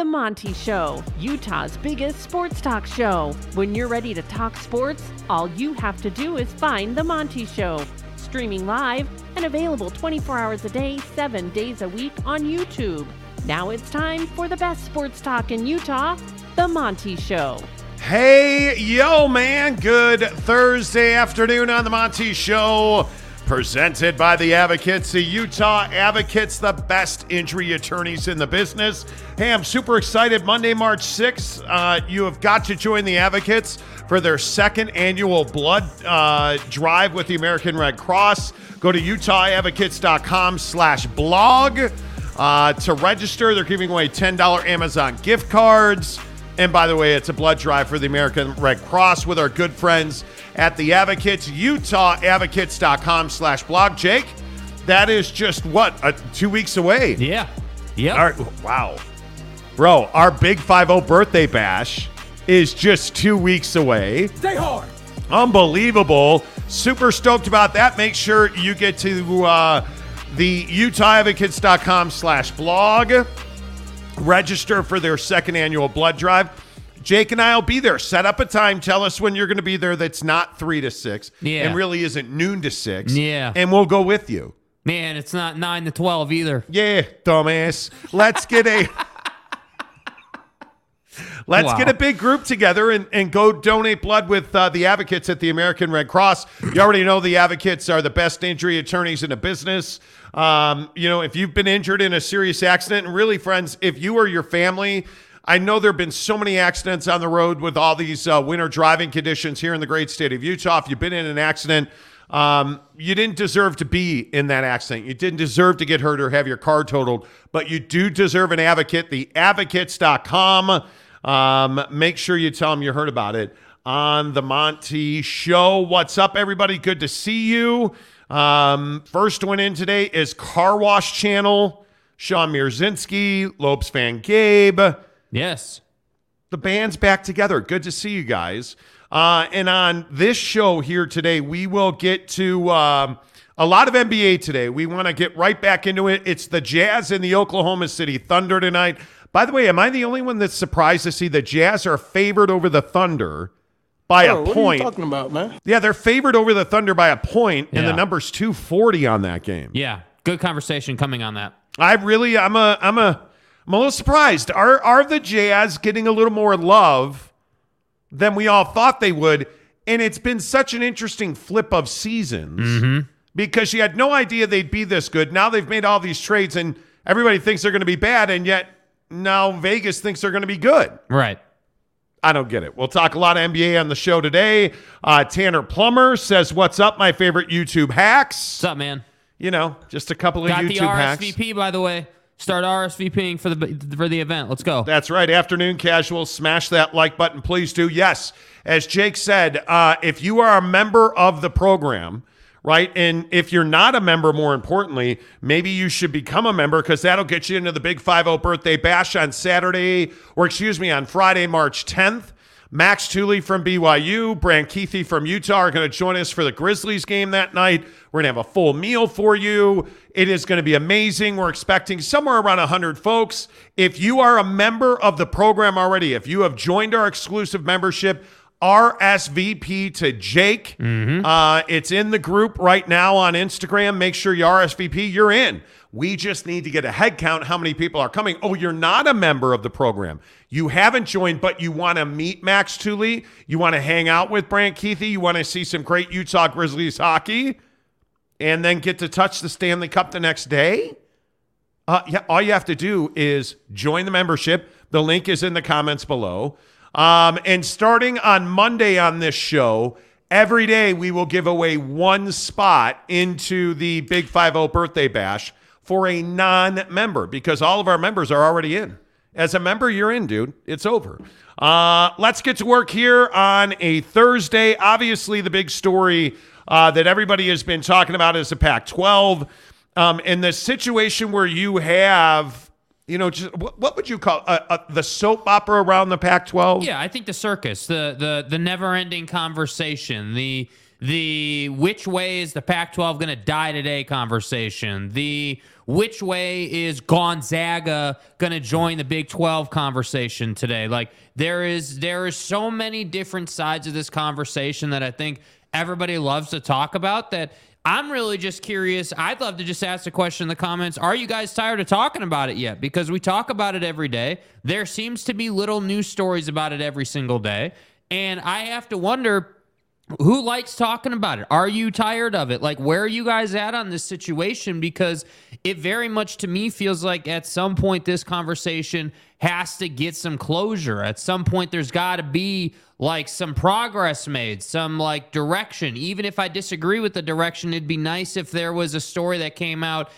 The Monty Show, Utah's biggest sports talk show. When you're ready to talk sports, all you have to do is find The Monty Show. Streaming live and available 24 hours a day, 7 days a week on YouTube. Now it's time for the best sports talk in Utah, The Monty Show. Hey, yo, man. Good Thursday afternoon on The Monty Show. Presented by the Advocates, the Utah Advocates, the best injury attorneys in the business. Hey, I'm super excited. Monday, March 6th, uh, you have got to join the Advocates for their second annual blood uh, drive with the American Red Cross. Go to utahadvocates.com slash blog uh, to register. They're giving away $10 Amazon gift cards. And by the way, it's a blood drive for the American Red Cross with our good friends at the Advocates, utah utahadvocates.com slash blog. Jake, that is just what, uh, two weeks away? Yeah. Yeah. All right, wow. Bro, our big 5 birthday bash is just two weeks away. Stay hard. Unbelievable. Super stoked about that. Make sure you get to uh, the utahadvocates.com slash blog. Register for their second annual blood drive. Jake and I will be there. Set up a time. Tell us when you're going to be there that's not three to six Yeah. and really isn't noon to six. Yeah. And we'll go with you. Man, it's not 9 to 12 either. Yeah, dumbass. Let's get a Let's Wow. get a big group together and, and go donate blood with uh, the advocates at the American Red Cross. You already know the advocates are the best injury attorneys in the business. Um, you know, if you've been injured in a serious accident, and really, friends, if you or your family, I know there have been so many accidents on the road with all these uh, winter driving conditions here in the great state of Utah. If you've been in an accident, um, you didn't deserve to be in that accident. You didn't deserve to get hurt or have your car totaled, but you do deserve an advocate. The advocates.com. Um, make sure you tell them you heard about it on the Monty Show. What's up, everybody? Good to see you. Um, first one in today is Car Wash Channel. Sean Mirzinski, Lopes fan Gabe Yes. the band's back together. Good to see you guys. Uh, and on this show here today, we will get to um, a lot of NBA today. We want to get right back into it. It's the Jazz and the Oklahoma City Thunder tonight. By the way, am I the only one that's surprised to see the Jazz are favored over the Thunder by Oh, a what point? are you talking about, man? yeah, they're favored over the Thunder by a point, and the number's 240 on that game. Yeah. Good conversation coming on that. I really, I'm a, I'm a, I'm a little surprised. Are are the Jazz getting a little more love than we all thought they would? And it's been such an interesting flip of seasons because you had no idea they'd be this good. Now they've made all these trades, and everybody thinks they're going to be bad, and yet now Vegas thinks they're going to be good. Right. I don't get it. We'll talk a lot of NBA on the show today. Uh, Tanner Plummer says, "What's up, my favorite YouTube hacks?" What's up, man? You know, just a couple of Got YouTube the hacks. RSVP, by the way. Start RSVPing for the for the event. Let's go. That's right. Afternoon casual. Smash that like button, please do. Yes, as Jake said, uh, if you are a member of the program, right, and if you're not a member, more importantly, maybe you should become a member because that'll get you into the Big Five Zero birthday bash on Saturday, or excuse me, on Friday, March 10th. Max Tooley from BYU, Brant Kuithe from Utah are going to join us for the Grizzlies game that night. We're going to have a full meal for you. It is going to be amazing. We're expecting somewhere around 100 folks. If you are a member of the program already, if you have joined our exclusive membership, RSVP to Jake. Uh, it's in the group right now on Instagram. Make sure you RSVP. You're in. We just need to get a head count how many people are coming. Oh, you're not a member of the program. You haven't joined, but you want to meet Max Tooley. You want to hang out with Brant Kuithe. You want to see some great Utah Grizzlies hockey and then get to touch the Stanley Cup the next day. Uh, yeah, all you have to do is join the membership. The link is in the comments below. Um, and starting on Monday on this show, every day we will give away one spot into the Big 5 birthday bash for a non member because all of our members are already in. As a member, you're in, dude. It's over. Uh, let's get to work here on a Thursday. Obviously, the big story uh, that everybody has been talking about is the Pac 12. Um, and the situation where you have, you know, just what, what would you call uh, uh, the soap opera around the Pac 12? Yeah, I think the circus, the the the never-ending conversation, the the which way is the Pac 12 going to die today conversation, the which way is Gonzaga going to join the Big 12 conversation today. Like there is there is so many different sides of this conversation that I think everybody loves to talk about that I'm really just curious. I'd love to just ask the question in the comments. Are you guys tired of talking about it yet? Because we talk about it every day. There seems to be little news stories about it every single day. And I have to wonder who likes talking about it? Are you tired of it? Like, where are you guys at on this situation? Because it very much to me feels like at some point this conversation has to get some closure. At some point, there's got to be like some progress made, some like direction. Even if I disagree with the direction, it'd be nice if there was a story that came out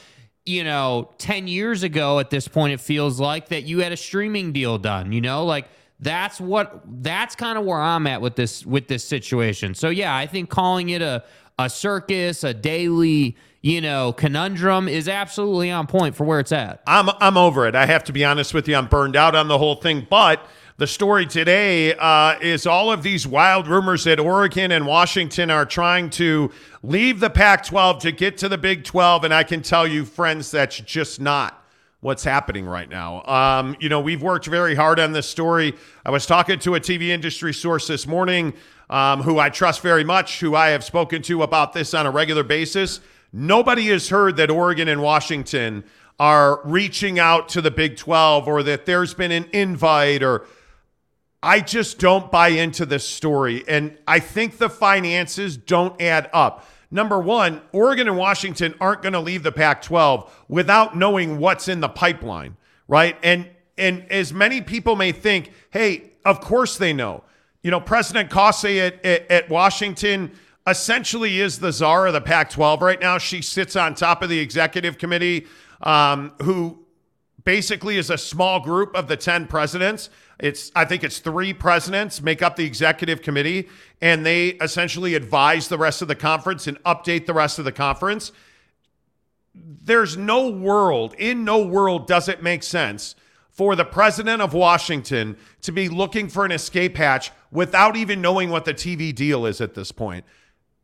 you know, 10 years ago at this point, it feels like that you had a streaming deal done, you know, like that's what that's kind of where I'm at with this with this situation. So yeah, I think calling it a a circus, a daily, you know, conundrum is absolutely on point for where it's at. I'm I'm over it. I have to be honest with you. I'm burned out on the whole thing. But the story today uh, is all of these wild rumors that Oregon and Washington are trying to leave the Pac-12 to get to the Big 12, and I can tell you, friends, that's just not what's happening right now. Um, you know, we've worked very hard on this story. I was talking to a TV industry source this morning um, who I trust very much, who I have spoken to about this on a regular basis. Nobody has heard that Oregon and Washington are reaching out to the Big 12 or that there's been an invite or. I just don't buy into this story. And I think the finances don't add up. Number one, Oregon and Washington aren't going to leave the Pac 12 without knowing what's in the pipeline, right? And and as many people may think, hey, of course they know. You know, President Cauce at, at, at Washington essentially is the czar of the Pac 12 right now. She sits on top of the executive committee, um, who basically is a small group of the 10 presidents. It's I think it's three presidents make up the executive committee and they essentially advise the rest of the conference and update the rest of the conference. There's no world, in no world does it make sense for the president of Washington to be looking for an escape hatch without even knowing what the TV deal is at this point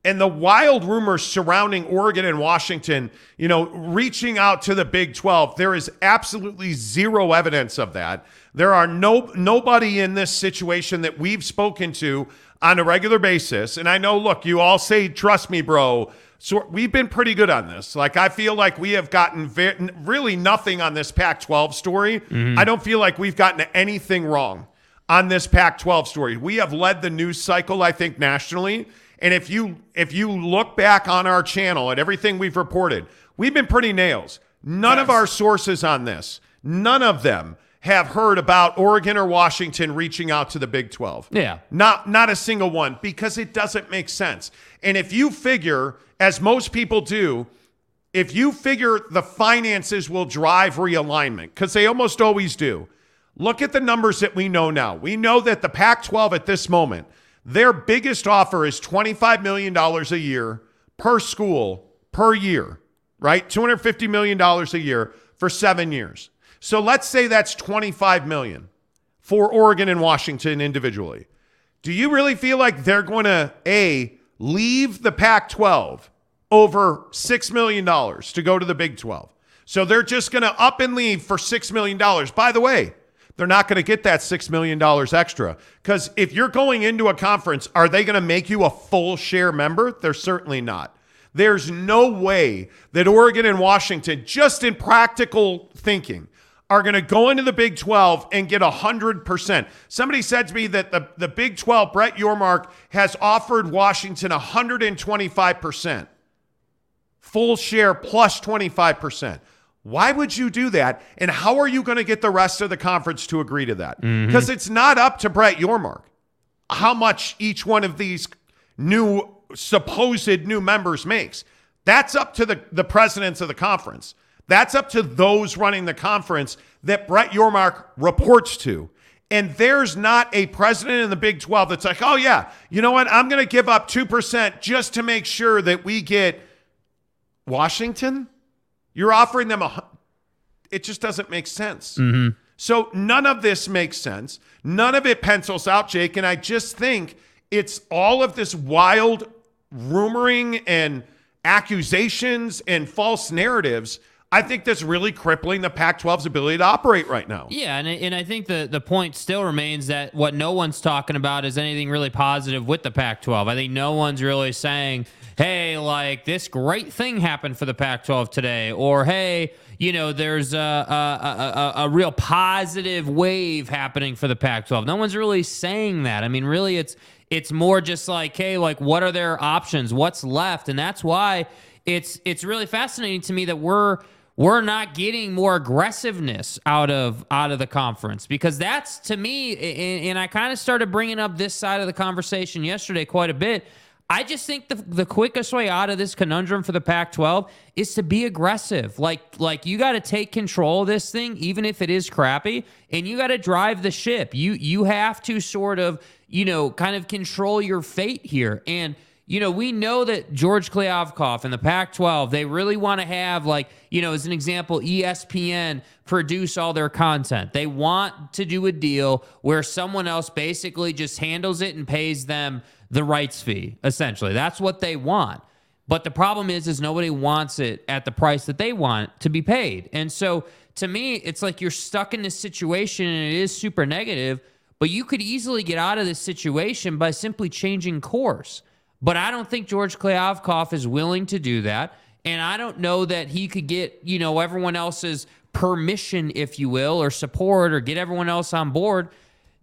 and the wild rumors surrounding Oregon and Washington, you know, reaching out to the Big 12, there is absolutely zero evidence of that. There are no nobody in this situation that we've spoken to on a regular basis. And I know, look, you all say, trust me, bro. So we've been pretty good on this. Like I feel like we have gotten ve- really nothing on this Pac-12 story. Mm-hmm. I don't feel like we've gotten anything wrong on this Pac-12 story. We have led the news cycle, I think, nationally. And if you if you look back on our channel at everything we've reported, we've been pretty nails. None yes. of our sources on this, none of them have heard about Oregon or Washington reaching out to the Big 12. Yeah. Not not a single one because it doesn't make sense. And if you figure as most people do, if you figure the finances will drive realignment cuz they almost always do. Look at the numbers that we know now. We know that the Pac 12 at this moment their biggest offer is $25 million a year per school per year, right? $250 million a year for seven years. So let's say that's 25 million for Oregon and Washington individually. Do you really feel like they're going to A, leave the Pac 12 over $6 million to go to the Big 12? So they're just going to up and leave for $6 million. By the way, they're not going to get that $6 million extra. Because if you're going into a conference, are they going to make you a full share member? They're certainly not. There's no way that Oregon and Washington, just in practical thinking, are going to go into the Big 12 and get 100%. Somebody said to me that the, the Big 12, Brett Yormark, has offered Washington 125%. Full share plus 25%. Why would you do that? And how are you going to get the rest of the conference to agree to that? Because mm-hmm. it's not up to Brett Yormark how much each one of these new supposed new members makes. That's up to the, the presidents of the conference. That's up to those running the conference that Brett Yormark reports to. And there's not a president in the Big 12 that's like, oh, yeah, you know what? I'm going to give up 2% just to make sure that we get Washington you're offering them a. It just doesn't make sense. Mm-hmm. So none of this makes sense. None of it pencils out, Jake. And I just think it's all of this wild rumoring and accusations and false narratives, I think that's really crippling the Pac 12's ability to operate right now. Yeah, and, and I think the, the point still remains that what no one's talking about is anything really positive with the Pac 12. I think no one's really saying, hey, like this great thing happened for the Pac 12 today, or hey, you know, there's a, a, a, a, real positive wave happening for the Pac 12. No one's really saying that. I mean, really, it's. It's more just like, hey, like what are their options? What's left? And that's why it's it's really fascinating to me that we're we're not getting more aggressiveness out of out of the conference because that's to me and, and I kind of started bringing up this side of the conversation yesterday quite a bit. I just think the the quickest way out of this conundrum for the Pac-12 is to be aggressive. Like like you got to take control of this thing even if it is crappy and you got to drive the ship. You you have to sort of, you know, kind of control your fate here and you know, we know that George Kliavkoff and the Pac 12, they really want to have, like, you know, as an example, ESPN produce all their content. They want to do a deal where someone else basically just handles it and pays them the rights fee, essentially. That's what they want. But the problem is, is nobody wants it at the price that they want to be paid. And so to me, it's like you're stuck in this situation and it is super negative, but you could easily get out of this situation by simply changing course. But I don't think George Kliavkoff is willing to do that. And I don't know that he could get, you know, everyone else's permission, if you will, or support or get everyone else on board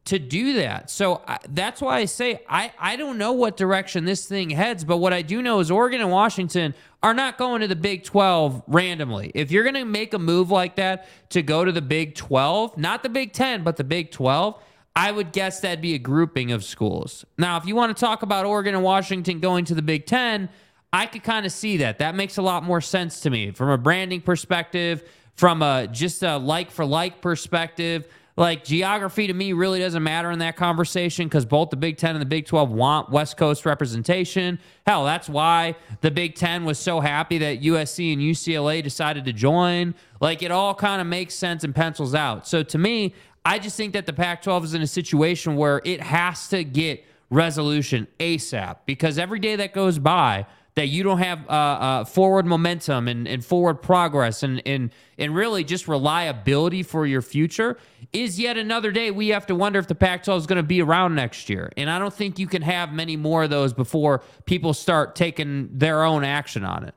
to do that. So I, that's why I say I, I don't know what direction this thing heads, but what I do know is Oregon and Washington are not going to the Big 12 randomly. If you're going to make a move like that to go to the Big 12, not the Big 10, but the Big 12, I would guess that'd be a grouping of schools. Now, if you want to talk about Oregon and Washington going to the Big Ten, I could kind of see that. That makes a lot more sense to me from a branding perspective, from a just a like for like perspective. Like geography to me really doesn't matter in that conversation because both the Big Ten and the Big 12 want West Coast representation. Hell, that's why the Big Ten was so happy that USC and UCLA decided to join. Like it all kind of makes sense and pencils out. So to me, I just think that the Pac 12 is in a situation where it has to get resolution ASAP because every day that goes by, that you don't have uh, uh, forward momentum and, and forward progress and, and and really just reliability for your future is yet another day we have to wonder if the Pac-12 is going to be around next year. And I don't think you can have many more of those before people start taking their own action on it.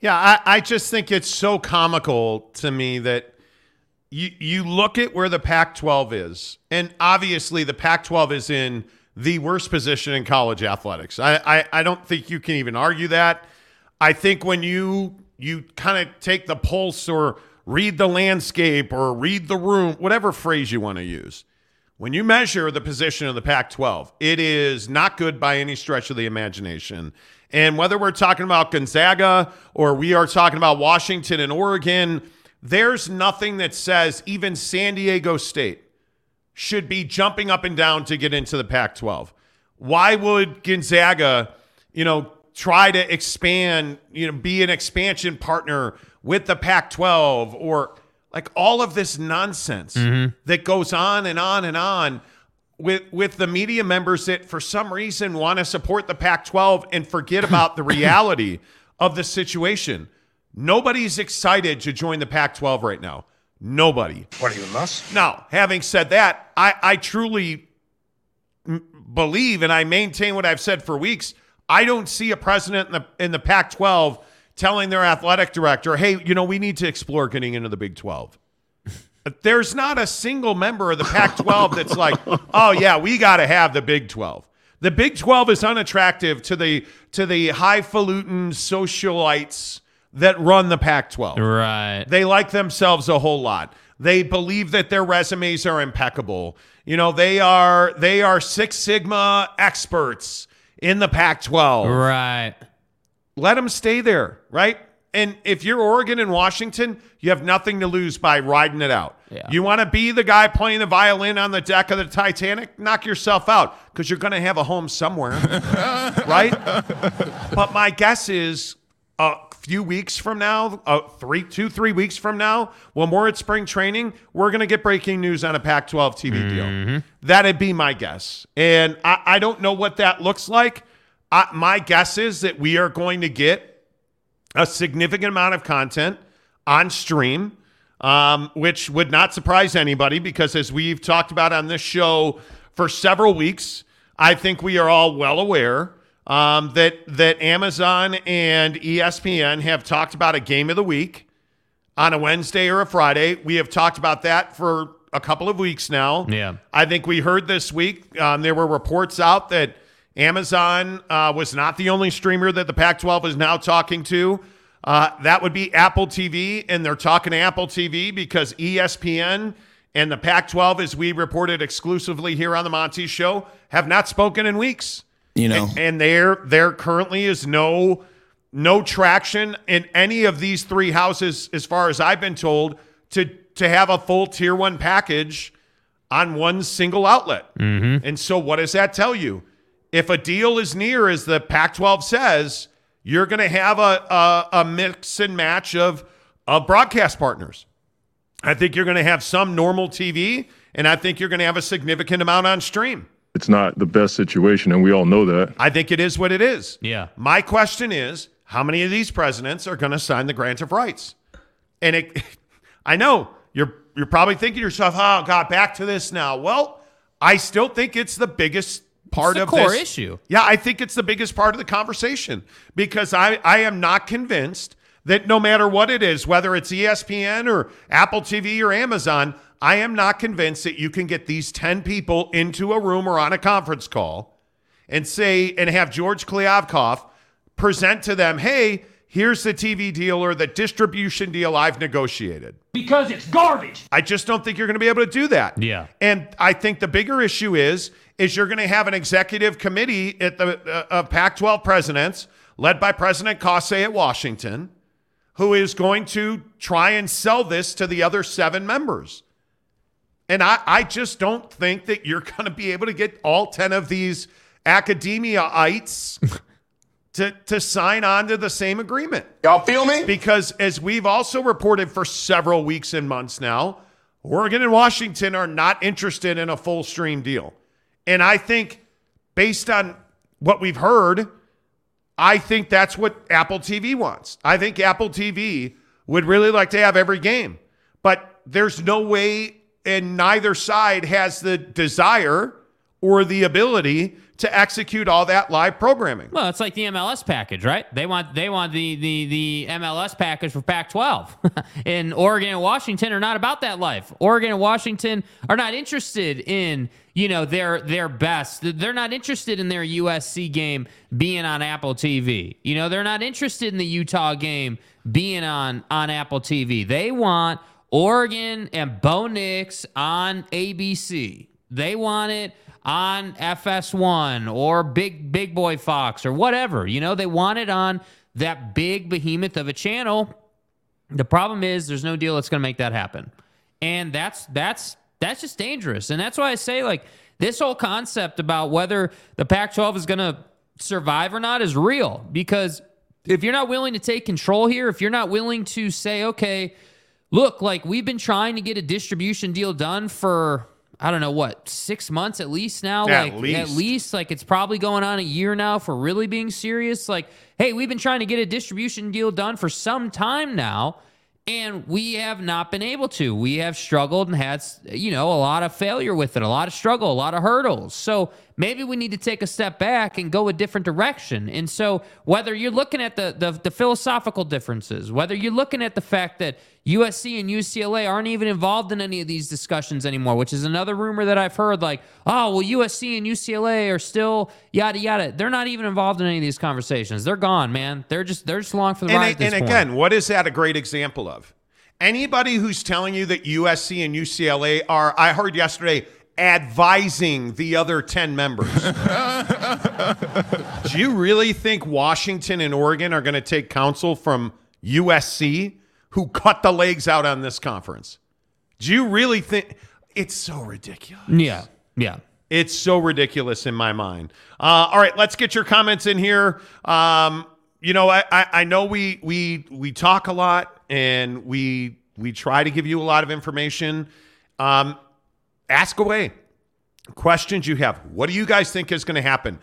Yeah, I, I just think it's so comical to me that you you look at where the Pac-12 is, and obviously the Pac-12 is in the worst position in college athletics. I I, I don't think you can even argue that. I think when you you kind of take the pulse or read the landscape or read the room, whatever phrase you want to use, when you measure the position of the Pac 12, it is not good by any stretch of the imagination. And whether we're talking about Gonzaga or we are talking about Washington and Oregon, there's nothing that says even San Diego State should be jumping up and down to get into the Pac 12. Why would Gonzaga, you know, try to expand, you know, be an expansion partner with the Pac 12 or like all of this nonsense mm-hmm. that goes on and on and on with with the media members that for some reason want to support the Pac 12 and forget about the reality of the situation. Nobody's excited to join the Pac 12 right now. Nobody. What are you, nuts? Now, having said that, I, I truly m- believe and I maintain what I've said for weeks. I don't see a president in the, in the Pac 12 telling their athletic director, hey, you know, we need to explore getting into the Big 12. There's not a single member of the Pac 12 that's like, oh, yeah, we got to have the Big 12. The Big 12 is unattractive to the to the highfalutin socialites that run the Pac 12. Right. They like themselves a whole lot. They believe that their resumes are impeccable. You know, they are they are Six Sigma experts in the Pac 12. Right. Let them stay there, right? And if you're Oregon and Washington, you have nothing to lose by riding it out. Yeah. You want to be the guy playing the violin on the deck of the Titanic? Knock yourself out because you're going to have a home somewhere, right? But my guess is a few weeks from now, uh, three, two, three weeks from now, when we're at spring training, we're going to get breaking news on a Pac 12 TV mm-hmm. deal. That'd be my guess. And I, I don't know what that looks like. I, my guess is that we are going to get a significant amount of content on stream, um, which would not surprise anybody because, as we've talked about on this show for several weeks, I think we are all well aware um, that that Amazon and ESPN have talked about a game of the week on a Wednesday or a Friday. We have talked about that for a couple of weeks now. Yeah. I think we heard this week um, there were reports out that Amazon uh, was not the only streamer that the Pac 12 is now talking to. Uh, that would be Apple TV, and they're talking to Apple TV because ESPN and the Pac 12, as we reported exclusively here on the Monty Show, have not spoken in weeks. You know, And, and there there currently is no no traction in any of these three houses, as far as I've been told, to to have a full tier one package on one single outlet. Mm-hmm. And so, what does that tell you? If a deal is near, as the Pac-12 says, you're going to have a, a a mix and match of of broadcast partners. I think you're going to have some normal TV, and I think you're going to have a significant amount on stream. It's not the best situation, and we all know that. I think it is what it is. Yeah. My question is, how many of these presidents are going to sign the grant of rights? And it, I know you're you're probably thinking to yourself, "Oh God, back to this now." Well, I still think it's the biggest part the of core this. issue. Yeah, I think it's the biggest part of the conversation because I I am not convinced that no matter what it is, whether it's ESPN or Apple TV or Amazon, I am not convinced that you can get these 10 people into a room or on a conference call and say and have George Kliavkoff present to them, "Hey, here's the TV deal or the distribution deal I've negotiated." Because it's garbage. I just don't think you're going to be able to do that. Yeah. And I think the bigger issue is is you're going to have an executive committee at the uh, of Pac-12 presidents led by President Cauce at Washington who is going to try and sell this to the other 7 members. And I, I just don't think that you're going to be able to get all 10 of these academia-ites to, to sign on to the same agreement y'all feel me? because as we've also reported for several weeks and months now, Oregon and Washington are not interested in a full stream deal. And I think based on what we've heard, I think that's what Apple TV wants. I think Apple TV would really like to have every game. But there's no way and neither side has the desire or the ability to execute all that live programming. Well, it's like the MLS package, right? They want they want the the the MLS package for Pac-12. and Oregon and Washington are not about that life. Oregon and Washington are not interested in you know their their best. They're not interested in their USC game being on Apple TV. You know, they're not interested in the Utah game being on on Apple TV. They want Oregon and Bo Nix on ABC. They want it on FS1 or Big Big Boy Fox or whatever. You know, they want it on that big behemoth of a channel. The problem is there's no deal that's going to make that happen. And that's that's that's just dangerous. And that's why I say like this whole concept about whether the Pac-12 is going to survive or not is real because if you're not willing to take control here, if you're not willing to say okay, look, like we've been trying to get a distribution deal done for I don't know what six months at least now. At like least. at least like it's probably going on a year now for really being serious. Like, hey, we've been trying to get a distribution deal done for some time now, and we have not been able to. We have struggled and had you know a lot of failure with it, a lot of struggle, a lot of hurdles. So maybe we need to take a step back and go a different direction. And so whether you're looking at the the, the philosophical differences, whether you're looking at the fact that USC and UCLA aren't even involved in any of these discussions anymore, which is another rumor that I've heard. Like, oh, well, USC and UCLA are still yada yada. They're not even involved in any of these conversations. They're gone, man. They're just they're just along for the and, ride. a- at this and point. again, what is that a great example of? Anybody who's telling you that USC and UCLA are, I heard yesterday, advising the other 10 members. Do you really think Washington and Oregon are going to take counsel from USC, who cut the legs out on this conference? Do you really think it's so ridiculous? yeah, yeah. It's so ridiculous in my mind. Uh, all right, let's get your comments in here. Um, you know, I, I, I know we we we talk a lot and we we try to give you a lot of information. Um, ask away questions you have. What do you guys think is going to happen?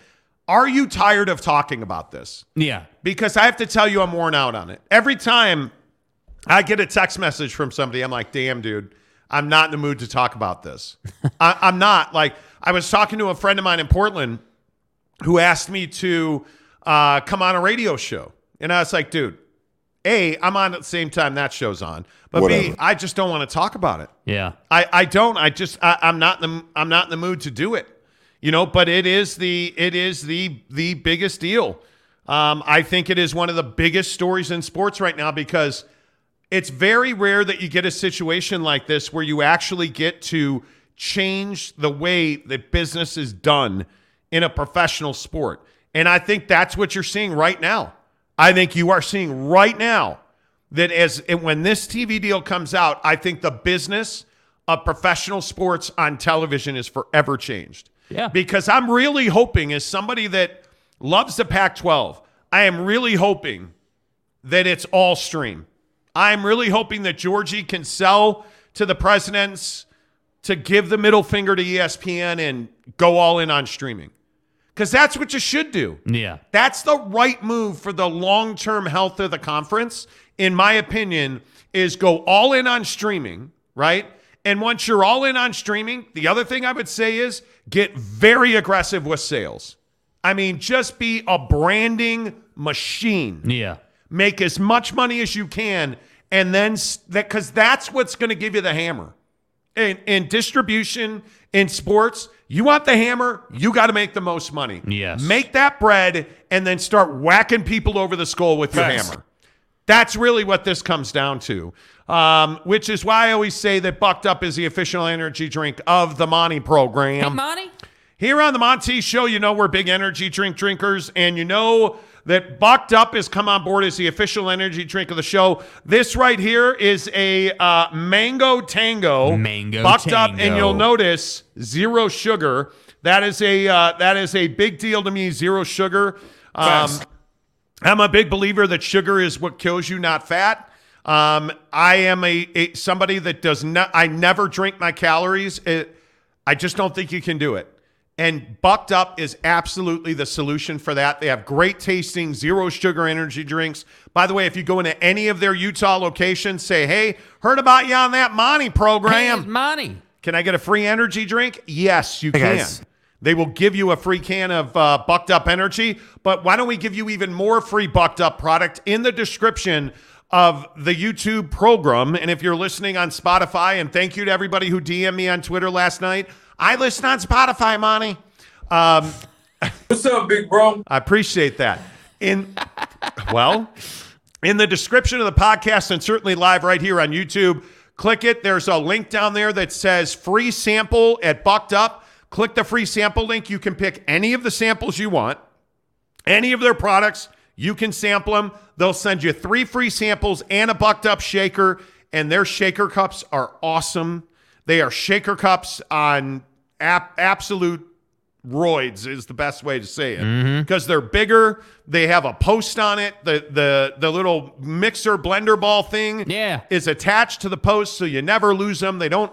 Are you tired of talking about this? Yeah. Because I have to tell you, I'm worn out on it. Every time I get a text message from somebody, I'm like, damn, dude, I'm not in the mood to talk about this. I, I'm not. Like, I was talking to a friend of mine in Portland who asked me to uh, come on a radio show. And I was like, dude, A, I'm on at the same time that show's on. But B, Whatever. I just don't want to talk about it. Yeah. I, I don't. I just I, I'm not in the I'm not in the mood to do it. You know, but it is the it is the the biggest deal. Um, I think it is one of the biggest stories in sports right now because it's very rare that you get a situation like this where you actually get to change the way that business is done in a professional sport. And I think that's what you're seeing right now. I think you are seeing right now that as and when this TV deal comes out, I think the business of professional sports on television is forever changed. Yeah. Because I'm really hoping, as somebody that loves the Pac 12, I am really hoping that it's all stream. I'm really hoping that Georgie can sell to the presidents to give the middle finger to ESPN and go all in on streaming. Because that's what you should do. Yeah. That's the right move for the long term health of the conference, in my opinion, is go all in on streaming, right? And once you're all in on streaming, the other thing I would say is get very aggressive with sales. I mean, just be a branding machine Yeah. make as much money as you can and then that because that's what's going to give you the hammer And, in distribution in sports you want the hammer you got to make the most money Yes. make that bread and then start whacking people over the skull with your Facts. hammer that's really what this comes down to um, which is why i always say that bucked up is the official energy drink of the monty program Hey, Monty. here on the Monty Show, you know we're big energy drink drinkers, and you know that Bucked Up has come on board as the official energy drink of the show. This right here is a uh, mango tango, Mango Bucked Up, and you'll notice zero sugar. That is a uh, that is a big deal to me. Zero sugar. Um. I'm a big believer that sugar is what kills you, not fat. Um, I am a, a somebody that does not. I never drink my calories. It, I just don't think you can do it. And Bucked Up is absolutely the solution for that. They have great tasting, zero sugar energy drinks. By the way, if you go into any of their Utah locations, say, "Hey, heard about you on that Monty program." it's Monty. Can I get a free energy drink? Yes, you Hey, can. guys. They will give you a free can of uh, Bucked Up Energy, but why don't we give you even more free Bucked Up product in the description of the YouTube program? And if you're listening on Spotify, and thank you to everybody who DM'd me on Twitter last night. I listen on Spotify, Monty. Um, What's up, big bro? I appreciate that. In well, in the description of the podcast and certainly live right here on YouTube, click it. There's a link down there that says free sample at Bucked Up. Click the free sample link. You can pick any of the samples you want, any of their products. You can sample them. They'll send you three free samples and a Bucked Up shaker. And their shaker cups are awesome. They are shaker cups on ap- absolute roids is the best way to say it. Mm-hmm. Because they're bigger they have a post on it the the the little mixer blender ball thing Yeah. is attached to the post so you never lose them. They don't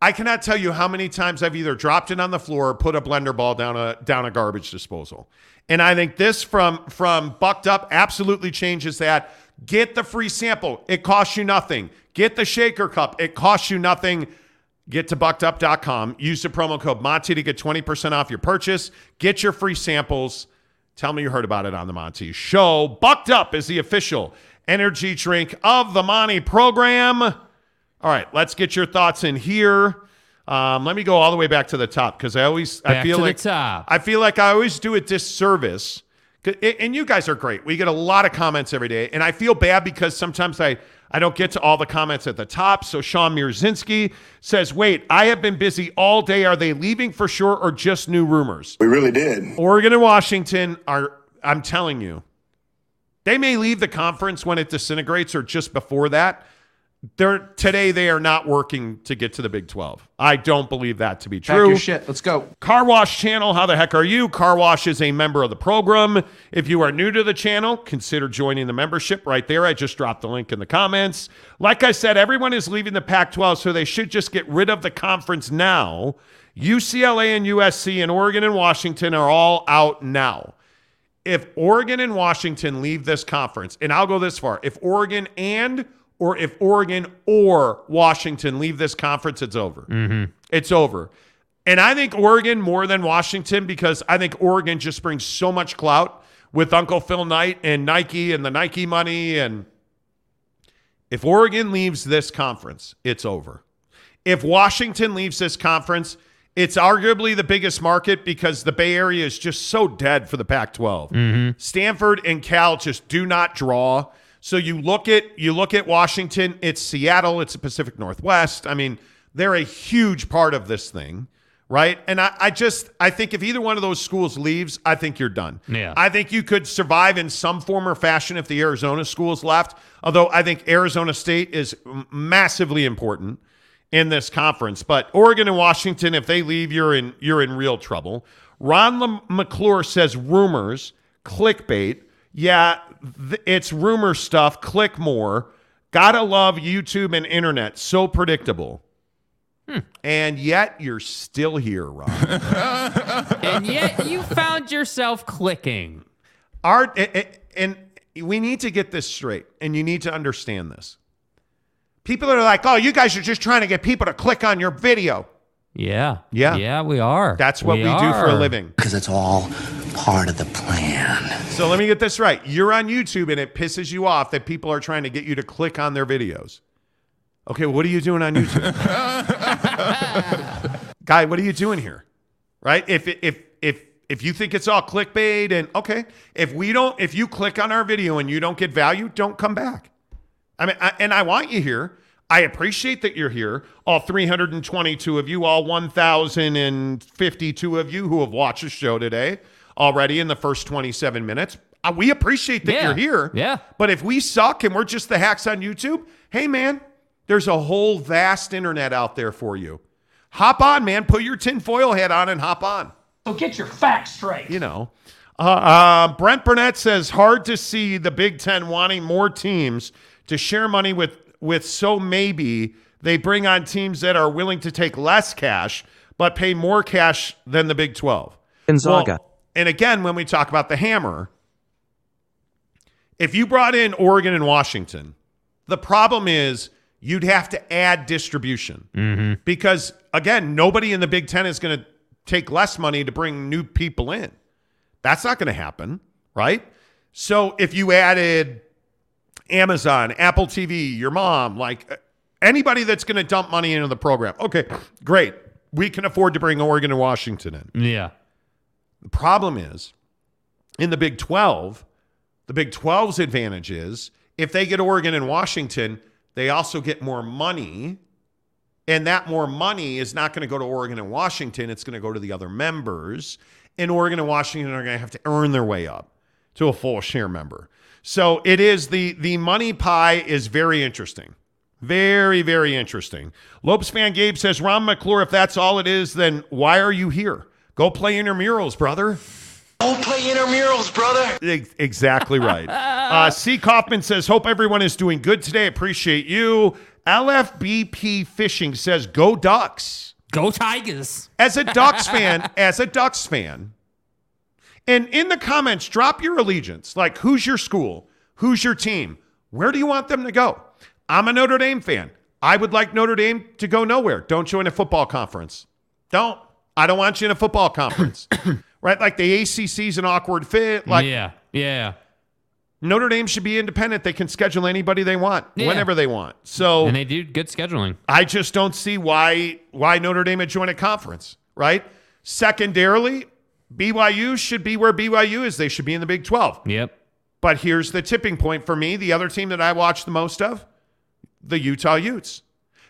i cannot tell you how many times i've either dropped it on the floor or put a blender ball down a down a garbage disposal. And i think this from from bucked up absolutely changes that. Get the free sample. It costs you nothing. Get the shaker cup. It costs you nothing Get to buckedup.com. Use the promo code Monty to get 20% off your purchase. Get your free samples. Tell me you heard about it on the Monty Show. Bucked Up is the official energy drink of the Monty program. All right, let's get your thoughts in here. Um, let me go all the way back to the top because I always I feel to the like top. I feel like I always do a disservice. And you guys are great. We get a lot of comments every day, and I feel bad because sometimes I I don't get to all the comments at the top. So Sean Mirzinski says, "Wait, I have been busy all day. Are they leaving for sure, or just new rumors?" We really did. Oregon and Washington are. I'm telling you, they may leave the conference when it disintegrates or just before that. They're today they are not working to get to the Big 12. I don't believe that to be Pack true. your shit. Let's go. Car Wash channel, how the heck are you? Car Wash is a member of the program. If you are new to the channel, consider joining the membership right there. I just dropped the link in the comments. Like I said, everyone is leaving the Pac 12, so they should just get rid of the conference now. UCLA and USC and Oregon and Washington are all out now. If Oregon and Washington leave this conference, and I'll go this far, if Oregon and or if Oregon or Washington leave this conference, it's over. Mm-hmm. It's over. And I think Oregon more than Washington because I think Oregon just brings so much clout with Uncle Phil Knight and Nike and the Nike money. And if Oregon leaves this conference, it's over. If Washington leaves this conference, it's arguably the biggest market because the Bay Area is just so dead for the Pac 12. Mm-hmm. Stanford and Cal just do not draw. So you look at you look at Washington, it's Seattle, it's the Pacific Northwest. I mean, they're a huge part of this thing, right? And I, I just I think if either one of those schools leaves, I think you're done. Yeah. I think you could survive in some form or fashion if the Arizona schools left. Although I think Arizona State is massively important in this conference. But Oregon and Washington, if they leave, you're in you're in real trouble. Ron McClure says rumors, clickbait. Yeah, th- it's rumor stuff. Click more. Gotta love YouTube and internet. So predictable. Hmm. And yet you're still here, Ron. and yet you found yourself clicking. Art, and we need to get this straight, and you need to understand this. People are like, "Oh, you guys are just trying to get people to click on your video." Yeah. Yeah. Yeah, we are. That's what we, do for a living. Because it's all part of the plan. So let me get this right. You're on YouTube, and it pisses you off that people are trying to get you to click on their videos. Okay, what are you doing on YouTube, guy? What are you doing here? Right? If if if if you think it's all clickbait, and okay, if we don't, if you click on our video and you don't get value, don't come back. I mean, I, and I want you here. I appreciate that you're here. All 322 of you, all 1,052 of you who have watched the show today already in the first 27 minutes. Uh, we appreciate that Yeah. you're here. Yeah. But if we suck and we're just the hacks on YouTube, hey, man, there's a whole vast internet out there for you. Hop on, man. Put your tinfoil hat on and hop on So get your facts straight. you know. Uh, uh, Brent Burnett says hard to see the Big Ten wanting more teams to share money with with so maybe they bring on teams that are willing to take less cash but pay more cash than the Big Twelve. Gonzaga. Well, and again, when we talk about the hammer, if you brought in Oregon and Washington, the problem is you'd have to add distribution mm-hmm. because again, nobody in the Big Ten is going to take less money to bring new people in. That's not going to happen, right? So if you added Amazon, Apple TV, your mom, like uh, anybody that's going to dump money into the program, okay, great. We can afford to bring Oregon and Washington in. Yeah. The problem is in the Big 12, the Big 12's advantage is if they get Oregon and Washington, they also get more money. And that more money is not going to go to Oregon and Washington. It's going to go to the other members. And Oregon and Washington are going to have to earn their way up to a full share member. So it is the the money pie is very interesting. Very, very interesting. Lopes fan Gabe says, Ron McClure, if that's all it is, then why are you here? Go play intramurals, brother. Go play intramurals, brother. Ex- Exactly right. Uh, C. Kaufman says, Hope everyone is doing good today. Appreciate you. LFBP Fishing says, Go Ducks. Go Tigers. As a Ducks fan, as a Ducks fan, and in the comments, drop your allegiance. Like, who's your school? Who's your team? Where do you want them to go? I'm a Notre Dame fan. I would like Notre Dame to go nowhere. Don't join a football conference. Don't. I don't want you in a football conference. right? Like the ACC's an awkward fit. Like, yeah. Yeah. Notre Dame should be independent. They can schedule anybody they want, Yeah. whenever they want. So And they do good scheduling. I just don't see why why Notre Dame would join a conference, right? Secondarily, BYU should be where BYU is. They should be in the Big 12. Yep. But here's the tipping point for me. The other team that I watch the most of, the Utah Utes.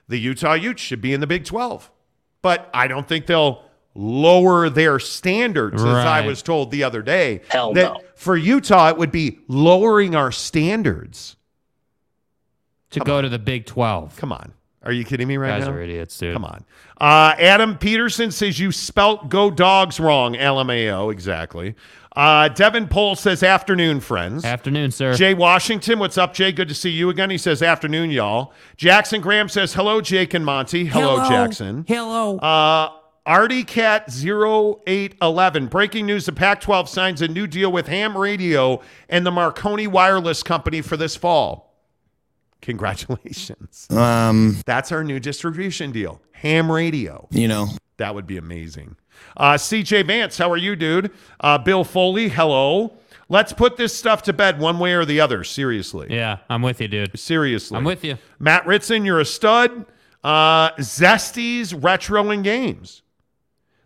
The Utah Utes should be in the Big 12. But I don't think they'll lower their standards, as I was told the other day. Hell that no. For Utah, it would be lowering our standards. to go to the Big 12. Come on. Are you kidding me right Guys now? Guys are idiots, dude. Come on. Uh, Adam Peterson says you spelt go dogs wrong. LMAO, exactly. Uh, Devin Pohl says afternoon, friends. Afternoon, sir. Jay Washington, what's up, Jay? Good to see you again. He says afternoon, y'all. Jackson Graham says hello, Jake and Monty. Hello, Jackson. Hello. Uh, Artie Cat 0811. Breaking news the Pac 12 signs a new deal with Ham Radio and the Marconi Wireless Company for this fall. Congratulations. Um, That's our new distribution deal. Ham Radio. you know, That would be amazing. Uh, CJ Vance, how are you, dude? Uh, Bill Foley, hello. Let's put this stuff to bed one way or the other. Seriously. yeah, I'm with you, dude. Seriously. I'm with you. Matt Ritson, you're a stud. Uh, Zesty's Retro and Games.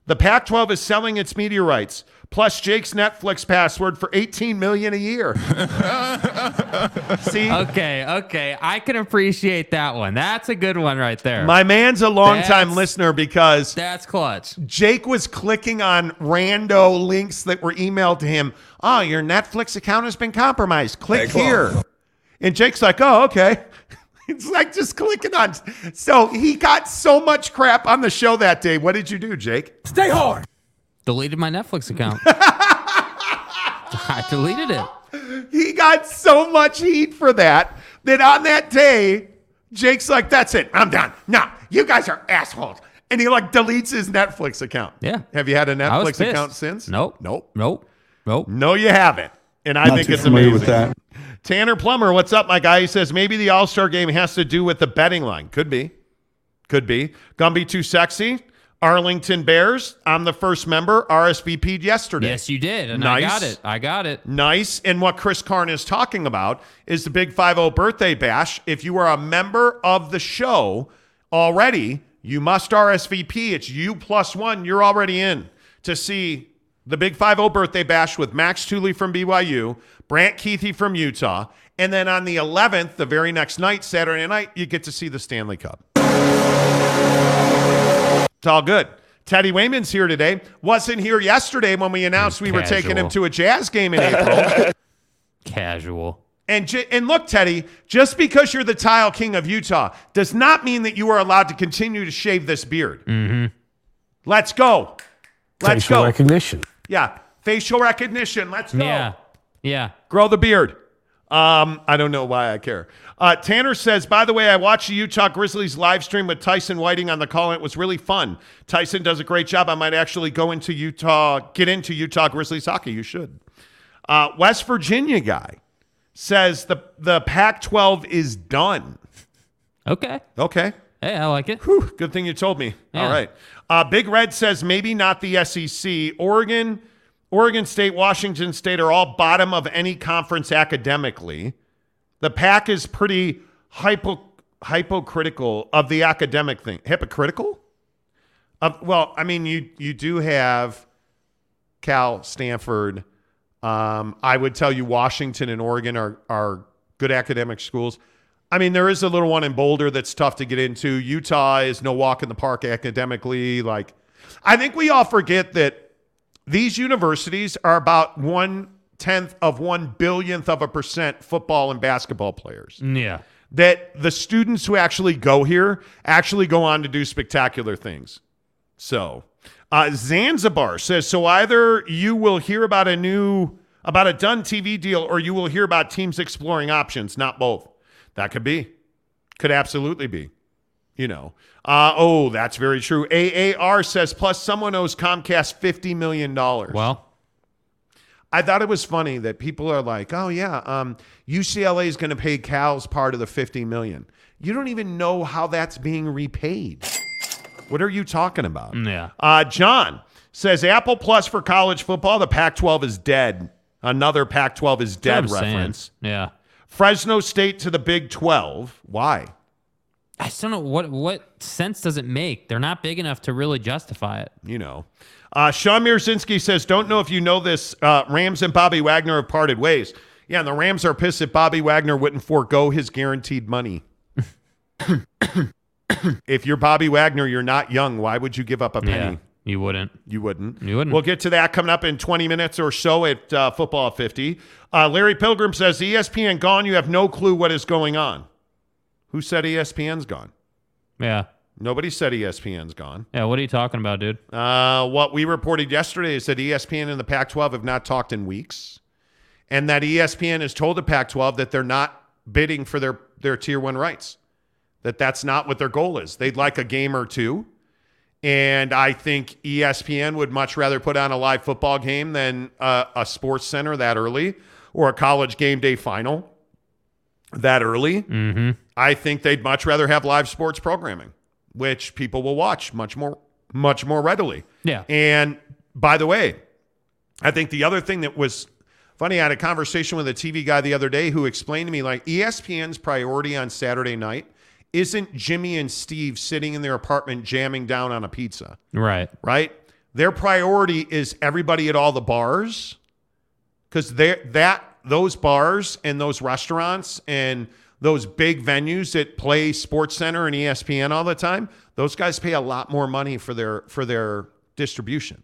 The Pac 12 is selling its media rights, plus Jake's Netflix password for 18 million a year. See? Okay, okay. I can appreciate that one. That's a good one right there. My man's a longtime That's- listener because That's clutch. Jake was clicking on rando links that were emailed to him. Oh, your Netflix account has been compromised. Click here. And Jake's like, oh, okay. It's like just clicking on. So he got so much crap on the show that day. What did you do, Jake? Stay hard. Deleted my Netflix account. I deleted it. He got so much heat for that that on that day, Jake's like, that's it. I'm done. No, you guys are assholes. And he like deletes his Netflix account. Yeah. Have you had a Netflix account since? Nope. Nope. Nope. Nope. No, you haven't. And I Not think too it's familiar amazing. with that. Tanner Plummer, what's up, my guy? He says maybe the All Star game has to do with the betting line. Could be. Could be. Gumby too sexy. Arlington Bears. I'm the first member. RSVP'd yesterday. Yes, you did. And Nice. I got it. I got it. Nice. And what Chris Karn is talking about is the Big 5 birthday bash. If you are a member of the show already, you must RSVP. It's you plus one. You're already in to see the Big 5 birthday bash with Max Tooley from BYU, Brant Kuithe from Utah. And then on the 11th, the very next night, Saturday night, you get to see the Stanley Cup. It's all good. Teddy Wayman's here today. Wasn't here yesterday when we announced we were taking him to a jazz game in April. Casual. And j- and look, Teddy, just because you're the tile king of Utah does not mean that you are allowed to continue to shave this beard. Mm-hmm. Let's go. Let's Facial go. recognition. yeah, facial recognition. Let's go. Yeah. Yeah. Grow the beard. Um, I don't know why I care. Uh, Tanner says, by the way, I watched the Utah Grizzlies live stream with Tyson Whiting on the call, and it was really fun. Tyson does a great job. I might actually go into Utah, get into Utah Grizzlies hockey. You should. Uh, West Virginia guy says the the Pac-12 is done. Okay. Okay. Hey, I like it. Whew, good thing you told me. Yeah. All right. Uh, Big Red says maybe not the SEC. Oregon, Oregon State, Washington State are all bottom of any conference academically. The Pac is pretty hypo, hypocritical of the academic thing. Hypocritical? Of well, I mean, you you do have Cal, Stanford. Um, I would tell you Washington and Oregon are are good academic schools. I mean, there is a little one in Boulder that's tough to get into. Utah is no walk in the park academically. Like, I think we all forget that these universities are about one tenth of one billionth of a percent football and basketball players. Yeah. That the students who actually go here actually go on to do spectacular things. So, uh, Zanzibar says so. Either you will hear about a new about a done TV deal, or you will hear about teams exploring options. Not both. That could be. Could absolutely be. You know. Uh, oh, that's very true. AAR says plus someone owes Comcast fifty million dollars. Well, I thought it was funny that people are like, "Oh yeah, um, UCLA is going to pay Cal's part of the fifty million. You don't even know how that's being repaid. What are you talking about? yeah. Uh, John says Apple Plus for college football. The Pac-12 is dead. Another Pac-12 is dead That's saying. reference. Yeah. Fresno State to the Big 12. Why? I just don't know what what sense does it make. They're not big enough to really justify it. you know. Uh, Sean Mirzinski says, "Don't know if you know this. Uh, Rams and Bobby Wagner have parted ways. Yeah, and the Rams are pissed that Bobby Wagner wouldn't forego his guaranteed money. if you're Bobby Wagner, you're not young. Why would you give up a penny? Yeah. You wouldn't. You wouldn't. You wouldn't. We'll get to that coming up in 20 minutes or so at uh, Football 50. Uh, Larry Pilgrim says, ESPN gone. You have no clue what is going on. Who said ESPN's gone? Yeah. Nobody said ESPN's gone. Yeah. What are you talking about, dude? Uh, what we reported yesterday is that ESPN and the Pac 12 have not talked in weeks, and that ESPN has told the Pac 12 that they're not bidding for their, their tier one rights, that that's not what their goal is. They'd like a game or two. And I think ESPN would much rather put on a live football game than uh, a sports center that early or a college game day final that early. Mm-hmm. I think they'd much rather have live sports programming, which people will watch much more much more readily. Yeah. And by the way, I think the other thing that was funny, I had a conversation with a TV guy the other day who explained to me like ESPN's priority on Saturday night isn't Jimmy and Steve sitting in their apartment jamming down on a pizza, Right. right? Their priority is everybody at all the bars because they that those bars and those restaurants and those big venues that play Sports Center and ESPN all the time, those guys pay a lot more money for their for their distribution.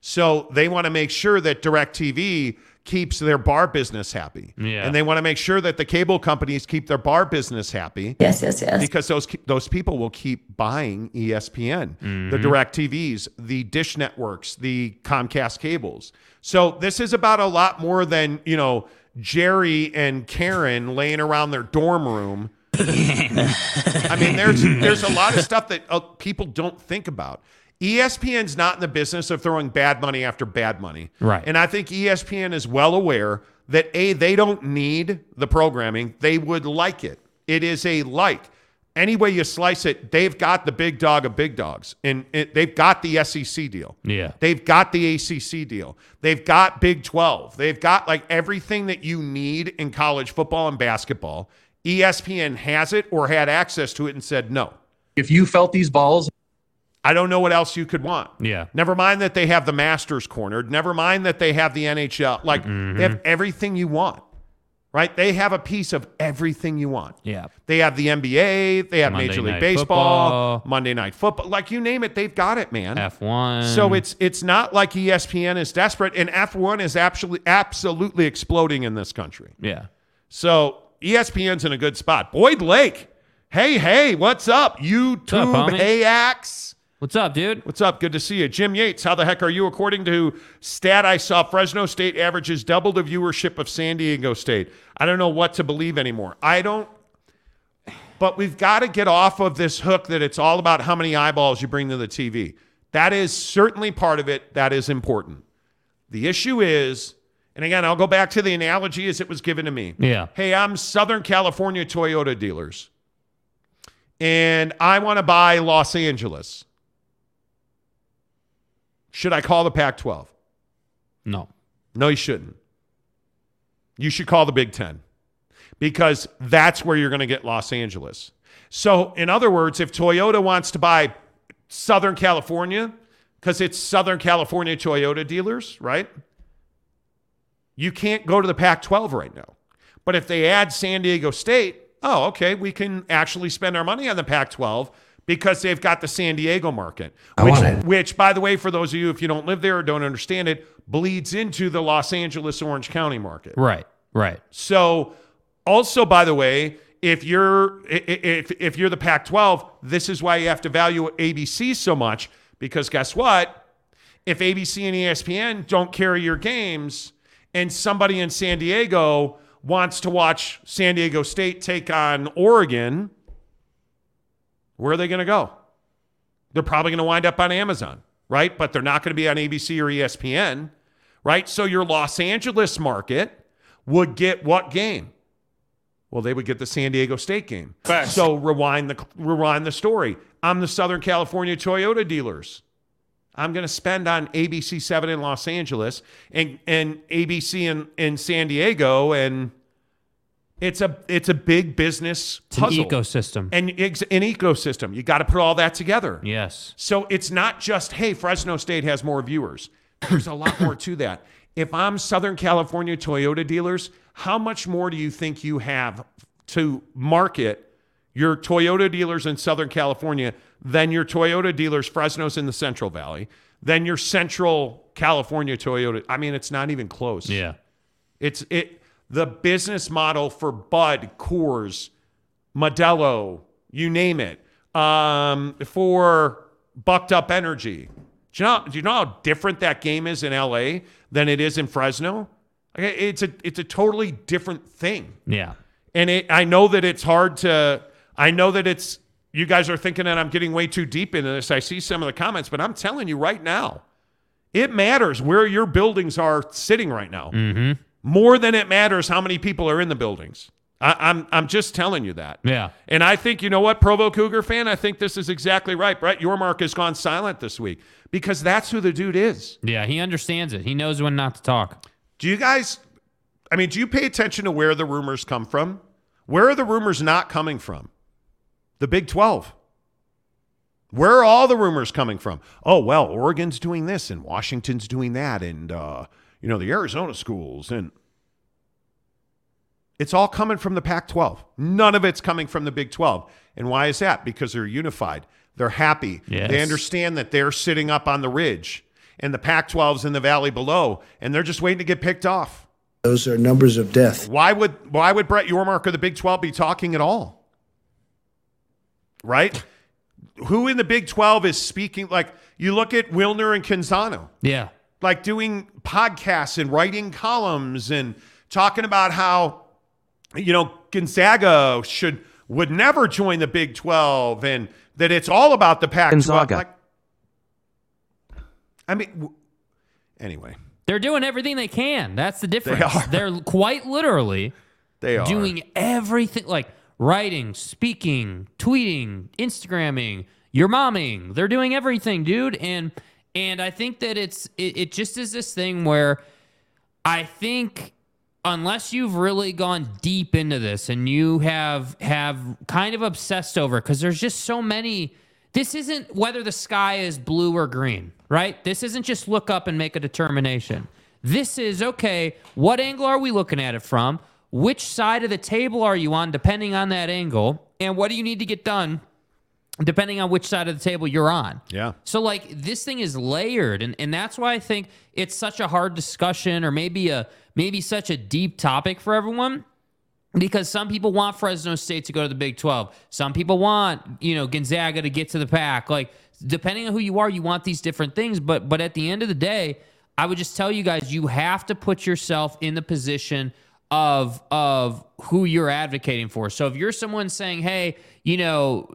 So they want to make sure that DirecTV keeps their bar business happy. Yeah. And they want to make sure that the cable companies keep their bar business happy Yes, yes, yes. because those those people will keep buying ESPN, mm-hmm. the Direct TVs, the Dish networks, the Comcast cables. So this is about a lot more than you know Jerry and Karen laying around their dorm room. I mean, there's there's a lot of stuff that uh, people don't think about. ESPN's not in the business of throwing bad money after bad money. Right. And I think ESPN is well aware that A, they don't need the programming. They would like it. It is a like. Any way you slice it, they've got the big dog of big dogs. And it, they've got the SEC deal. Yeah. They've got the ACC deal. They've got Big 12. They've got like everything that you need in college football and basketball. ESPN has it or had access to it and said no. If you felt these balls I don't know what else you could want. Yeah. Never mind that they have the Masters cornered. Never mind that they have the NHL. Like they have mm-hmm. everything you want, right? They have a piece of everything you want. Yeah. They have the NBA. They have Monday Major League Baseball, Football. Monday Night Football. Like you name it, they've got it, man. F1. So it's it's not like ESPN is desperate, and F1 is absolutely absolutely exploding in this country. Yeah. So ESPN's in a good spot. Boyd Lake, hey hey, what's up? YouTube up, homie? What's up, dude? What's up? Good to see you. Jim Yates, how the heck are you? According to stat I saw, Fresno State averages double the viewership of San Diego State. I don't know what to believe anymore. I don't, but we've got to get off of this hook that it's all about how many eyeballs you bring to the TV. That is certainly part of it. That is important. The issue is, and again, I'll go back to the analogy as it was given to me. Yeah. Hey, I'm Southern California Toyota dealers, and I want to buy Los Angeles. Should I call the Pac 12? No. No, you shouldn't. You should call the Big Ten because that's where you're going to get Los Angeles. So, in other words, if Toyota wants to buy Southern California, because it's Southern California Toyota dealers, right? You can't go to the Pac 12 right now. But if they add San Diego State, oh, okay, we can actually spend our money on the Pac 12 because they've got the San Diego market. Which, which, by the way, for those of you, if you don't live there or don't understand it, bleeds into the Los Angeles Orange County market. Right. Right. So, also by the way, if you're i- i- if if you're the Pac-12, this is why you have to value ABC so much because guess what? If ABC and ESPN don't carry your games, and somebody in San Diego wants to watch San Diego State take on Oregon, where are they going to go? They're probably going to wind up on Amazon, right? But they're not going to be on ABC or ESPN, right? So your Los Angeles market would get what game? Well, they would get the San Diego State game. So rewind the rewind the story. I'm the Southern California Toyota dealers. I'm going to spend on ABC 7 in Los Angeles and and ABC in, in San Diego and it's a it's a big business It's an ecosystem. and ex- an ecosystem. You got to put all that together. yes. So it's not just, hey, Fresno State has more viewers. There's a lot more to that. If I'm Southern California Toyota dealers, how much more do you think you have to market your Toyota dealers in Southern California than your Toyota dealers, Fresno's in the Central Valley, than your Central California Toyota? I mean, it's not even close. Yeah. It's it the business model for Bud, Coors, Modelo, you name it, um, for bucked up energy. Do you, know, do you know how different that game is in LA than it is in Fresno? Okay, It's a it's a totally different thing. Yeah. And it, I know that it's hard to, I know that it's, you guys are thinking that I'm getting way too deep into this. I see some of the comments, but I'm telling you right now, it matters where your buildings are sitting right now. Mm-hmm. More than it matters how many people are in the buildings. I, I'm, I'm just telling you that. Yeah. And I think, you know what, Provo Cougar fan, I think this is exactly right. Brett Yormark has gone silent this week because that's who the dude is. Yeah, he understands it. He knows when not to talk. Do you guys, I mean, do you pay attention to where the rumors come from? Where are the rumors not coming from? The Big 12. Where are all the rumors coming from? Oh, well, Oregon's doing this and Washington's doing that and, uh, you know, the Arizona schools. And it's all coming from the Pac 12. None of it's coming from the Big 12. And why is that? Because they're unified. They're happy. Yes. They understand that they're sitting up on the ridge and the Pac 12's in the valley below, and they're just waiting to get picked off. Those are numbers of death. Why would why would Brett Yormark or the Big 12 be talking at all? Right? Who in the Big 12 is speaking like you look at Wilner and Canzano, Yeah. Like doing podcasts and writing columns and talking about how you know Gonzaga should would never join the Big 12 and that it's all about the Pac 12. Gonzaga. Like, I mean w- anyway, They're doing everything they can. That's the difference. are. They're quite literally they are doing everything like writing, speaking, tweeting, Instagramming, your momming. They're doing everything, dude. And and I think that it's it, it just is this thing where I think unless you've really gone deep into this and you have have kind of obsessed over because there's just so many this isn't whether the sky is blue or green right? This isn't just look up and make a determination. This is okay what angle are we looking at it from? Which side of the table are you on depending on that angle? And what do you need to get done depending on which side of the table you're on Yeah. so like this thing is layered and, and that's why I think it's such a hard discussion or maybe a maybe such a deep topic for everyone because some people want Fresno State to go to the Big 12. Some people want, you know, Gonzaga to get to the pack. Like depending on who you are, you want these different things, but but at the end of the day, I would just tell you guys you have to put yourself in the position of of who you're advocating for. So if you're someone saying, "Hey, you know,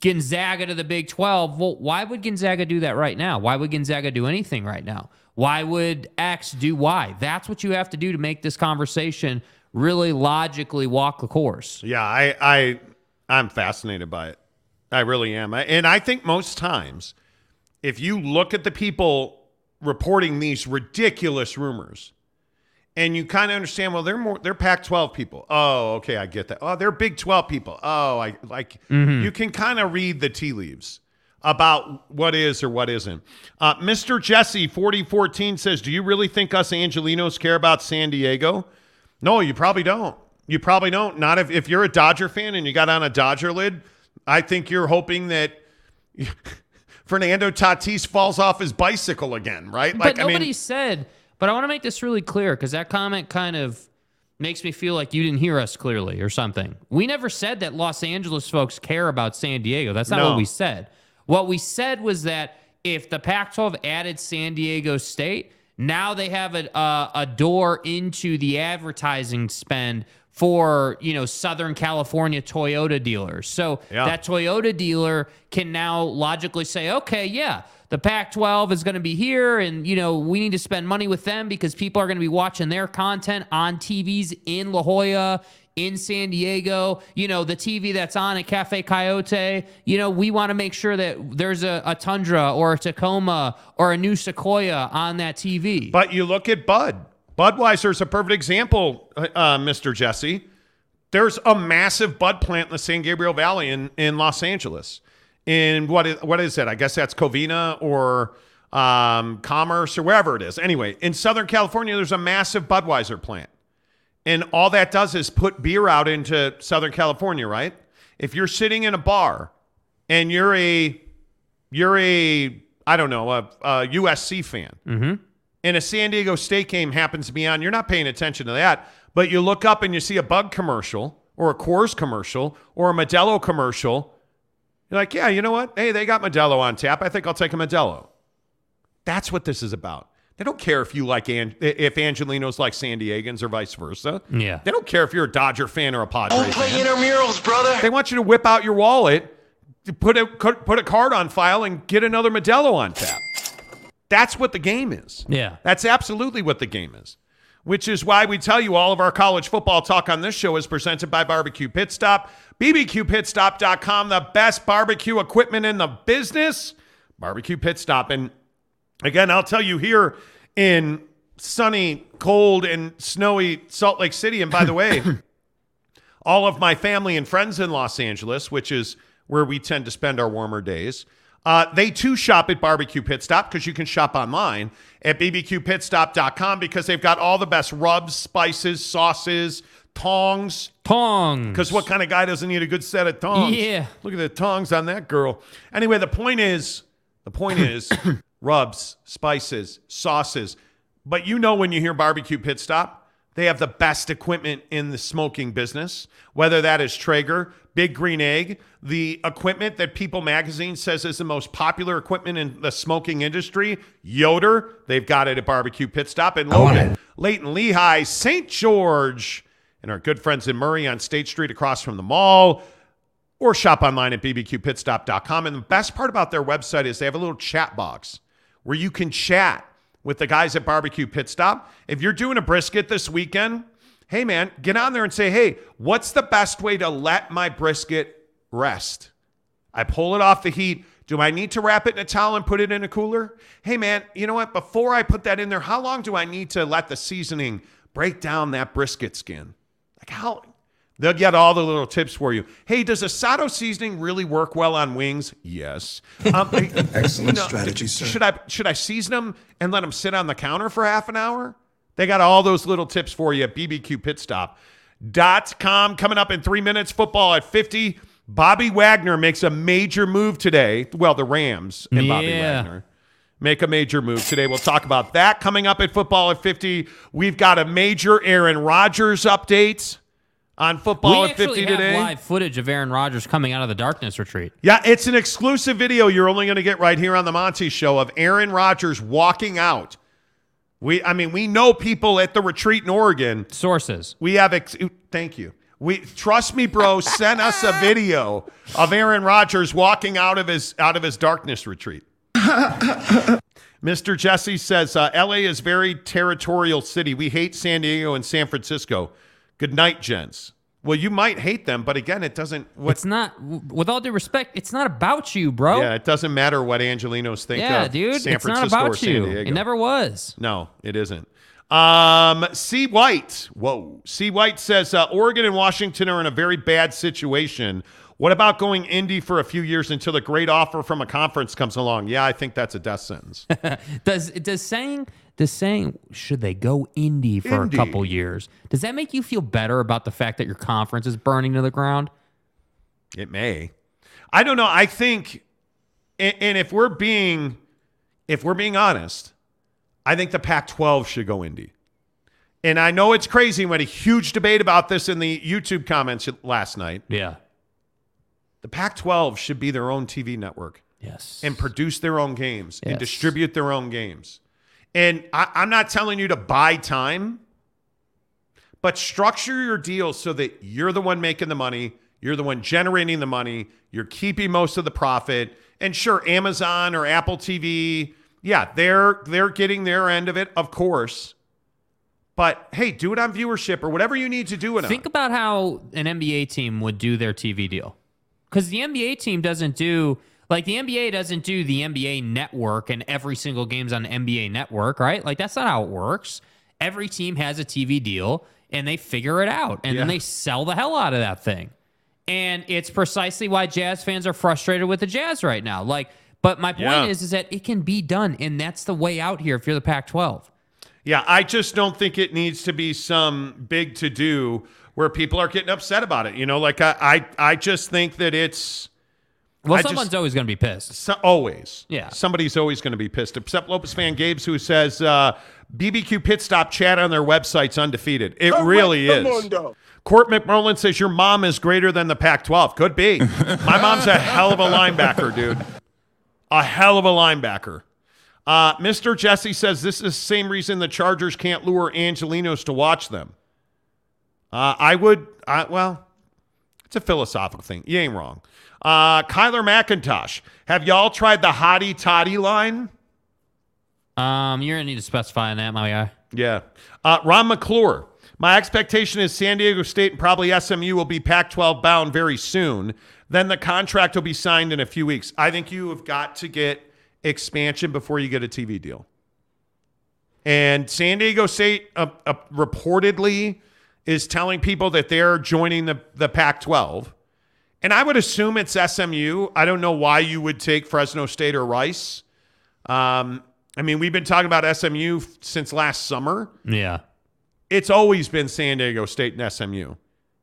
Gonzaga to the Big 12. Well, why would Gonzaga do that right now? Why would Gonzaga do anything right now? Why would X do Y? That's what you have to do to make this conversation really logically walk the course. Yeah, I, I, I'm fascinated by it. I really am. And I think most times, if you look at the people reporting these ridiculous rumors, and you kind of understand, well, they're more, they're Pac-12 people. Oh, okay, I get that. Oh, they're Big 12 people. Oh, I like. You can kind of read the tea leaves about what is or what isn't. Uh, Mr. Jesse 4014 says, "Do you really think us Angelinos care about San Diego?" No, you probably don't. You probably don't. Not if, if you're a Dodger fan and you got on a Dodger lid. I think you're hoping that Fernando Tatis falls off his bicycle again, right? but I nobody mean, said, but I want to make this really clear because that comment kind of makes me feel like you didn't hear us clearly or something. We never said that Los Angeles folks care about San Diego. That's not No. what we said. What we said was that if the Pac 12 added San Diego State, now they have a, a, a door into the advertising spend for you know Southern California Toyota dealers. So Yeah. that Toyota dealer can now logically say, okay, yeah, the Pac 12 is going to be here, and, you know, we need to spend money with them because people are going to be watching their content on TVs in La Jolla, in San Diego, you know, the TV that's on at Cafe Coyote. You know, we want to make sure that there's a, a Tundra or a Tacoma or a new Sequoia on that TV. but you look at Bud. Budweiser is a perfect example, uh, Mr. Jesse. There's a massive bud plant in the San Gabriel Valley in, in Los Angeles. In what is what is it? I guess that's Covina or um, Commerce or wherever it is. Anyway, in Southern California, there's a massive Budweiser plant. And all that does is put beer out into Southern California, right? If you're sitting in a bar and you're a you're a I don't know, a, a USC fan. And a San Diego State game happens to be on, you're not paying attention to that, but you look up and you see a Bud commercial or a Coors commercial or a Modelo commercial, you're like, yeah, you know what? Hey, they got Modelo on tap. I think I'll take a Modelo. That's what this is about. They don't care if you like An- if Angelinos like San Diegans or vice versa. Yeah. They don't care if you're a Dodger fan or a Padres Don't play fan. intramurals, brother. They want you to whip out your wallet, put a put a card on file, and get another Modelo on tap. That's what the game is. Yeah. That's absolutely what the game is. Which is why we tell you all of our college football talk on this show is presented by Barbecue Pit Stop. BBQPitstop.com, the best barbecue equipment in the business. Barbecue Pit Stop. And again, I'll tell you here in sunny, cold, and snowy Salt Lake City. And by the way, all of my family and friends in Los Angeles, which is where we tend to spend our warmer days, uh, they too shop at Barbecue Pit Stop because you can shop online at bbqpitstop.com because they've got all the best rubs, spices, sauces, tongs. Tongs. Because what kind of guy doesn't need a good set of tongs? Yeah. Look at the tongs on that girl. Anyway, the point is, the point is, rubs, spices, sauces. But you know when you hear barbecue pit stop, they have the best equipment in the smoking business. Whether that is Traeger, Big Green Egg, the equipment that People Magazine says is the most popular equipment in the smoking industry, Yoder. They've got it at Barbecue Pit Stop in Logan, Layton Lehi, St. George, and our good friends in Murray on State Street across from the mall or shop online at bbqpitstop.com. And the best part about their website is they have a little chat box where you can chat with the guys at Barbecue Pit Stop. If you're doing a brisket this weekend, hey man, get on there and say, hey, what's the best way to let my brisket rest? I pull it off the heat. Do I need to wrap it in a towel and put it in a cooler? Hey man, you know what? Before I put that in there, how long do I need to let the seasoning break down that brisket skin? Like how They'll get all the little tips for you. Hey, does asado seasoning really work well on wings? Yes. Um, Excellent you know, strategy, sir. Should I should I season them and let them sit on the counter for half an hour? They got all those little tips for you at bbqpitstop.com. Coming up in three minutes, football at 50. Bobby Wagner makes a major move today. Well, the Rams and Bobby Wagner make a major move today. We'll talk about that coming up at football at 50. We've got a major Aaron Rodgers update on football we at 50 have today. live footage of Aaron Rodgers coming out of the darkness retreat. Yeah, it's an exclusive video you're only going to get right here on the Monty Show of Aaron Rodgers walking out. We, I mean, we know people at the retreat in Oregon. Sources. We have, ex- thank you. We trust me, bro. Sent us a video of Aaron Rodgers walking out of his out of his darkness retreat. Mr. Jesse says uh, L.A. is very territorial city. We hate San Diego and San Francisco. Good night, gents. Well, you might hate them, but again, it doesn't. What, It's not, with all due respect, it's not about you, bro. yeah, it doesn't matter what Angelinos think Yeah, of dude. San it's not Francisco or about you. It never was. No, it isn't. Um, C. White. Whoa. C. White says uh, Oregon and Washington are in a very bad situation. What about going indie for a few years until a great offer from a conference comes along? Yeah, I think that's a death sentence. Does does saying does saying should they go indie for Indy. a couple years? Does that make you feel better about the fact that your conference is burning to the ground? it may. I don't know. I think, and, if we're being, if we're being honest, I think the Pac-12 should go indie. And I know it's crazy. We had a huge debate about this in the YouTube comments last night. Yeah. The Pac 12 should be their own TV network Yes. and produce their own games and distribute their own games. And I, I'm not telling you to buy time, but structure your deal so that you're the one making the money, you're the one generating the money, you're keeping most of the profit. And sure, Amazon or Apple TV, yeah, they're they're getting their end of it, of course. But hey, do it on viewership or whatever you need to do it on. Think about how an NBA team would do their TV deal. Because the NBA team doesn't do, like, the NBA doesn't do the NBA network and every single game's on the NBA network, right? Like, that's not how it works. Every team has a TV deal and they figure it out and then they sell the hell out of that thing. And it's precisely why Jazz fans are frustrated with the Jazz right now. Like, but my point Yeah. is, is that it can be done, and that's the way out here if you're the Pac-12. Yeah, I just don't think it needs to be some big to do where people are getting upset about it. You know, like I, I, I just think that it's Well, I just- someone's always going to be pissed. So, always. Yeah. Somebody's always going to be pissed. Except Lopes fan Gabe's who says uh, BBQ Pit Stop chat on their website's undefeated. It really is. Court McMullen says your mom is greater than the Pac 12. Could be. My mom's a hell of a linebacker, dude. A hell of a linebacker. Uh, Mr. Jesse says this is the same reason the Chargers can't lure Angelinos to watch them. Uh, I would, I, well, it's a philosophical thing. You ain't wrong. Uh, Kyler McIntosh, have y'all tried the hottie toddy line? Um, you're going to need to specify on that, my guy. Yeah. Uh, Ron McClure, my expectation is San Diego State and probably SMU will be Pac 12 bound very soon. Then the contract will be signed in a few weeks. I think you have got to get expansion before you get a TV deal. And San Diego State uh, uh, reportedly is telling people that they're joining the, the Pac 12. And I would assume it's SMU. I don't know why you would take Fresno State or Rice. Um, I mean, we've been talking about SMU since last summer. Yeah. It's always been San Diego State and SMU.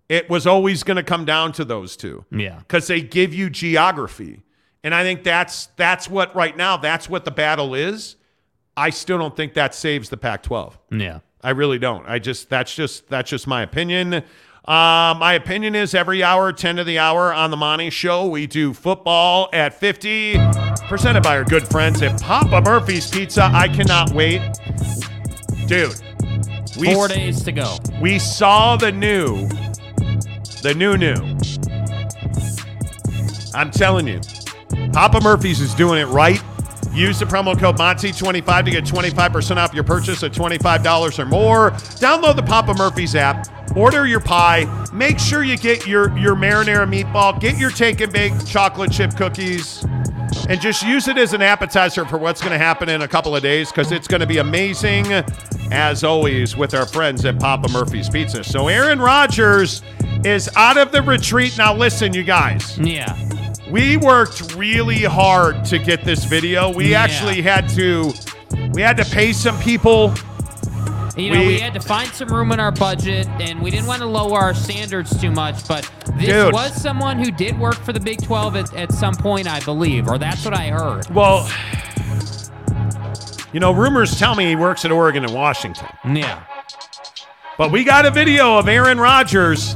It was always going to come down to those two Yeah. because they give you geography. And I think that's that's what right now that's what the battle is. I still don't think that saves the Pac-12. Yeah. I really don't. I just that's just that's just my opinion. Uh, my opinion is every hour, 10 to the hour on the Monty Show, we do football at 50, presented by our good friends at Papa Murphy's Pizza. I cannot wait. Dude, we, Four days to go. we saw the new, the new new. I'm telling you, Papa Murphy's is doing it right. Use the promo code Monty25 to get 25% off your purchase of $25 or more. Download the Papa Murphy's app. Order your pie. Make sure you get your, your marinara meatball. Get your take and bake chocolate chip cookies. And just use it as an appetizer for what's going to happen in a couple of days because it's going to be amazing, as always, with our friends at Papa Murphy's Pizza. So Aaron Rodgers is out of the retreat. Now, listen, you guys. Yeah. We worked really hard to get this video. We Yeah. actually had to we had to pay some people. You know, We- we, had to find some room in our budget, and we didn't want to lower our standards too much. But this Dude. was someone who did work for the Big 12 at, at some point, I believe, or that's what I heard. Well, you know, rumors tell me he works at Oregon and Washington. Yeah. But we got a video of Aaron Rodgers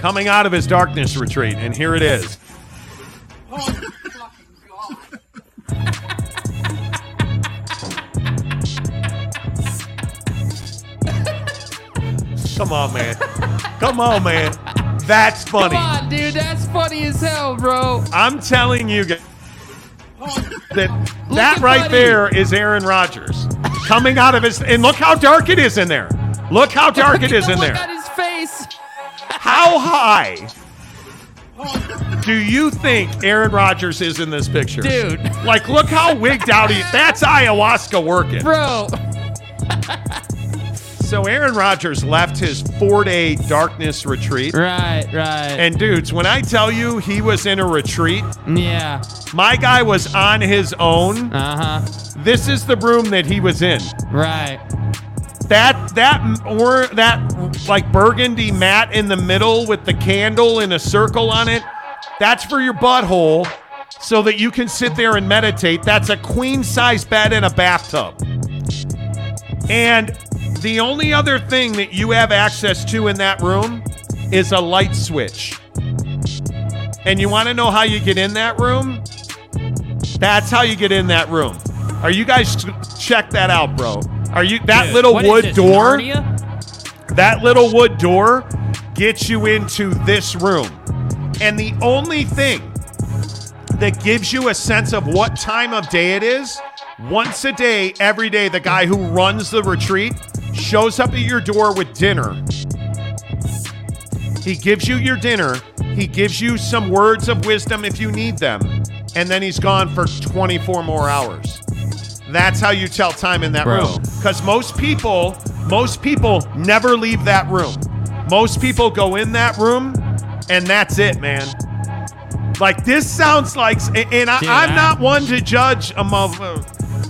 coming out of his darkness retreat, and here it is. Come on, man. Come on, man. That's funny. Come on, dude. That's funny as hell, bro. I'm telling you guys that that right Buddy. there is Aaron Rodgers coming out of his and look how dark it is in there. Look how dark it is in Look there. at his face. How high do you think Aaron Rodgers is in this picture? Dude. Like, look how wigged out he is. That's ayahuasca working. Bro. So Aaron Rodgers left his four-day darkness retreat. Right, right. And dudes, when I tell you he was in a retreat, yeah. my guy was on his own. Uh huh. This is the room that he was in. Right. That that or that like burgundy mat in the middle with the candle in a circle on it. That's for your butthole so that you can sit there and meditate. That's a queen size bed and a bathtub. And the only other thing that you have access to in that room is a light switch. And you want to know how you get in that room? That's how you get in that room. Are you guys check that out, bro? Are you that Dude, little wood this, door? Narnia? That little wood door gets you into this room. And the only thing that gives you a sense of what time of day it is, once a day, every day, the guy who runs the retreat shows up at your door with dinner. He gives you your dinner. He gives you some words of wisdom if you need them. And then he's gone for 24 more hours. That's how you tell time in that Bro. room. Because most people, most people never leave that room. Most people go in that room and that's it, man. Like this sounds like, and I, I'm not one to judge a mother,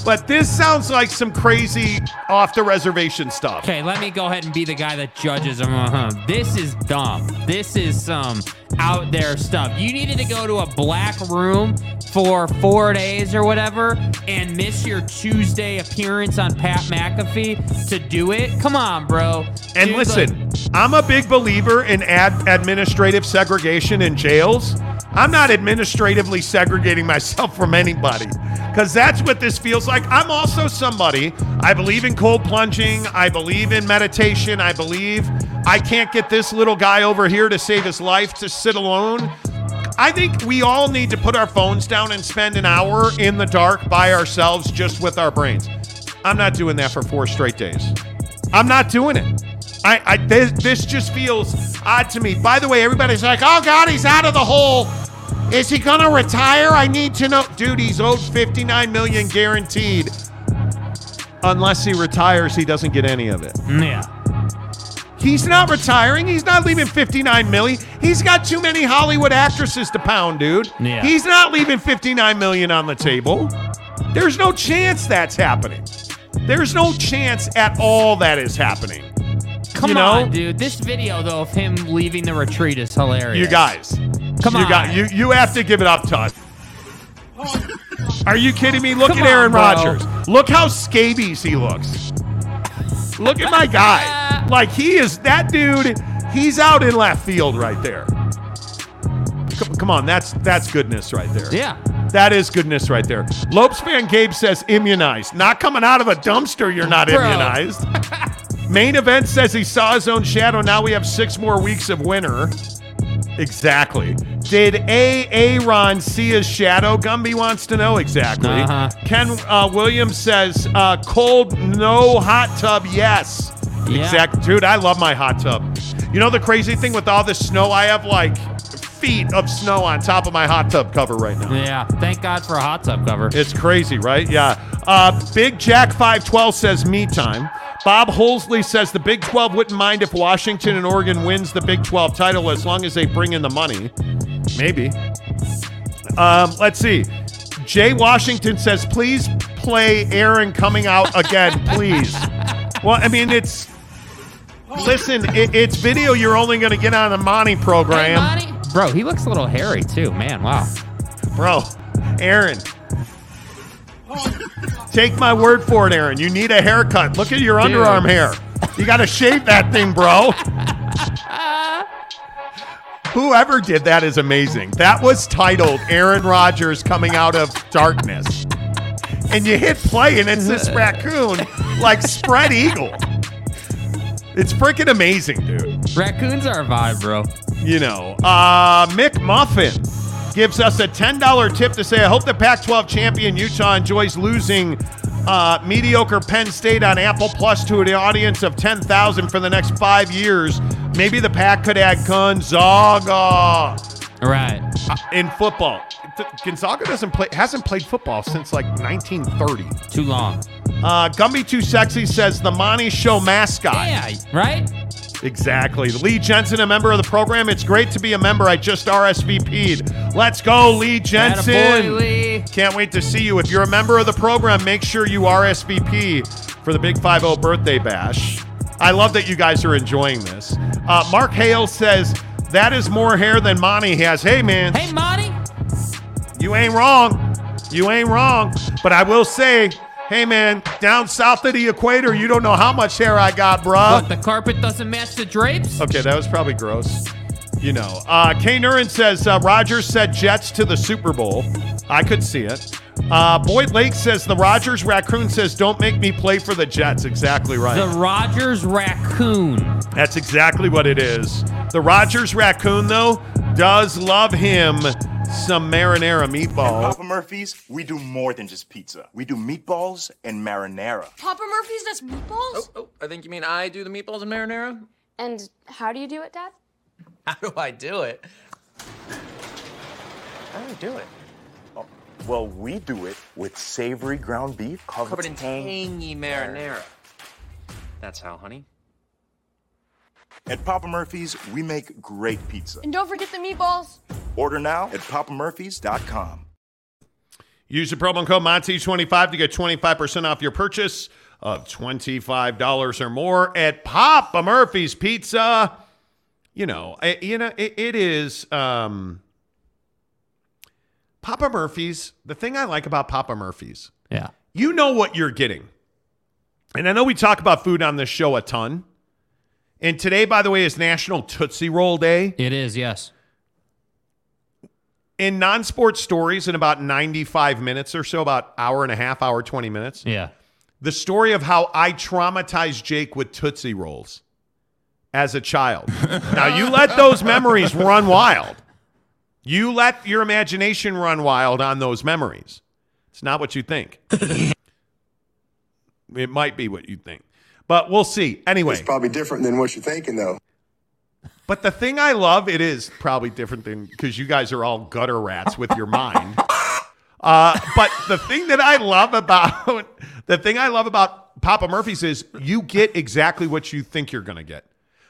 but this sounds like some crazy off the reservation stuff. Okay, let me go ahead and be the guy that judges him. Uh-huh. This is dumb. This is some out there stuff. You needed to go to a black room for four days or whatever and miss your Tuesday appearance on Pat McAfee to do it. Come on, bro. And Dude, listen, like- I'm a big believer in ad- administrative segregation in jails. I'm not administratively segregating myself from anybody because that's what this feels like. I'm also somebody, I believe in cold plunging. I believe in meditation. I believe I can't get this little guy over here to save his life to sit alone. I think we all need to put our phones down and spend an hour in the dark by ourselves just with our brains. I'm not doing that for four straight days. I'm not doing it. I, I this, this just feels odd to me. By the way, everybody's like, "Oh God, he's out of the hole. Is he gonna retire? I need to know." Dude, he's owed 59 million guaranteed. Unless he retires, he doesn't get any of it. yeah. He's not retiring. He's not leaving 59 million. He's got too many Hollywood actresses to pound, dude. Yeah. He's not leaving 59 million on the table. There's no chance that's happening. There's no chance at all that is happening. Come You know? on, dude. This video though of him leaving the retreat is hilarious. You guys. Come you on. Got, you you have to give it up to us. Are you kidding me? Look Come at Aaron on. Rodgers. Look how scabies he looks. Look at my guy. Like he is that dude. He's out in left field right there. Come, come on, that's that's goodness right there. Yeah. That is goodness right there. Lopes fan Gabe says immunized. Not coming out of a dumpster, you're not Bro. immunized. Main event says he saw his own shadow. Now we have six more weeks of winter. Exactly. Did A. Aaron see his shadow? Gumby wants to know exactly. Uh-huh. Ken uh, Williams says uh, cold, no hot tub, yes. Yeah. Exact, dude. I love my hot tub. You know the crazy thing with all this snow, I have like feet of snow on top of my hot tub cover right now. Yeah. Thank God for a hot tub cover. It's crazy, right? Yeah. Uh, Big Jack 512 says me time. Bob Holsley says the Big 12 wouldn't mind if Washington and Oregon wins the Big 12 title as long as they bring in the money. Maybe. Um, let's see. Jay Washington says, please play Aaron coming out again, please. well, I mean, it's. Listen, it, it's video you're only going to get on the Monty program. Hey, Monty. Bro, he looks a little hairy too. Man, wow. Bro, Aaron. Take my word for it, Aaron. You need a haircut. Look at your Dude. underarm hair. You got to shave that thing, bro. Whoever did that is amazing. That was titled Aaron Rodgers coming out of darkness. And you hit play and it's this raccoon like spread eagle. It's freaking amazing, dude. Raccoons are a vibe, bro. You know, uh, Mick Muffin gives us a $10 tip to say, I hope the Pac 12 champion Utah enjoys losing uh, mediocre Penn State on Apple Plus to an audience of 10,000 for the next five years. Maybe the Pac could add Gonzaga Right. in football. Gonzaga doesn't play, hasn't played football since like 1930. Too long. Uh, Gumby Too Sexy says the Monty Show mascot. Yeah, right? Exactly. Lee Jensen, a member of the program. It's great to be a member. I just RSVP'd. Let's go, Lee Jensen. Attaboy, Lee. Can't wait to see you. If you're a member of the program, make sure you RSVP for the Big 5 birthday bash. I love that you guys are enjoying this. Uh, Mark Hale says, that is more hair than Monty has. Hey, man, Hey, Monty. you ain't wrong. You ain't wrong. But I will say, hey, man, down south of the equator, you don't know how much hair I got, bruh. What, the carpet doesn't match the drapes? Okay, that was probably gross. You know, uh, Kay Nurin says uh, Rodgers said Jets to the Super Bowl. I could see it. Uh, Boyd Lake says the Rodgers raccoon says don't make me play for the Jets. Exactly right. The Rodgers raccoon. That's exactly what it is. The Rodgers raccoon though does love him some marinara meatball. Papa Murphy's, we do more than just pizza. We do meatballs and marinara. Papa Murphy's does meatballs? Oh, oh, I think you mean I do the meatballs and marinara? And how do you do it, Dad? How do I do it? How do I do it? Oh, well, we do it with savory ground beef covered, Covered in tangy marinara. That's how, honey. At Papa Murphy's, we make great pizza. And don't forget the meatballs. Order now at papamurphys.com. Use the promo code Monty25 to get 25% off your purchase of $25 or more at Papa Murphy's Pizza. you know, I, you know, it, it is. Um, Papa Murphy's. The thing I like about Papa Murphy's, Yeah. you know what you're getting. And I know we talk about food on this show a ton. And today, by the way, is National Tootsie Roll Day. It is, yes. In non-sports stories, in about 95 minutes or so, about hour and a half, hour 20 minutes, Yeah. the story of how I traumatized Jake with Tootsie Rolls as a child. now, you let those memories run wild. You let your imagination run wild on those memories. It's not what you think. it might be what you think, but we'll see. Anyway, It's probably different than what you're thinking, though. but the thing I love, it is probably different than because you guys are all gutter rats with your mind. Uh, but the thing that I love about the thing I love about Papa Murphy's is you get exactly what you think you're going to get.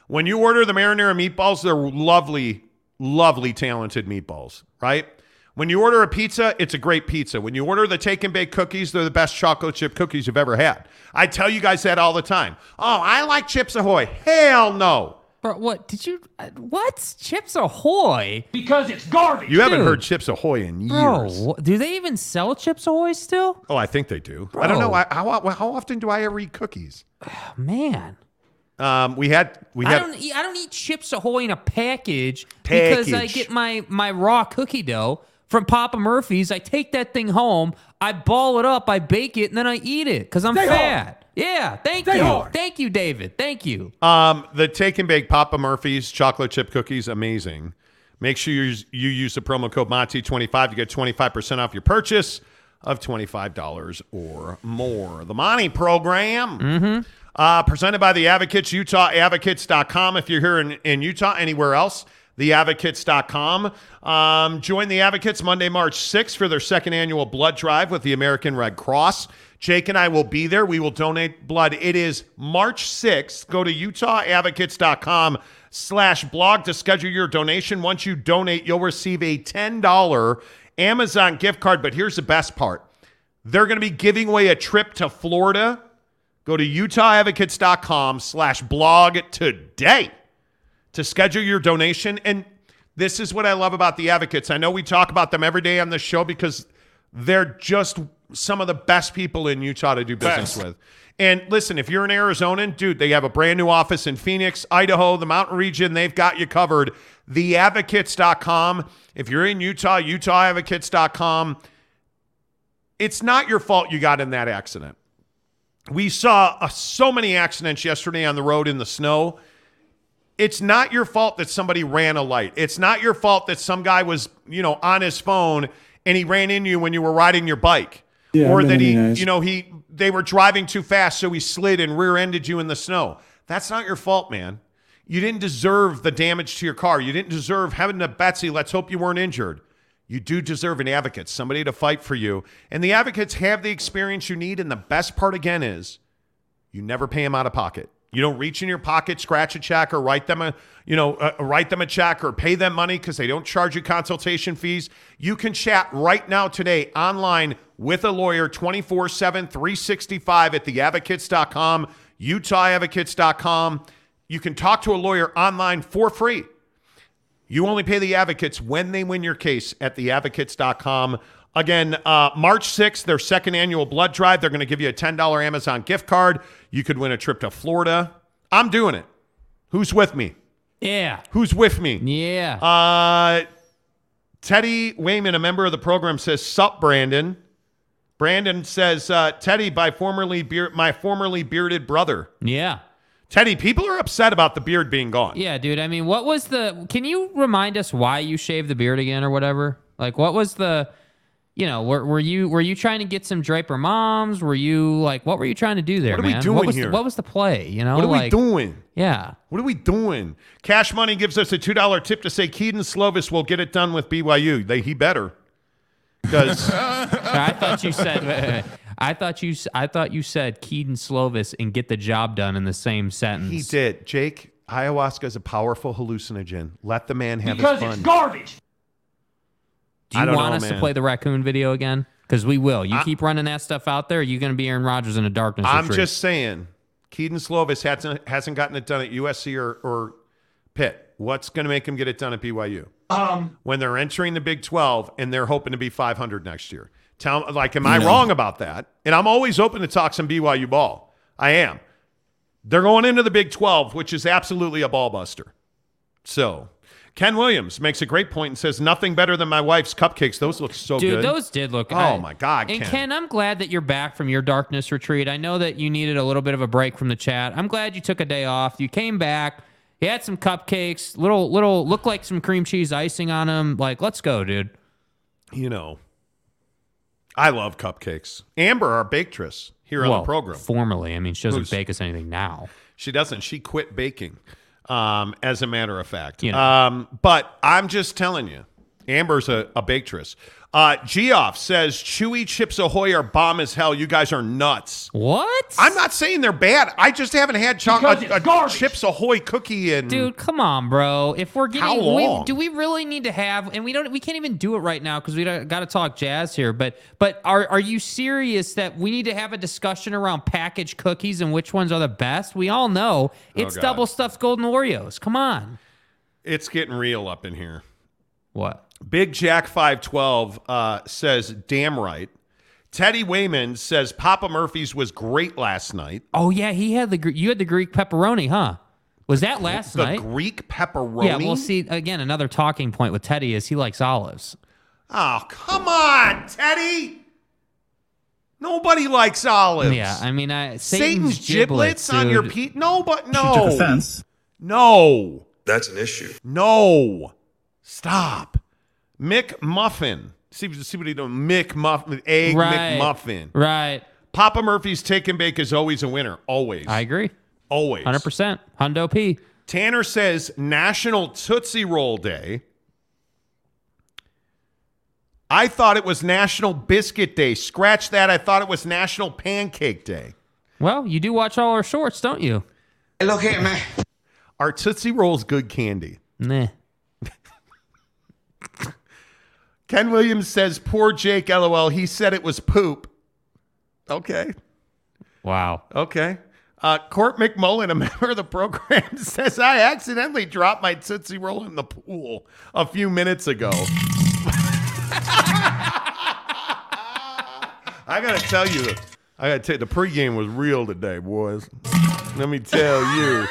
When you order the marinara meatballs, they're lovely, lovely, talented meatballs, right? When you order a pizza, it's a great pizza. When you order the take and bake cookies, they're the best chocolate chip cookies you've ever had. I tell you guys that all the time. Oh, I like Chips Ahoy. Hell no. Bro, what did you? uh, What Chips Ahoy? Because it's garbage. You haven't Dude. heard Chips Ahoy in years. Bro, wha- do they even sell Chips Ahoy still? Oh, I think they do. I don't know. I, how, how often do I ever eat cookies? Man, Um, we had we I had don't. Eat, I don't eat Chips Ahoy in a package, because I Package. get my my raw cookie dough from Papa Murphy's. I take that thing home, I ball it up, I bake it, and then I eat it because I'm Stay fat. Yeah, thank Stay you, hard. thank you, David, thank you. um the take and bake Papa Murphy's chocolate chip cookies. Amazing. Make sure you use, you use the promo code Monty25 to get 25% off your purchase of $25 or more. The Monty program, uh, presented by the Advocates, UtahAdvocates.com. If you're here in, in Utah, anywhere else, theadvocates.com. Um, join the Advocates Monday, March 6th for their second annual blood drive with the American Red Cross. Jake and I will be there. We will donate blood. It is March 6th. Go to UtahAdvocates.com slash blog to schedule your donation. Once you donate, you'll receive a $10 Amazon gift card. But here's the best part. They're going to be giving away a trip to Florida. Go to UtahAdvocates.com slash blog today to schedule your donation. And this is what I love about the advocates. I know we talk about them every day on the show because they're just some of the best people in Utah to do business with. And listen, if you're an Arizonan, dude, they have a brand new office in Phoenix, Idaho, the mountain region. They've got you covered. Theadvocates.com. If you're in Utah, UtahAdvocates.com. It's not your fault you got in that accident. We saw uh, so many accidents yesterday on the road in the snow it's not your fault that somebody ran a light. It's not your fault that some guy was, you know, on his phone and he ran into you when you were riding your bike. Yeah, or that he, nice. you know, he they were driving too fast so he slid and rear-ended you in the snow. That's not your fault, man. You didn't deserve the damage to your car. You didn't deserve having to Betsy. Let's hope you weren't injured. You do deserve an advocate, somebody to fight for you. And the advocates have the experience you need. And the best part again is you never pay them out of pocket. You don't reach in your pocket, scratch a check, or write them a, you know, uh, write them a check or pay them money because they don't charge you consultation fees. You can chat right now today online with a lawyer 24 7, 365 at theadvocates.com, utahadvocates.com. You can talk to a lawyer online for free. You only pay the advocates when they win your case at theadvocates.com. Again, uh, March 6th, their second annual blood drive. They're going to give you a $10 Amazon gift card. You could win a trip to Florida. I'm doing it. Who's with me? Yeah, Who's with me? yeah. Uh, Teddy Wayman, a member of the program, says, Sup, Brandon. Brandon says, uh, Teddy, by formerly beard, my formerly bearded brother. Yeah. Teddy, people are upset about the beard being gone. Yeah, dude. I mean, what was the? Can you remind us why you shaved the beard again or whatever? Like, what was the? You know, were, were you were you trying to get some Draper moms? Were you like, what were you trying to do there, What are we man? doing what was here? The, what was the play? You know, What are we doing? Yeah. What are we doing? Cash Money gives us a two dollar tip to say Kedon Slovis will get it done with BYU. They he better because I thought you said. wait, wait, wait. I thought you. s- I thought you said Kedon Slovis and get the job done in the same sentence. he did. Jake, ayahuasca is a powerful hallucinogen. Let the man have Because his it's garbage. Do you want know, us to play the raccoon video again? Because we will. You I- keep running that stuff out there. You're going to be Aaron Rodgers in a darkness. I'm retreat. just saying, Kedon Slovis hasn't hasn't gotten it done at USC or or Pitt. What's going to make him get it done at BYU? Um, when they're entering the Big 12 and they're hoping to be 500 next year. Tell like, am I No. wrong about that? And I'm always open to talk some BYU ball. I am. They're going into the Big 12, which is absolutely a ball buster. So, Ken Williams makes a great point and says nothing better than my wife's cupcakes. Those look so good. Dude, good. those did look. Oh I- my God, And Ken. Ken. I'm glad that you're back from your darkness retreat. I know that you needed a little bit of a break from the chat. I'm glad you took a day off. You came back. You had some cupcakes, little little look like some cream cheese icing on them. Like, let's go, dude. you know, I love cupcakes. Amber, our baketress here on the program. Formerly, I mean, she doesn't Who's- bake us anything now. She doesn't. She quit baking, um, as a matter of fact. You know. Um, but I'm just telling you, Amber's a, a baketress. Uh, Geoff says Chewy Chips Ahoy are bomb as hell. You guys are nuts. What? I'm not saying they're bad. I just haven't had Because chocolate it's a, garbage. Chips Ahoy cookie and Dude, come on, bro. If we're getting, How we, long? do we really need to have? And we don't. We can't even do it right now because we got to talk jazz here. But but are are you serious that we need to have a discussion around packaged cookies and which ones are the best? We all know it's Oh, God. double stuffed golden Oreos. Come on. it's getting real up in here. What? Big Jack 512 uh, says, damn right. Teddy Wayman says Papa Murphy's was great last night. Oh yeah, he had the Gre- you had the Greek pepperoni, huh? Was that last the night? Greek pepperoni. Yeah, we'll see. Again, another talking point with Teddy is he likes olives. Oh, come on, Teddy. Nobody likes olives. Yeah, I mean, I, Satan's, Satan's, giblets, on your dude. pe No, but no. offense. No. That's an issue. No. Stop. Mick Muffin. See, see what he doing. Mick Muffin. Egg Right. McMuffin. Right. Papa Murphy's take and bake is always a winner. Always. I agree. always. Hundred percent. Hundo P. Tanner says National Tootsie Roll Day. I thought it was National Biscuit Day. Scratch that. I thought it was National Pancake Day. Well, you do watch all our shorts, don't you? Look here, man. Are Tootsie Rolls good candy? Nah. Ken Williams says, poor Jake, lol. He said it was poop. Okay. Wow. Okay. Uh, Court McMullen, a member of the program, says, I accidentally dropped my Tootsie Roll in the pool a few minutes ago. I got to tell you, I got to tell you, the pregame was real today, boys. Let me tell you.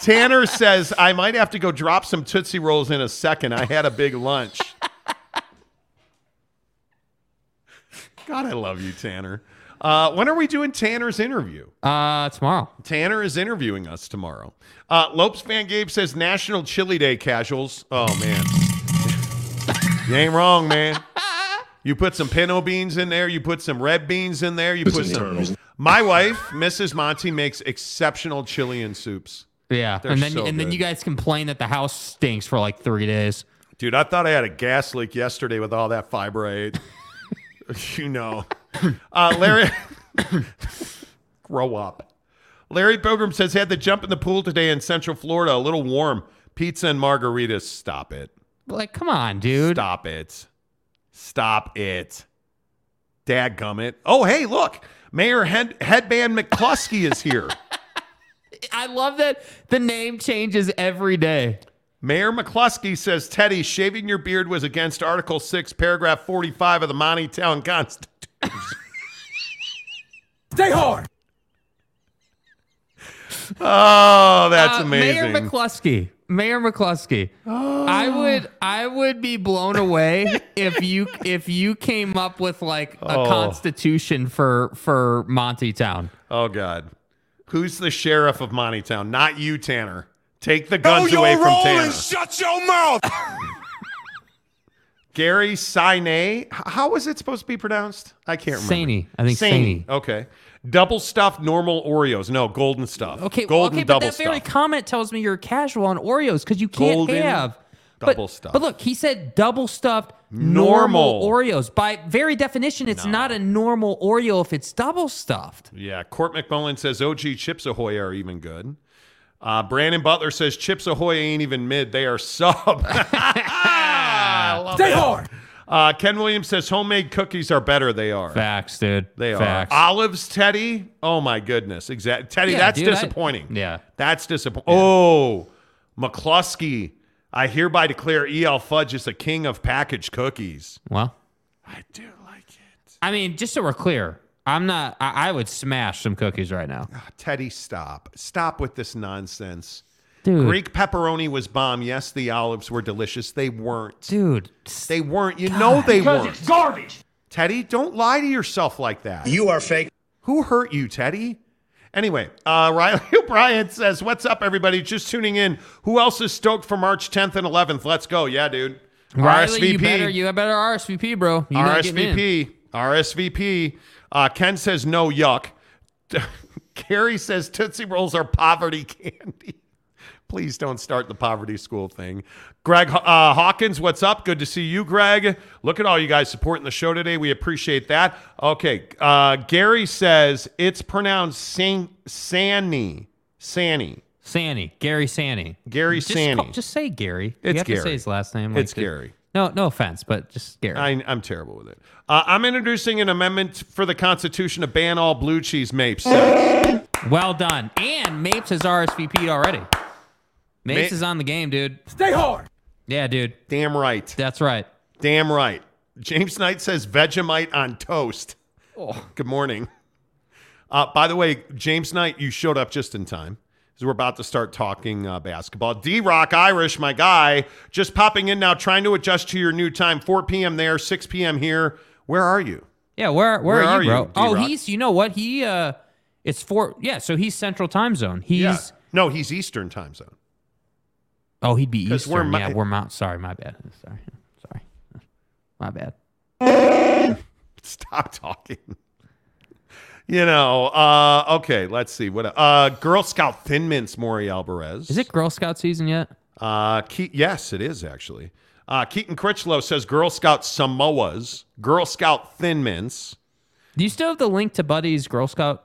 Tanner says, I might have to go drop some Tootsie Rolls in a second. I had a big lunch. God, I love you, Tanner. Uh, when are we doing Tanner's interview? Uh, tomorrow. Tanner is interviewing us tomorrow. Uh, Lopes fan Gabe says National Chili Day casuals. Oh, man. you ain't wrong, man. You put some pinto beans in there. You put some red beans in there. You It's put some. internal. My wife, Mrs. Monty, makes exceptional Chilean soups. Yeah, They're and then so and then you guys complain that the house stinks for like three days. Dude, I thought I had a gas leak yesterday with all that fiber I ate. you know. Uh, Larry, grow up. Larry Pilgrim says, had to jump in the pool today in Central Florida, a little warm. Pizza and margaritas. Stop it. Like, come on, dude. Stop it. Stop it. Dadgummit. Oh, hey, look. Mayor Head- Headband McCluskey is here. I love that the name changes every day. Mayor McCluskey says, Teddy, shaving your beard was against Article 6, Paragraph 45 of the Monty Town Constitution. Stay hard. Oh, that's Uh, amazing. Mayor McCluskey. Mayor McCluskey. I would I would be blown away if you if you came up with like a Oh. constitution for for Monty Town. oh, God. Who's the sheriff of Monty Town? Not you, Tanner. Take the guns away from Tanner. shut your mouth. Gary Sine. H- How is it supposed to be pronounced? I can't remember. Saney. I think Saney. Saney. Okay. Double stuffed normal Oreos. No, golden stuff. Okay, golden okay, but double that very stuff. comment tells me you're casual on Oreos because you can't Golden have double but, stuff. But look, he said double stuffed Normal. normal, Oreos. By very definition, it's not a normal Oreo if it's double stuffed. Yeah, Court McMullen says OG Chips Ahoy are even good. Uh, Brandon Butler says Chips Ahoy ain't even mid; they are sub. I love Stay it. hard. Uh, Ken Williams says homemade cookies are better. They are. Facts, dude. They Facts. are. Olives, Teddy. Oh my goodness, exactly. Teddy, Yeah, that's dude, I- disappointing. yeah. that's disappointing. Oh, McCluskey, I hereby declare EL Fudge is the king of packaged cookies. Well, I do like it. I mean, just so we're clear, I'm not. I, I would smash some cookies right now. Ah, Teddy, stop. Stop with this nonsense. Dude. Greek pepperoni was bomb. Yes, the olives were delicious. They weren't. Dude, They weren't. You know they Because weren't. it's garbage. Teddy, don't lie to yourself like that. You are fake. Who hurt you, Teddy? Anyway, uh, Riley O'Brien says, What's up, everybody? Just tuning in. Who else is stoked for March 10th and 11th? Let's go. Yeah, dude. Riley, RSVP. you better you better RSVP, bro. You're not getting in. RSVP. RSVP. Uh, Ken says, No yuck. Carrie says, Tootsie Rolls are poverty candy. Please don't start the poverty school thing. Greg uh, Hawkins, what's up? Good to see you, Greg. Look at all you guys supporting the show today. We appreciate that. Okay. Uh, Gary says it's pronounced San- Sanny. Sanny. Sanny, Gary Sanny. Gary just Sanny. call- just say Gary. It's you have Gary. to say his last name. It's the- Gary. No, no offense, but just Gary. I, I'm terrible with it. Uh, I'm introducing an amendment for the Constitution to ban all blue cheese mapes. well done. And Mapes has RSVP'd already. Mapes Ma- is on the game, dude. Stay hard. Yeah, dude. Damn right. That's right. Damn right. James Knight says Vegemite on toast. Oh. Good morning. Uh, by the way, James Knight, you showed up just in time because we're about to start talking uh, basketball. D Rock Irish, my guy, just popping in now, trying to adjust to your new time. 4 p.m. there, 6 p.m. here. Where are you? Yeah, where where, Where are, you, bro? you, oh, he's you know what? He uh it's four yeah, so he's central time zone. He's Yeah. No, he's Eastern time zone. oh he'd be 'Cause we're Eastern. yeah, we're Mount sorry, my bad. Sorry. Sorry. My bad. Stop talking. You know, uh, okay, let's see. What uh Girl Scout Thin Mints, Maury Alvarez. Is it Girl Scout season yet? Uh, Ke- yes, it is actually. Uh, Keaton Critchlow says Girl Scout Samoas, Girl Scout Thin Mints. Do you still have the link to Buddy's Girl Scout?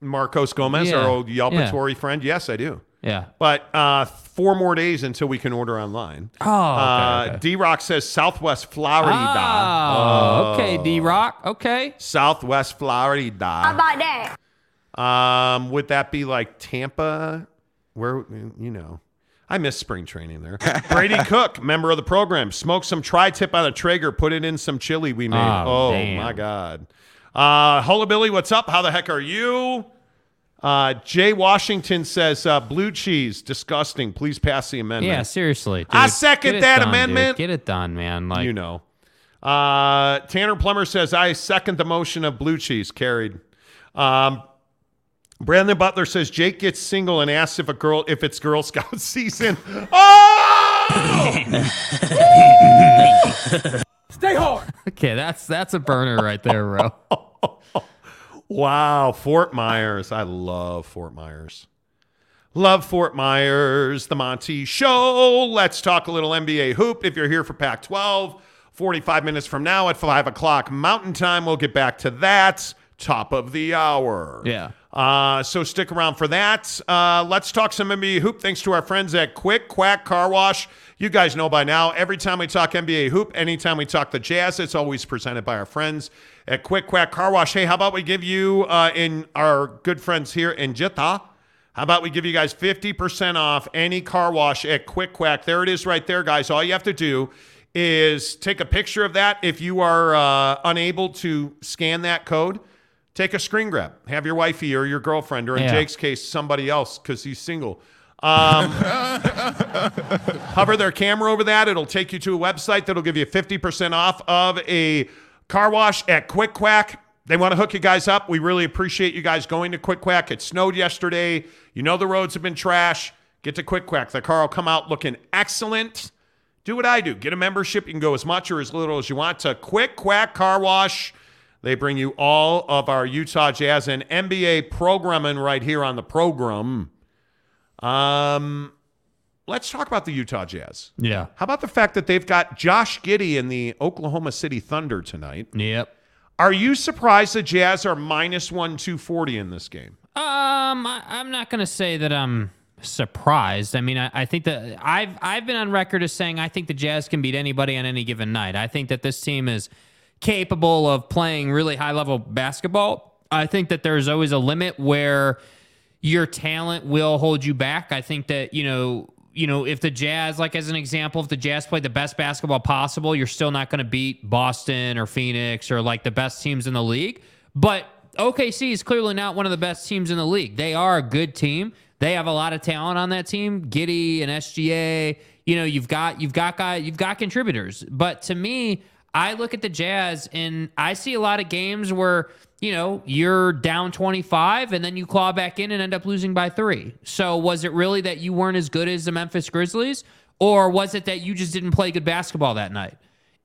Marcos Gomez, Yeah. our old Yelp Yeah. Friend. Yes, I do. Yeah. But uh, four more days until we can order online. Oh, okay, uh, okay. D Rock says Southwest Florida. Oh, okay, D Rock. Okay. Southwest Florida. How about that? Um, would that be like Tampa? Where you know, I miss spring training there. Brady Cook, member of the program, smoked some tri-tip on a Traeger, put it in some chili we made. Oh, Oh, my god. Uh, Holla Billy, what's up? How the heck are you? Uh, Jay Washington says uh, blue cheese, disgusting. Please pass the amendment. Yeah, seriously. Dude. I second that done, dude. amendment. Get it done, man. Like you know. Uh, Tanner Plummer says, I second the motion of blue cheese carried. Um, Brandon Butler says Jake gets single and asks if a girl if it's Girl Scout season. Oh! Stay hard. Okay, that's that's a burner right there, bro. Wow, Fort Myers. I love Fort Myers. Love Fort Myers, the Monty Show. Let's talk a little NBA hoop. If you're here for Pac 12, 45 minutes from now at 5 o'clock Mountain Time, we'll get back to that. Top of the hour. Yeah. Uh, so stick around for that. Uh, let's talk some NBA hoop. Thanks to our friends at Quick Quack Car Wash. You guys know by now, every time we talk NBA hoop, anytime we talk the Jazz, it's always presented by our friends at Quick Quack Car Wash. Hey, how about we give you, uh, in our good friends here in Jita, how about we give you guys 50% off any car wash at Quick Quack? There it is right there, guys. All you have to do is take a picture of that. If you are uh, unable to scan that code, take a screen grab. Have your wifey or your girlfriend, or in Yeah. Jake's case, somebody else because he's single. Um, hover their camera over that. It'll take you to a website that'll give you 50% off of a car wash at Quick Quack. They want to hook you guys up. We really appreciate you guys going to Quick Quack. It snowed yesterday. You know the roads have been trash. Get to Quick Quack. The car will come out looking excellent. Do what I do. Get a membership. You can go as much or as little as you want to Quick Quack Car Wash. They bring you all of our Utah Jazz and NBA programming right here on the program. Um, let's talk about the Utah Jazz. Yeah. How about the fact that they've got Josh Giddey in the Oklahoma City Thunder tonight? Yep. Are you surprised the Jazz are minus one two forty in this game? Um, I, I'm not gonna say that I'm surprised. I mean, I, I think that I've I've been on record as saying I think the Jazz can beat anybody on any given night. I think that this team is capable of playing really high level basketball. I think that there's always a limit where your talent will hold you back. I think that you know you know, if the Jazz, like as an example, if the Jazz played the best basketball possible, you're still not going to beat Boston or Phoenix or like the best teams in the league. But OKC is clearly not one of the best teams in the league. They are a good team. They have a lot of talent on that team. Giddey and SGA. You know, you've got you've got guy you've got contributors. But to me, I look at the Jazz and I see a lot of games where you know, you're down 25 and then you claw back in and end up losing by three. So was it really that you weren't as good as the Memphis Grizzlies? Or was it that you just didn't play good basketball that night?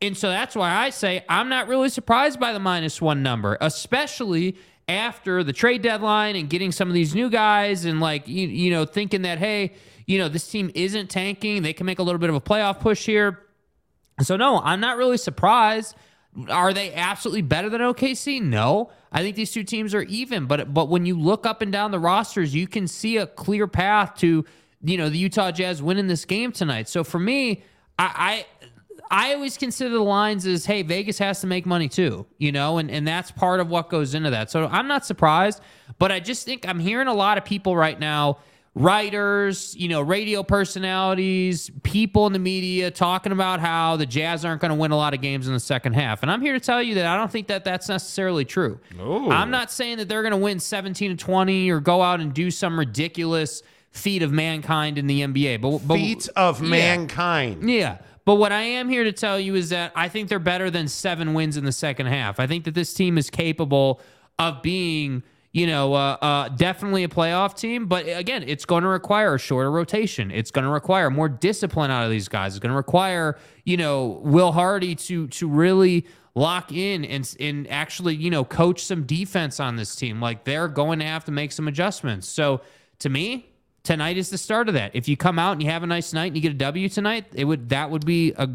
And so that's why I say I'm not really surprised by the minus one number, especially after the trade deadline and getting some of these new guys and like, you, you know, thinking that, hey, you know, this team isn't tanking. They can make a little bit of a playoff push here. So, no, I'm not really surprised. Are they absolutely better than OKC? No. I think these two teams are even, but but when you look up and down the rosters, you can see a clear path to you know the Utah Jazz winning this game tonight. So for me, I, I I always consider the lines as hey, Vegas has to make money too, you know, and, and that's part of what goes into that. So I'm not surprised, but I just think I'm hearing a lot of people right now writers, you know, radio personalities, people in the media talking about how the Jazz aren't going to win a lot of games in the second half. And I'm here to tell you that I don't think that that's necessarily true. Ooh. I'm not saying that they're going to win 17 to 20 or go out and do some ridiculous feat of mankind in the NBA. But, but feat of yeah. mankind. Yeah. But what I am here to tell you is that I think they're better than seven wins in the second half. I think that this team is capable of being – you know, uh, uh, definitely a playoff team. But again, it's going to require a shorter rotation. It's going to require more discipline out of these guys. It's going to require, you know, Will Hardy to to really lock in and and actually, you know, coach some defense on this team. Like they're going to have to make some adjustments. So to me, tonight is the start of that. If you come out and you have a nice night and you get a W tonight, it would that would be a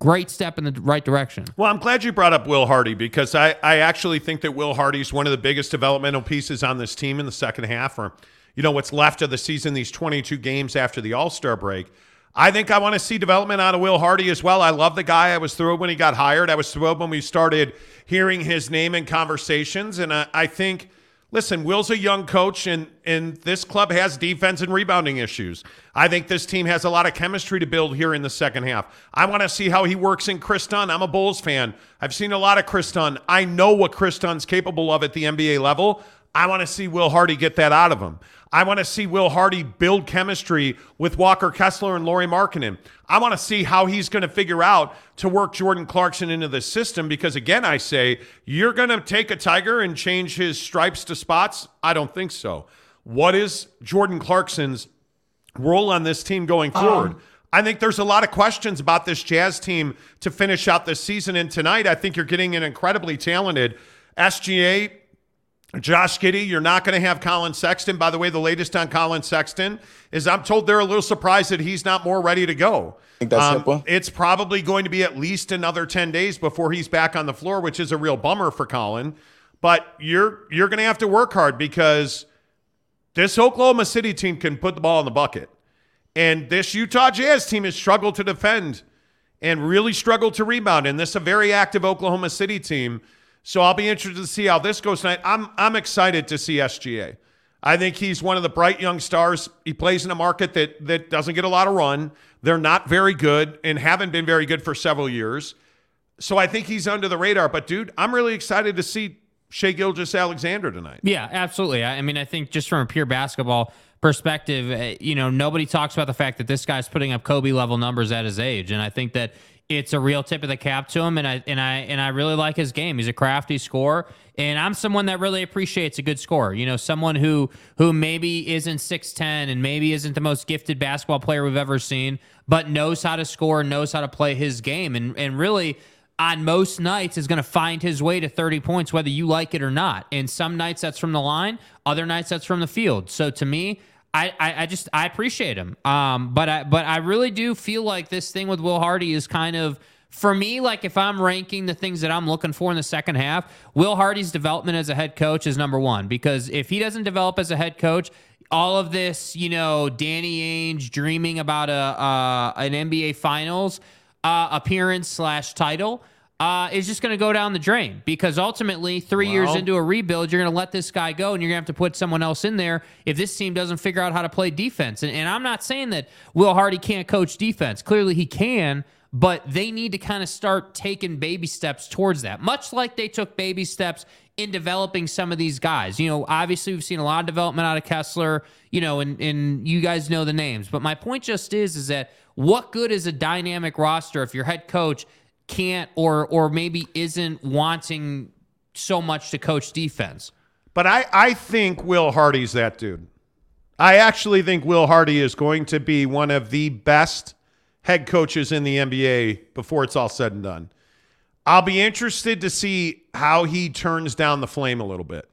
great step in the right direction. Well, I'm glad you brought up Will Hardy because I, I actually think that Will Hardy's one of the biggest developmental pieces on this team in the second half, or, you know, what's left of the season, these 22 games after the All Star break. I think I want to see development out of Will Hardy as well. I love the guy. I was thrilled when he got hired. I was thrilled when we started hearing his name in conversations. And I, I think – listen, Will's a young coach, and and this club has defense and rebounding issues. I think this team has a lot of chemistry to build here in the second half. I want to see how he works in Kris Dunn. I'm a Bulls fan. I've seen a lot of Kris Dunn. I know what Kris Dunn's capable of at the NBA level. I want to see Will Hardy get that out of him. I want to see Will Hardy build chemistry with Walker Kessler and Lauri Markkanen. I want to see how he's going to figure out to work Jordan Clarkson into the system because, again, I say, you're going to take a Tiger and change his stripes to spots? I don't think so. What is Jordan Clarkson's role on this team going forward? Um, I think there's a lot of questions about this Jazz team to finish out this season. And tonight, I think you're getting an incredibly talented SGA Josh Giddey, you're not going to have Colin Sexton. By the way, the latest on Colin Sexton is I'm told they're a little surprised that he's not more ready to go. I think that's um, simple. It's probably going to be at least another 10 days before he's back on the floor, which is a real bummer for Colin. But you're you're going to have to work hard because this Oklahoma City team can put the ball in the bucket. And this Utah Jazz team has struggled to defend and really struggled to rebound. And this is a very active Oklahoma City team – so I'll be interested to see how this goes tonight. I'm I'm excited to see SGA. I think he's one of the bright young stars. He plays in a market that that doesn't get a lot of run. They're not very good and haven't been very good for several years. So I think he's under the radar. But dude, I'm really excited to see Shai Gilgeous Alexander tonight. Yeah, absolutely. I mean, I think just from a pure basketball perspective, eh, you know, nobody talks about the fact that this guy's putting up Kobe level numbers at his age, and I think that it's a real tip of the cap to him, and I and I and I really like his game. He's a crafty scorer, and I'm someone that really appreciates a good scorer. You know, someone who who maybe isn't six ten and maybe isn't the most gifted basketball player we've ever seen, but knows how to score knows how to play his game, and and really on most nights is going to find his way to 30 points whether you like it or not and some nights that's from the line other nights that's from the field so to me I, I, I just I appreciate him. Um, but I but I really do feel like this thing with Will Hardy is kind of for me, like if I'm ranking the things that I'm looking for in the second half, Will Hardy's development as a head coach is number one. Because if he doesn't develop as a head coach, all of this, you know, Danny Ainge dreaming about a uh, an NBA Finals uh, appearance slash title uh, is just going to go down the drain because ultimately, three years into a rebuild, you're going to let this guy go and you're going to have to put someone else in there if this team doesn't figure out how to play defense. And, and I'm not saying that Will Hardy can't coach defense. Clearly, he can, but they need to kind of start taking baby steps towards that, much like they took baby steps in developing some of these guys. You know, obviously, we've seen a lot of development out of Kessler, you know, and, and you guys know the names. But my point just is, is that what good is a dynamic roster if your head coach can't or or maybe isn't wanting so much to coach defense. But I, I think Will Hardy's that dude. I actually think Will Hardy is going to be one of the best head coaches in the NBA before it's all said and done. I'll be interested to see how he turns down the flame a little bit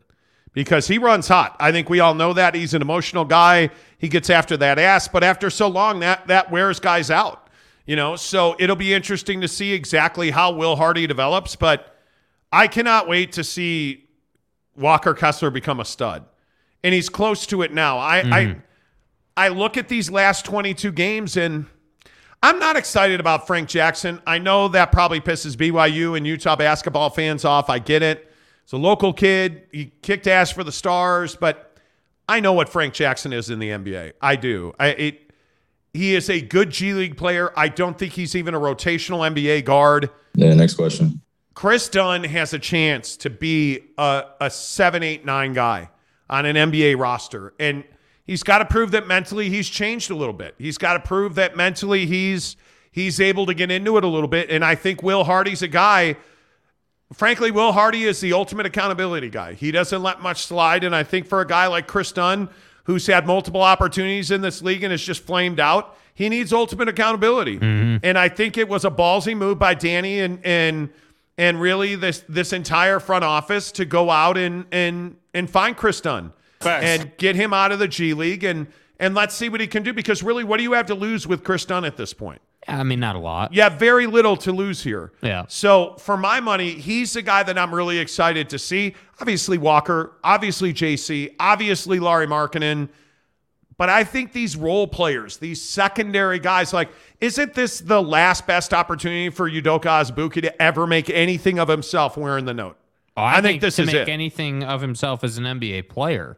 because he runs hot. I think we all know that. He's an emotional guy. He gets after that ass, but after so long, that that wears guys out. You know, so it'll be interesting to see exactly how Will Hardy develops, but I cannot wait to see Walker Kessler become a stud. And he's close to it now. I I mm-hmm. I look at these last 22 games and I'm not excited about Frank Jackson. I know that probably pisses BYU and Utah basketball fans off. I get it. It's a local kid. He kicked ass for the Stars, but I know what Frank Jackson is in the NBA. I do. I it he is a good G League player. I don't think he's even a rotational NBA guard. Yeah, next question. Kris Dunn has a chance to be a, a seven, eight, nine guy on an NBA roster. And he's got to prove that mentally he's changed a little bit. He's got to prove that mentally he's he's able to get into it a little bit. And I think Will Hardy's a guy. Frankly, Will Hardy is the ultimate accountability guy. He doesn't let much slide. And I think for a guy like Kris Dunn, who's had multiple opportunities in this league and is just flamed out, he needs ultimate accountability. Mm-hmm. And I think it was a ballsy move by Danny and and and really this this entire front office to go out and and and find Kris Dunn Facts. and get him out of the G League and and let's see what he can do because really what do you have to lose with Kris Dunn at this point? I mean, not a lot. Have very little to lose here. Yeah. So for my money, he's the guy that I'm really excited to see. Obviously Walker, obviously JC, obviously Lauri Markkanen. But I think these role players, these secondary guys, like, isn't this the last best opportunity for Udoka Azubuike to ever make anything of himself wearing the note? Oh, I, I think this to is make it. anything of himself as an NBA player.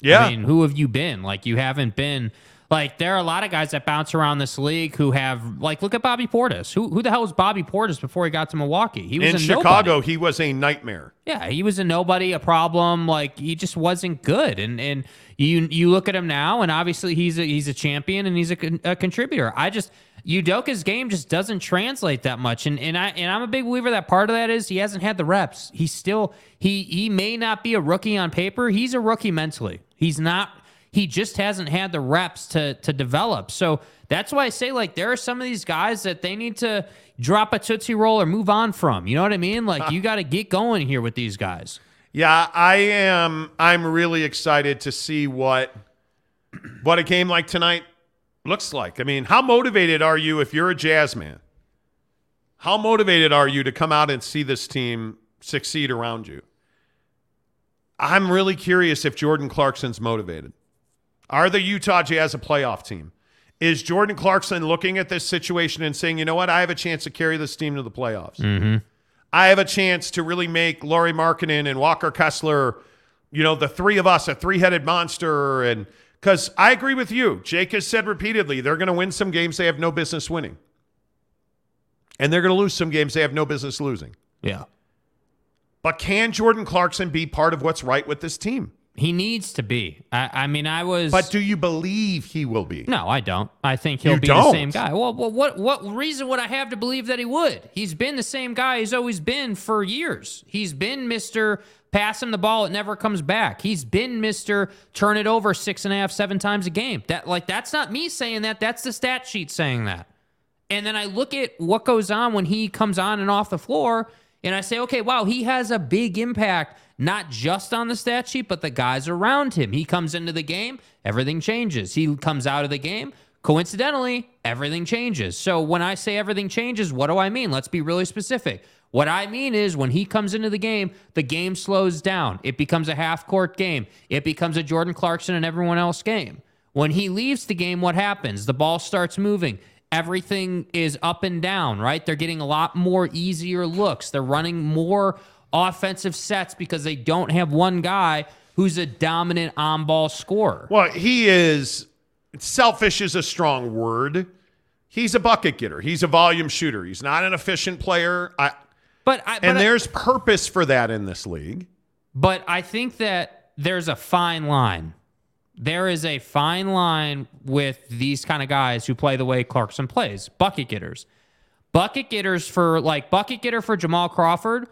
Yeah. I mean, who have you been? Like, you haven't been. Like, there are a lot of guys that bounce around this league who have, like, look at Bobby Portis. Who who the hell was Bobby Portis before he got to Milwaukee? He was In Chicago, nobody. he was a nightmare. Yeah, he was a nobody, a problem. Like he just wasn't good. And and you you look at him now, and obviously he's a he's a champion and he's a, con- a contributor. I just Udoka's game just doesn't translate that much. And and I and I'm a big believer that part of that is he hasn't had the reps. He's still he he may not be a rookie on paper. He's a rookie mentally. He's not. He just hasn't had the reps to to develop. So that's why I say like there are some of these guys that they need to drop a tootsie roll or move on from. You know what I mean? Like you got to get going here with these guys. Yeah, I am. I'm really excited to see what what a game like tonight looks like. I mean, how motivated are you if you're a Jazz man? How motivated are you to come out and see this team succeed around you? I'm really curious if Jordan Clarkson's motivated. Are the Utah Jazz a playoff team? Is Jordan Clarkson looking at this situation and saying, you know what, I have a chance to carry this team to the playoffs? Mm-hmm. I have a chance to really make Lauri Markkanen and Walker Kessler, you know, the three of us, a three headed monster. And because I agree with you, Jake has said repeatedly, they're going to win some games they have no business winning. And they're going to lose some games they have no business losing. Yeah. But can Jordan Clarkson be part of what's right with this team? He needs to be. I, I mean, I was. But do you believe he will be? No, I don't. I think he'll You be the don't? same guy. Well, well, what what reason would I have to believe that he would? He's been the same guy he's always been for years. He's been Mister pass him the ball, it never comes back. He's been Mister turn it over six and a half, seven times a game. That like that's not me saying that. That's the stat sheet saying that. And then I look at what goes on when he comes on and off the floor, and I say, okay, wow, he has a big impact, not just on the stat sheet, but the guys around him. He comes into the game, everything changes. He comes out of the game, coincidentally, everything changes. So when I say everything changes, what do I mean? Let's be really specific. What I mean is when he comes into the game, the game slows down. It becomes a half court game. It becomes a Jordan Clarkson and everyone else game. When he leaves the game, what happens? The ball starts moving. Everything is up and down, right? They're getting a lot more easier looks. They're running more offensive sets because they don't have one guy who's a dominant on ball scorer. Well, he is selfish is a strong word. He's a bucket getter. He's a volume shooter. He's not an efficient player. I, but, I, but and I- there's purpose for that in this league. But I think that there's a fine line. There is a fine line with these kind of guys who play the way Clarkson plays, bucket getters. Bucket getters for like bucket getter for Jamal Crawford,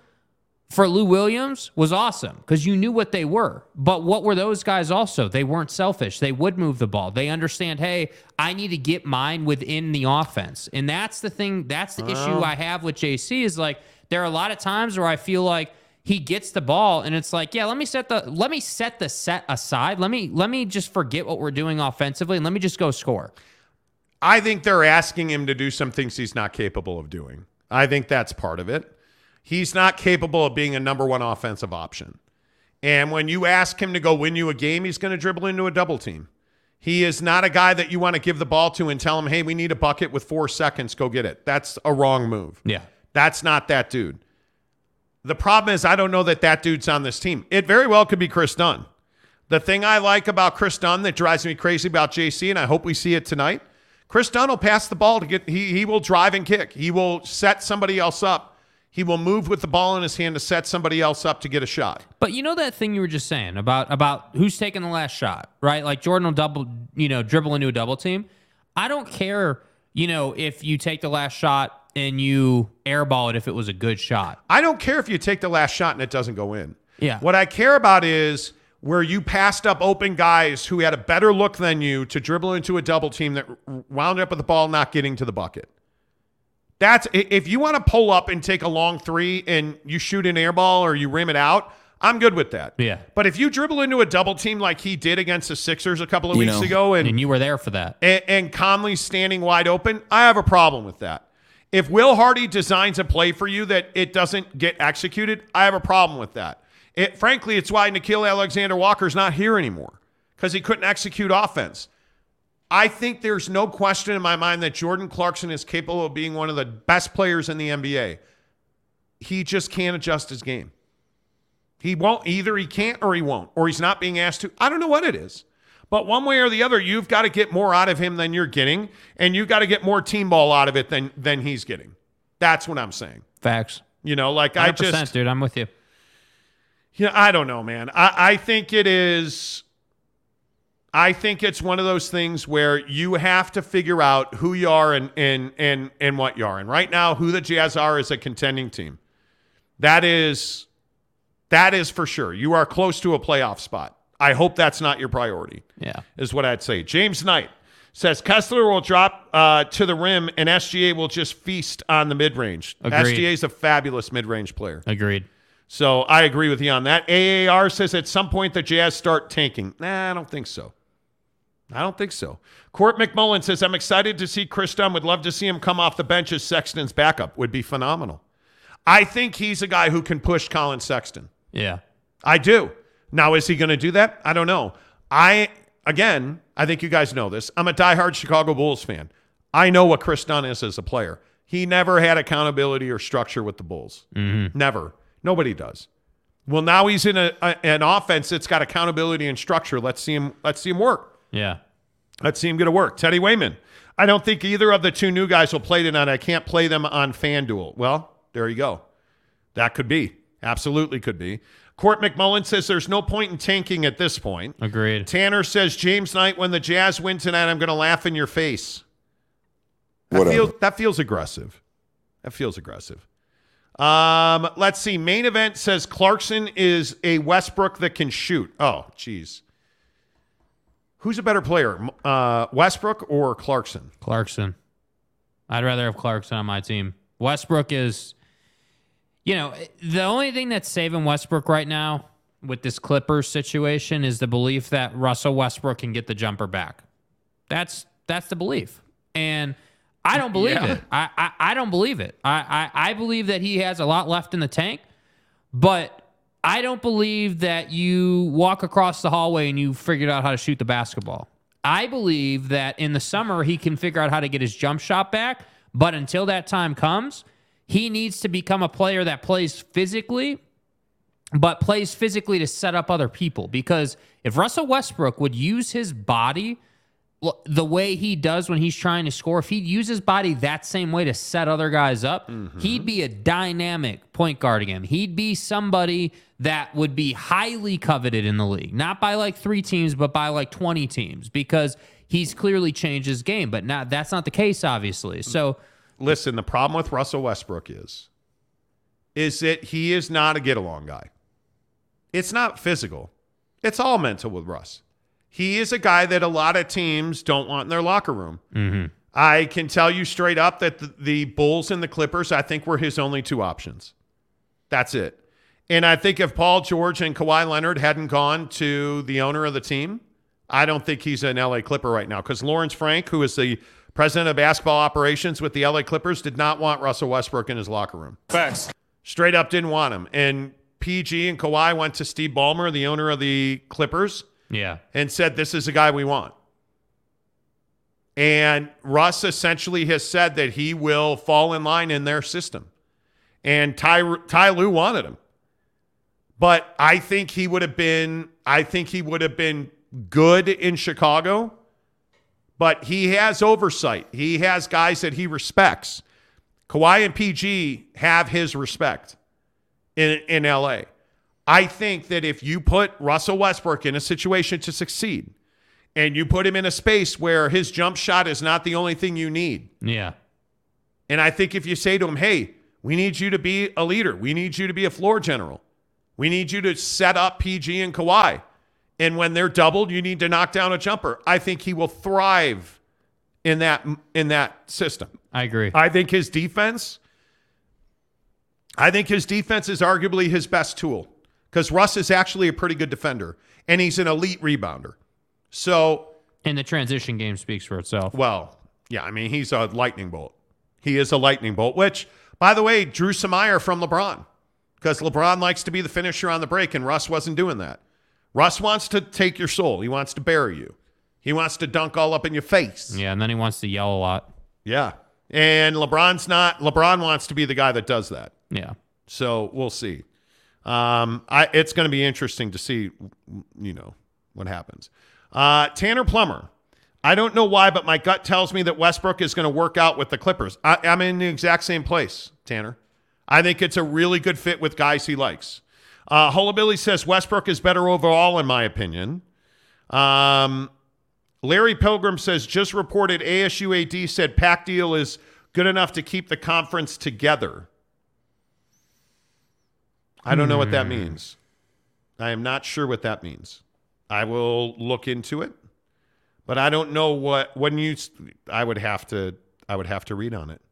for Lou Williams was awesome because you knew what they were. But what were those guys also? They weren't selfish. They would move the ball. They understand, hey, I need to get mine within the offense. And that's the thing, that's the issue oh. I have with JC is like there are a lot of times where I feel like he gets the ball and it's like, yeah, let me set the let me set the set aside. Let me let me just forget what we're doing offensively and let me just go score. I think they're asking him to do some things he's not capable of doing. I think that's part of it. He's not capable of being a number one offensive option. And when you ask him to go win you a game, he's going to dribble into a double team. He is not a guy that you want to give the ball to and tell him, hey, we need a bucket with four seconds. Go get it. That's a wrong move. Yeah. That's not that dude. The problem is, I don't know that that dude's on this team. It very well could be Kris Dunn. The thing I like about Kris Dunn that drives me crazy about JC, and I hope we see it tonight, Kris Dunn will pass the ball to get, he, he will drive and kick. He will set somebody else up. He will move with the ball in his hand to set somebody else up to get a shot. But you know that thing you were just saying about about who's taking the last shot, right? Like Jordan will double, you know, dribble into a double team. I don't care, you know, if you take the last shot and you airball it if it was a good shot. I don't care if you take the last shot and it doesn't go in. Yeah. What I care about is where you passed up open guys who had a better look than you to dribble into a double team that wound up with the ball not getting to the bucket. That's if you want to pull up and take a long three and you shoot an air ball or you rim it out, I'm good with that. Yeah. But if you dribble into a double team like he did against the Sixers a couple of You weeks know, ago and and you were there for that. and, and Conley's standing wide open, I have a problem with that. If Will Hardy designs a play for you that it doesn't get executed, I have a problem with that. It, frankly, it's why Nickeil Alexander Walker's not here anymore because he couldn't execute offense. I think there's no question in my mind that Jordan Clarkson is capable of being one of the best players in the NBA. He just can't adjust his game. He won't either. He can't or he won't, or he's not being asked to. I don't know what it is. But one way or the other, you've got to get more out of him than you're getting, and you've got to get more team ball out of it than than he's getting. That's what I'm saying. Facts. You know, like I 100%, just, dude, I'm with you. yeah, I don't know, man. I, I think it is. I think it's one of those things where you have to figure out who you are and and and and what you are. And right now, who the Jazz are is a contending team. That is that is for sure. You are close to a playoff spot. I hope that's not your priority. Yeah. Is what I'd say. James Knight says Kessler will drop uh, to the rim and SGA will just feast on the mid range. SGA is a fabulous mid range player. Agreed. So I agree with you on that. AAR says at some point the Jazz start tanking. Nah, I don't think so. I don't think so. Court McMullen says, I'm excited to see Kris Dunn. Would love to see him come off the bench as Sexton's backup. Would be phenomenal. I think he's a guy who can push Colin Sexton. Yeah. I do. Now, is he going to do that? I don't know. I, again, I think you guys know this. I'm a diehard Chicago Bulls fan. I know what Kris Dunn is as a player. He never had accountability or structure with the Bulls. Mm-hmm. Never. Nobody does. Well, now he's in a, a- an offense that's got accountability and structure. Let's see him. Let's see him work. Yeah. Let's see him get to work. Teddy Wayman. I don't think either of the two new guys will play tonight. I can't play them on FanDuel. Well, there you go. That could be. Absolutely could be. Court McMullen says there's no point in tanking at this point. Agreed. Tanner says James Knight, when the Jazz win tonight, I'm going to laugh in your face. That feels, that feels aggressive. That feels aggressive. Um, let's see. Main event says Clarkson is a Westbrook that can shoot. Oh, geez. Who's a better player, uh, Westbrook or Clarkson? Clarkson. I'd rather have Clarkson on my team. Westbrook is, you know, the only thing that's saving Westbrook right now with this Clippers situation is the belief that Russell Westbrook can get the jumper back. That's that's the belief, and I don't believe Yeah. it. I, I I don't believe it. I, I I believe that he has a lot left in the tank, but I don't believe that you walk across the hallway and you figured out how to shoot the basketball. I believe that in the summer he can figure out how to get his jump shot back, but until that time comes, he needs to become a player that plays physically but plays physically to set up other people because if Russell Westbrook would use his body the way he does when he's trying to score, if he'd use his body that same way to set other guys up, mm-hmm. he'd be a dynamic point guard again. He'd be somebody that would be highly coveted in the league, not by like three teams, but by like 20 teams because he's clearly changed his game. But now that's not the case, obviously. So Listen, the problem with Russell Westbrook is is that he is not a get along guy. It's not physical. It's all mental with Russ. He is a guy that a lot of teams don't want in their locker room. Mhm. I can tell you straight up that the, the Bulls and the Clippers, I think, were his only two options. That's it. And I think if Paul George and Kawhi Leonard hadn't gone to the owner of the team, I don't think he's an LA Clipper right now because Lawrence Frank, who is the president of basketball operations with the LA Clippers, did not want Russell Westbrook in his locker room. Facts. Straight up didn't want him. And PG and Kawhi went to Steve Ballmer, the owner of the Clippers, yeah. and said, This is the guy we want. And Russ essentially has said that he will fall in line in their system. And Ty, Ty Lue wanted him. But I think he would have been, I think he would have been good in Chicago. But he has oversight. He has guys that he respects. Kawhi and PG have his respect in, in LA. I think that if you put Russell Westbrook in a situation to succeed and you put him in a space where his jump shot is not the only thing you need, Yeah. and I think if you say to him, hey, we need you to be a leader, we need you to be a floor general, we need you to set up PG and Kawhi. And when they're doubled, you need to knock down a jumper. I think he will thrive in that in that system. I agree. I think his defense, I think his defense is arguably his best tool because Russ is actually a pretty good defender and he's an elite rebounder. So, And the transition game speaks for itself. well, yeah, I mean, he's a lightning bolt. He is a lightning bolt, which, by the way, drew some ire from LeBron because LeBron likes to be the finisher on the break and Russ wasn't doing that. Russ wants to take your soul, he wants to bury you, he wants to dunk all up in your face. Yeah, and then he wants to yell a lot. Yeah. And LeBron's not, LeBron wants to be the guy that does that. Yeah. So we'll see. Um, I, it's going to be interesting to see, you know, what happens. Uh, Tanner Plummer. I don't know why, but my gut tells me that Westbrook is going to work out with the Clippers. I, I'm in the exact same place, Tanner. I think it's a really good fit with guys he likes. Uh, Hullabilly says Westbrook is better overall, in my opinion. Um, Larry Pilgrim says just reported ASU AD said Pac deal is good enough to keep the conference together. I don't know what that means. I am not sure what that means. I will look into it, but I don't know what when you. I would have to. I would have to read on it.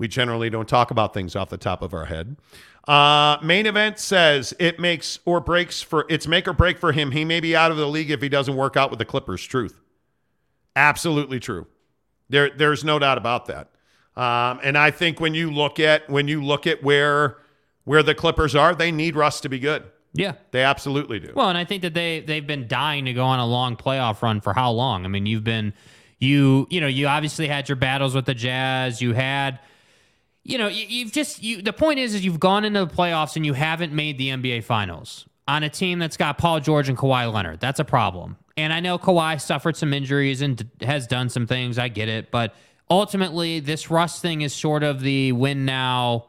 We generally don't talk about things off the top of our head. Uh, main event says it makes or breaks for it's make or break for him. He may be out of the league if he doesn't work out with the Clippers. Truth, absolutely true. There, there's no doubt about that. Um, and I think when you look at when you look at where where the Clippers are, they need Russ to be good. Yeah. They absolutely do. Well, and I think that they they've been dying to go on a long playoff run for how long? I mean, you've been you you know you obviously had your battles with the Jazz. You had you know you, you've just you. The point is is you've gone into the playoffs and you haven't made the NBA Finals on a team that's got Paul George and Kawhi Leonard. That's a problem. And I know Kawhi suffered some injuries and d- has done some things. I get it, but ultimately this Russ thing is sort of the win now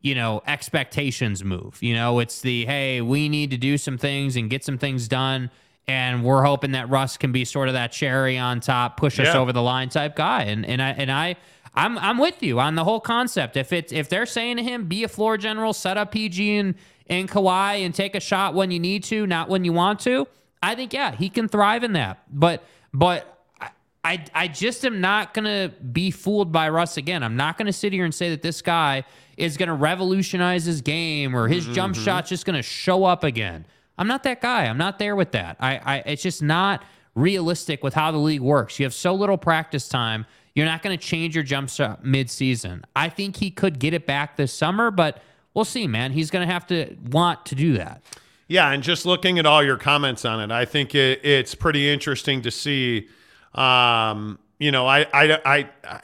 you know, expectations move. You know, it's the hey, we need to do some things and get some things done. And we're hoping that Russ can be sort of that cherry on top, push us over the line type guy. And and I and I I'm I'm with you on the whole concept. If it's if they're saying to him, be a floor general, set up PG and and Kawhi and take a shot when you need to, not when you want to, I think yeah, he can thrive in that. But but I, I, I just am not going to be fooled by Russ again. I'm not going to sit here and say that this guy is going to revolutionize his game or his jump mm-hmm. shot's just going to show up again. I'm not that guy. I'm not there with that. I, I it's just not realistic with how the league works. You have so little practice time. You're not going to change your jump shot mid-season. I think he could get it back this summer, but we'll see, man. He's going to have to want to do that. Yeah, and just looking at all your comments on it, I think it, it's pretty interesting to see. Um, you know, I, I, I,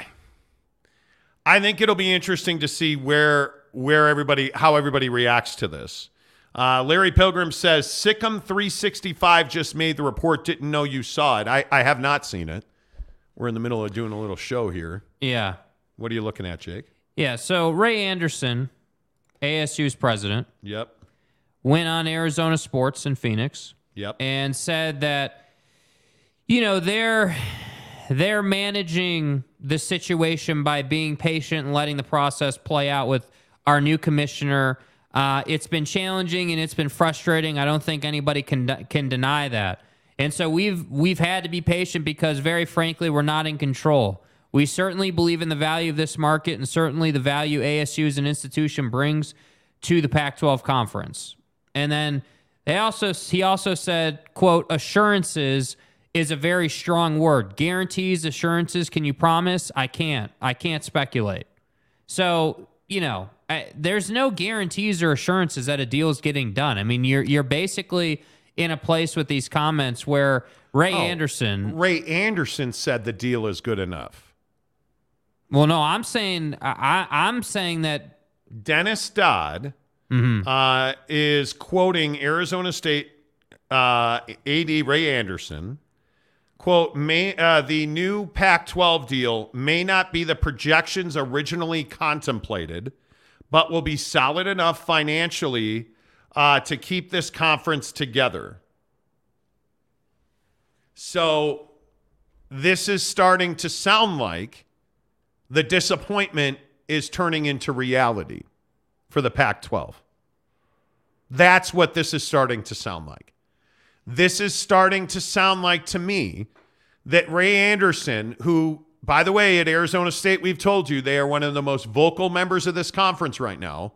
I, think it'll be interesting to see where where everybody how everybody reacts to this. Uh, Larry Pilgrim says SicEm365 just made the report. Didn't know you saw it. I, I have not seen it. We're in the middle of doing a little show here. Yeah. What are you looking at, Jake? Yeah. So Ray Anderson, ASU's president, Yep. went on Arizona Sports in Phoenix Yep. and said that you know they're they're managing the situation by being patient and letting the process play out with our new commissioner. Uh, it's been challenging and it's been frustrating. I don't think anybody can can deny that. And so we've we've had to be patient because very frankly we're not in control. We certainly believe in the value of this market and certainly the value ASU as an institution brings to the Pac-12 conference. And then they also he also said, quote, assurances is a very strong word. Guarantees, assurances, can you promise? I can't. I can't speculate. So, you know, I, there's no guarantees or assurances that a deal is getting done. I mean, you're you're basically in a place with these comments where Ray Oh, Anderson Ray Anderson said the deal is good enough. Well, no, I'm saying I, I'm saying that Dennis Dodd Mm-hmm. uh, is quoting Arizona State uh, AD Ray Anderson. Quote, may, uh, the new Pac 12 deal may not be the projections originally contemplated, but will be solid enough financially uh, to keep this conference together. So, this is starting to sound like the disappointment is turning into reality for the Pac 12. That's what this is starting to sound like. This is starting to sound like to me that Ray Anderson, who, by the way, at Arizona State, we've told you they are one of the most vocal members of this conference right now.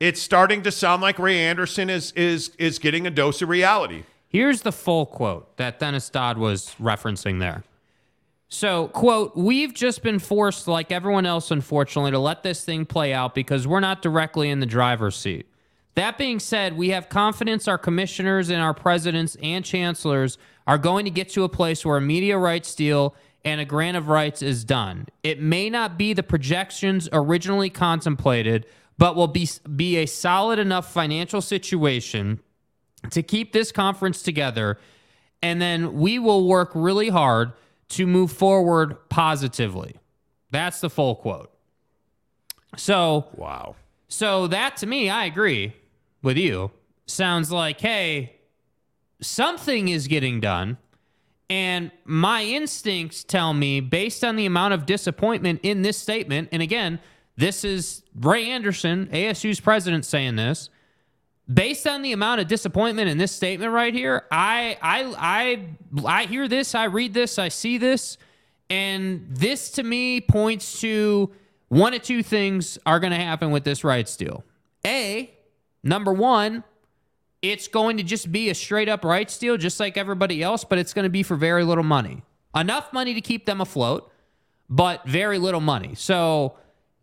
It's starting to sound like Ray Anderson is is is getting a dose of reality. Here's the full quote that Dennis Dodd was referencing there. So, quote, we've just been forced, like everyone else, unfortunately, to let this thing play out because we're not directly in the driver's seat. That being said, we have confidence our commissioners and our presidents and chancellors are going to get to a place where a media rights deal and a grant of rights is done. It may not be the projections originally contemplated, but will be, be a solid enough financial situation to keep this conference together. And then we will work really hard to move forward positively. That's the full quote. So, wow. So that to me, I agree with you. Sounds like, hey, something is getting done. And my instincts tell me, based on the amount of disappointment in this statement, and again, this is Ray Anderson, ASU's president, saying this. Based on the amount of disappointment in this statement right here, I I I I hear this, I read this, I see this, and this to me points to one of two things are going to happen with this rights deal. A, number one, it's going to just be a straight up rights deal, just like everybody else, but it's going to be for very little money. Enough money to keep them afloat, but very little money. So,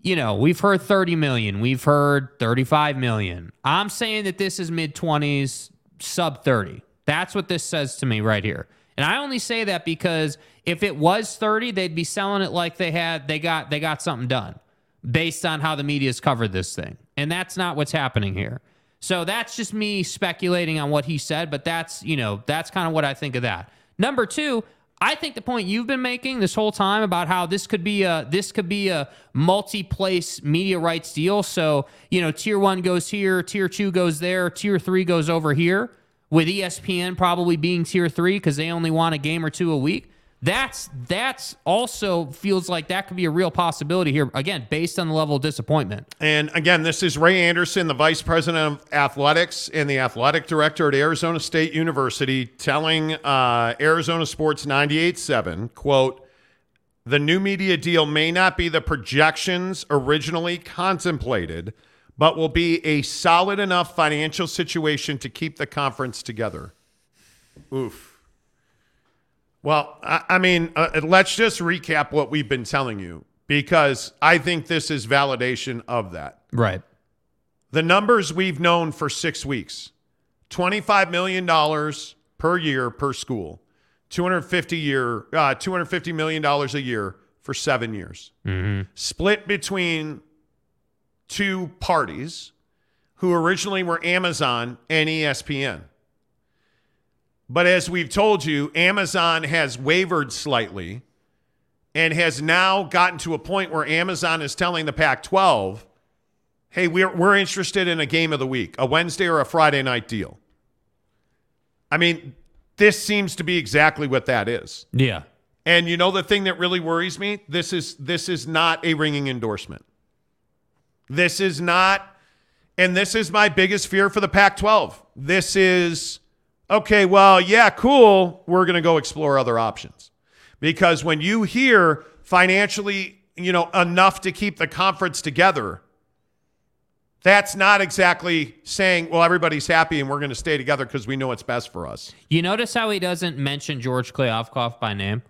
you know, we've heard 30 million, we've heard 35 million. I'm saying that this is mid 20s, sub 30. That's what this says to me right here. And I only say that because if it was 30, they'd be selling it like they had they got they got something done based on how the media's covered this thing. And that's not what's happening here. So that's just me speculating on what he said, but that's, you know, that's kind of what I think of that. Number 2, I think the point you've been making this whole time about how this could be a this could be a multi-place media rights deal. So, you know, tier 1 goes here, tier 2 goes there, tier 3 goes over here with ESPN probably being tier 3 cuz they only want a game or two a week. That's that's also feels like that could be a real possibility here again based on the level of disappointment. And again, this is Ray Anderson, the vice president of athletics and the athletic director at Arizona State University, telling uh, Arizona Sports 98.7, quote, the new media deal may not be the projections originally contemplated, but will be a solid enough financial situation to keep the conference together. Oof. Well, I, I mean, uh, let's just recap what we've been telling you because I think this is validation of that. Right. The numbers we've known for six weeks $25 million per year per school. 250 year uh, 250 million dollars a year for 7 years. Split between two parties who originally were Amazon and ESPN. But as we've told you, Amazon has wavered slightly and has now gotten to a point where Amazon is telling the Pac 12, hey, we're, we're interested in a game of the week, a Wednesday or a Friday night deal. I mean, this seems to be exactly what that is. Yeah. And you know the thing that really worries me? This is this is not a ringing endorsement. This is not and this is my biggest fear for the Pac-12. This is okay, well, yeah, cool, we're going to go explore other options. Because when you hear financially, you know, enough to keep the conference together, that's not exactly saying, well, everybody's happy and we're going to stay together because we know it's best for us. You notice how he doesn't mention George Kliavkoff by name?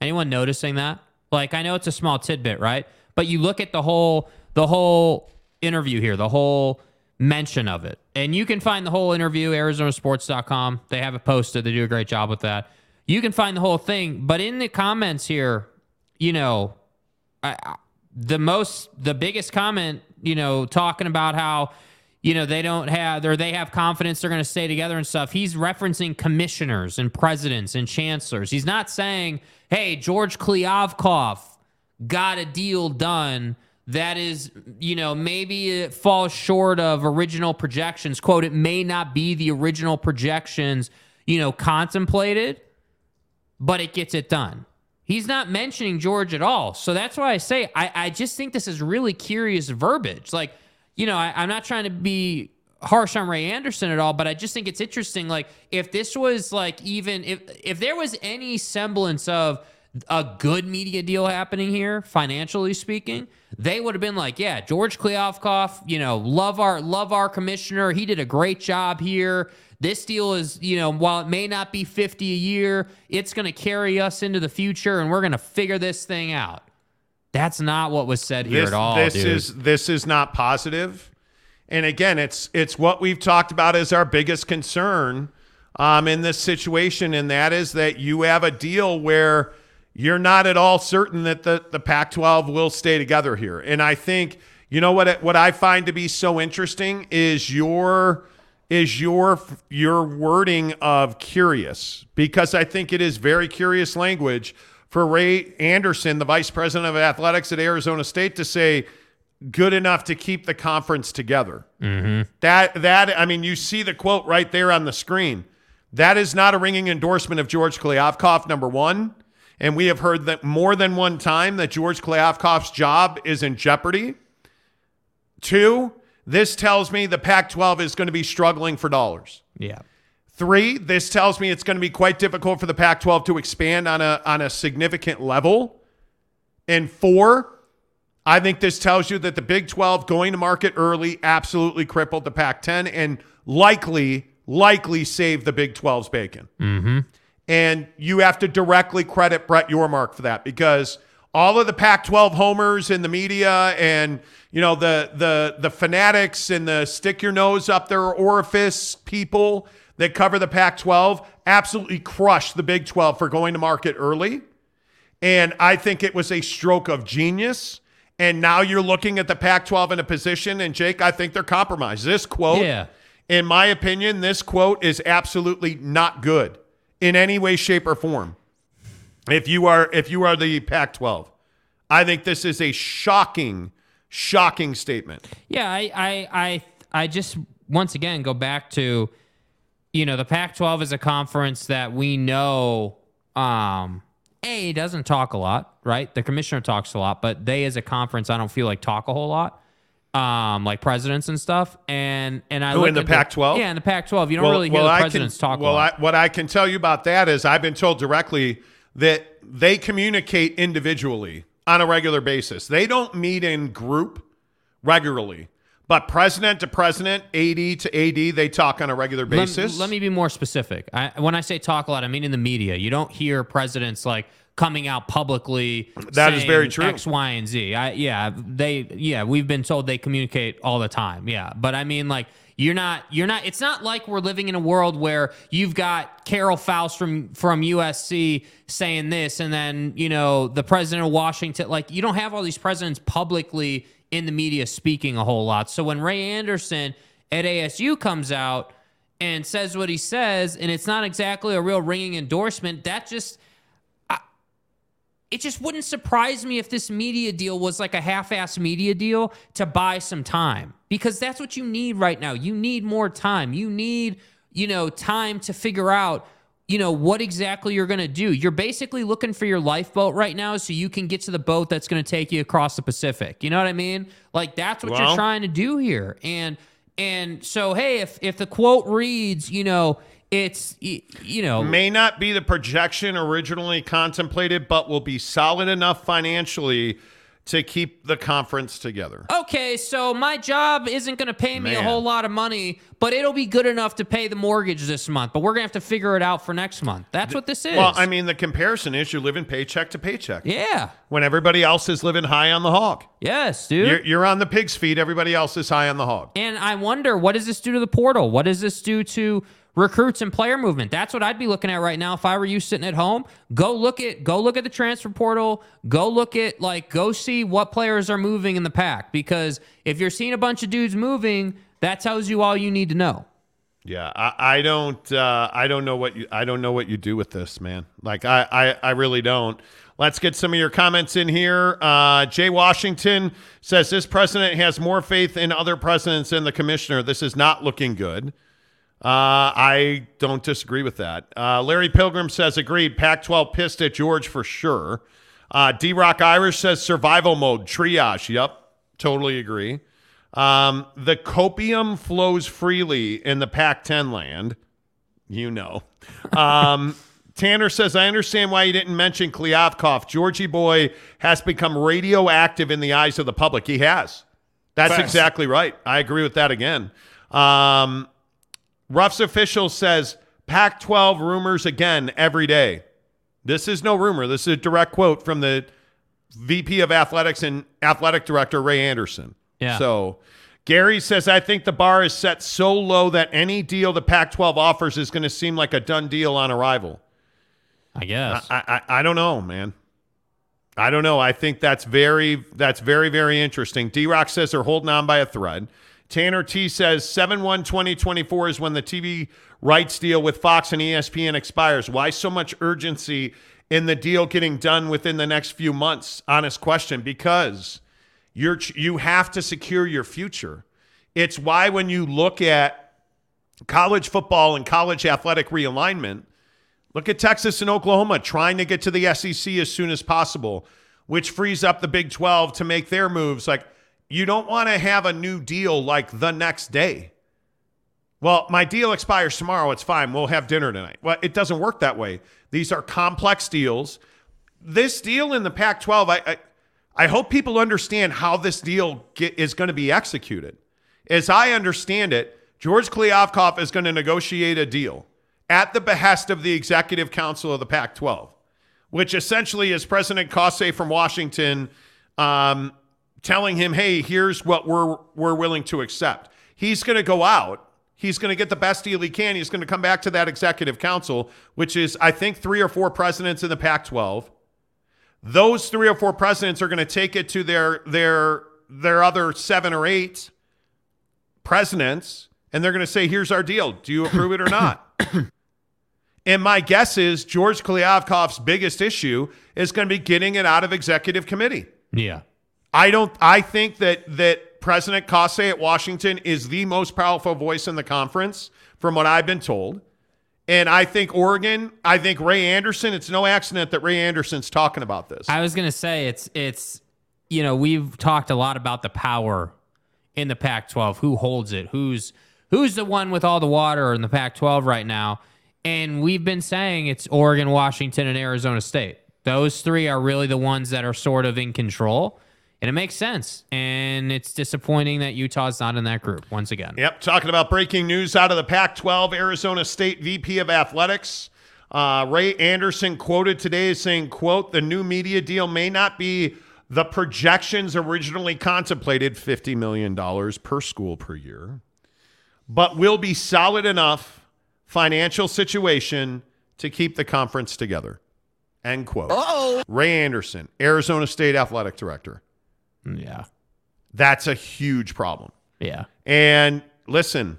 Anyone noticing that? Like I know it's a small tidbit, right? But you look at the whole the whole interview here, the whole mention of it. And you can find the whole interview arizonasports.com. They have it posted. They do a great job with that. You can find the whole thing, but in the comments here, you know, I, I- the most the biggest comment, you know, talking about how you know they don't have or they have confidence they're going to stay together and stuff. He's referencing commissioners and presidents and chancellors. He's not saying, "Hey, George Kliavkoff got a deal done." That is, you know, maybe it falls short of original projections. Quote, it may not be the original projections, you know, contemplated, but it gets it done. He's not mentioning George at all. So that's why I say I, I just think this is really curious verbiage. Like, you know, I, I'm not trying to be harsh on Ray Anderson at all, but I just think it's interesting. Like, if this was like even if if there was any semblance of a good media deal happening here, financially speaking, they would have been like, yeah, George Kliavkoff, you know, love our love our commissioner. He did a great job here. This deal is, you know, while it may not be 50 a year, it's going to carry us into the future and we're going to figure this thing out. That's not what was said here this, at all, This dude. is this is not positive. And again, it's it's what we've talked about as our biggest concern um, in this situation, and that is that you have a deal where you're not at all certain that the the Pac-12 will stay together here. And I think you know what what I find to be so interesting is your is your your wording of curious because I think it is very curious language for Ray Anderson, the vice president of athletics at Arizona State, to say good enough to keep the conference together. Mm-hmm. That that I mean, you see the quote right there on the screen. That is not a ringing endorsement of George Kliavkoff, number one. And we have heard that more than one time that George Kliavkoff's job is in jeopardy. Two, this tells me the Pac 12 is going to be struggling for dollars. Yeah. Three, this tells me it's going to be quite difficult for the Pac 12 to expand on a, on a significant level. And four, I think this tells you that the Big 12 going to market early absolutely crippled the Pac 10 and likely, likely saved the Big 12's bacon. Mm-hmm. And you have to directly credit Brett Yormark for that because all of the Pac-12 homers in the media and you know the the the fanatics and the stick your nose up their orifice people that cover the Pac-12 absolutely crushed the Big 12 for going to market early. And I think it was a stroke of genius. And now you're looking at the Pac 12 in a position, and Jake, I think they're compromised. This quote, Yeah. in my opinion, this quote is absolutely not good in any way, shape, or form. If you are if you are the Pac 12, I think this is a shocking, shocking statement. Yeah, I, I, I, I just once again go back to, you know, the Pac-12 is a conference that we know, um, a doesn't talk a lot, right? The commissioner talks a lot, but they as a conference, I don't feel like talk a whole lot, um, like presidents and stuff. And and I in the at Pac-12? yeah, in the Pac-12, you don't really hear the I presidents can, talk Well. I, what I can tell you about that is I've been told directly that they communicate individually on a regular basis. They don't meet in group regularly, but president to president, AD to AD, they talk on a regular basis. Let, me be more specific. I, when I say talk a lot, I mean in the media. You don't hear presidents like coming out publicly. That is very true. X, Y, and Z. I, yeah, they. Yeah, we've been told they communicate all the time. Yeah, but I mean, like You're not you're not it's not like we're living in a world where you've got Carol Folt from from USC saying this and then, you know, the president of Washington like you don't have all these presidents publicly in the media speaking a whole lot. So when Ray Anderson at ASU comes out and says what he says and it's not exactly a real ringing endorsement, that just it just wouldn't surprise me if this media deal was like a half-ass media deal to buy some time because that's what you need right now. You need more time. You need, you know, time to figure out, you know, what exactly you're going to do. You're basically looking for your lifeboat right now so you can get to the boat that's going to take you across the Pacific. You know what I mean? Like that's what Well- you're trying to do here. And and so hey, if if the quote reads, you know, it's you know, May not be the projection originally contemplated, but will be solid enough financially to keep the conference together. okay, so my job isn't going to pay me a whole lot of money, but it'll be good enough to pay the mortgage this month. But we're going to have to figure it out for next month. That's what this is. Well, I mean, the comparison is you're living paycheck to paycheck. yeah. When everybody else is living high on the hog. Yes, dude. You're, you're on the pig's feet. Everybody else is high on the hog. And I wonder, what does this do to the portal? What does this do to recruits and player movement? That's what I'd be looking at right now if I were you sitting at home. Go look at go look at the transfer portal. Go look at like go see what players are moving in the Pac because if you're seeing a bunch of dudes moving, that tells you all you need to know. Yeah, I, I don't uh, I don't know what you I don't know what you do with this, man. Like I, I, I really don't. Let's get some of your comments in here. Uh, Jay Washington says this president has more faith in other presidents than the commissioner. This is not looking good. Uh, I don't disagree with that. Uh, Larry Pilgrim says agreed. Pac-12 pissed at George for sure. Uh, D Rock Irish says survival mode triage. Yep, totally agree. Um, the copium flows freely in the Pac 10 land. You know. Um, Tanner says, I understand why you didn't mention Kliavkoff. Georgie boy has become radioactive in the eyes of the public. He has. That's Facts. exactly right. I agree with that again. Um, Ruff's official says, Pac 12 rumors again every day. This is no rumor. This is a direct quote from the VP of Athletics and Athletic Director Ray Anderson. Yeah. So Gary says, I think the bar is set so low that any deal the Pac 12 offers is going to seem like a done deal on arrival. I guess. I, I, I don't know, man. I don't know. I think that's very that's very very interesting. D Rock says they're holding on by a thread. Tanner T says 7 1 2024 is when the TV rights deal with Fox and ESPN expires. Why so much urgency in the deal getting done within the next few months? Honest question. Because you're you have to secure your future. It's why when you look at college football and college athletic realignment, Look at Texas and Oklahoma trying to get to the SEC as soon as possible, which frees up the Big 12 to make their moves. Like, you don't want to have a new deal like the next day. Well, my deal expires tomorrow. It's fine. We'll have dinner tonight. Well, it doesn't work that way. These are complex deals. This deal in the Pac 12, I, I, I hope people understand how this deal get, is going to be executed. As I understand it, George Kliavkoff is going to negotiate a deal at the behest of the executive council of the Pac 12, which essentially is President Cauce from Washington um, telling him, hey, here's what we're, we're willing to accept. He's going to go out. He's going to get the best deal he can. He's going to come back to that executive council, which is, I think, three or four presidents in the Pac 12. Those three or four presidents are going to take it to their, their, their other seven or eight presidents, and they're going to say, here's our deal. Do you approve it or not? And my guess is George Kliavkoff's biggest issue is going to be getting it out of executive committee. Yeah. I don't I think that that President Cauce at Washington is the most powerful voice in the conference from what I've been told. And I think Oregon, I think Ray Anderson, it's no accident that Ray Anderson's talking about this. I was gonna say it's it's you know we've talked a lot about the power in the Pac-12, who holds it, who's who's the one with all the water in the Pac-12 right now, and we've been saying it's Oregon, Washington, and Arizona State. Those three are really the ones that are sort of in control, and it makes sense. And it's disappointing that Utah's not in that group once again. Yep, talking about breaking news out of the Pac 12, Arizona State VP of Athletics. Uh, Ray Anderson quoted today as saying, quote, the new media deal may not be the projections originally contemplated, $50 million per school per year. but will be solid enough financial situation to keep the conference together. End quote. Uh-oh. Ray Anderson, Arizona State Athletic Director. Yeah. That's a huge problem. Yeah. And listen,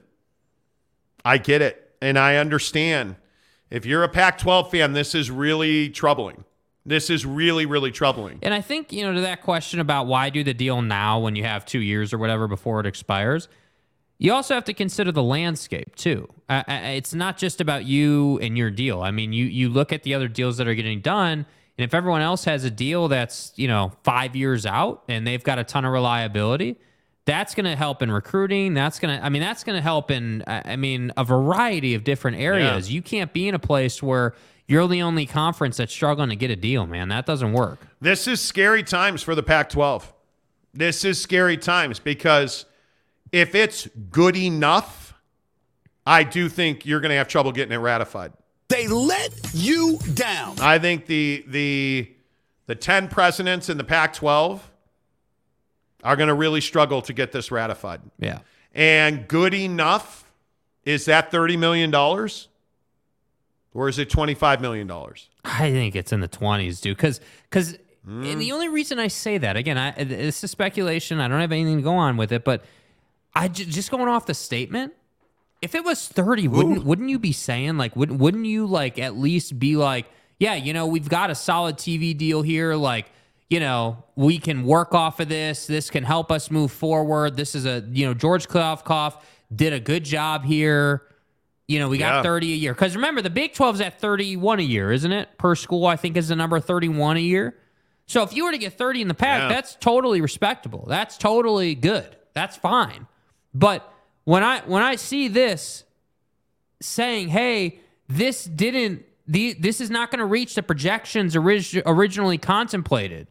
I get it. And I understand. If you're a Pac 12 fan, this is really troubling. This is really, really troubling. And I think, you know, to that question about why do the deal now when you have two years or whatever before it expires, you also have to consider the landscape too. Uh, it's not just about you and your deal. I mean, you you look at the other deals that are getting done, and if everyone else has a deal that's you know five years out and they've got a ton of reliability, that's going to help in recruiting. That's going to, I mean, that's going to help in, I mean, a variety of different areas. Yeah. You can't be in a place where you're the only conference that's struggling to get a deal, man. That doesn't work. This is scary times for the Pac 12. This is scary times because if it's good enough, I do think you're going to have trouble getting it ratified. They let you down. I think the the the 10 presidents in the Pac 12 are going to really struggle to get this ratified. Yeah. And good enough is that $30 million or is it $25 million? I think it's in the 20s, dude. Because, because, mm. and the only reason I say that, again, I, this is speculation. I don't have anything to go on with it, but I just going off the statement. If it was 30, wouldn't Ooh. wouldn't you be saying like wouldn't wouldn't you like at least be like, yeah, you know, we've got a solid TV deal here, like you know, we can work off of this. This can help us move forward. This is a, you know, George Kliavkoff did a good job here. You know, we got yeah. 30 a year. Because remember, the Big 12 is at 31 a year, isn't it? Per school, I think is the number 31 a year. So if you were to get 30 in the Pac, yeah. that's totally respectable. That's totally good. That's fine. But when I when I see this saying, "Hey, this didn't the this is not going to reach the projections orig- originally contemplated."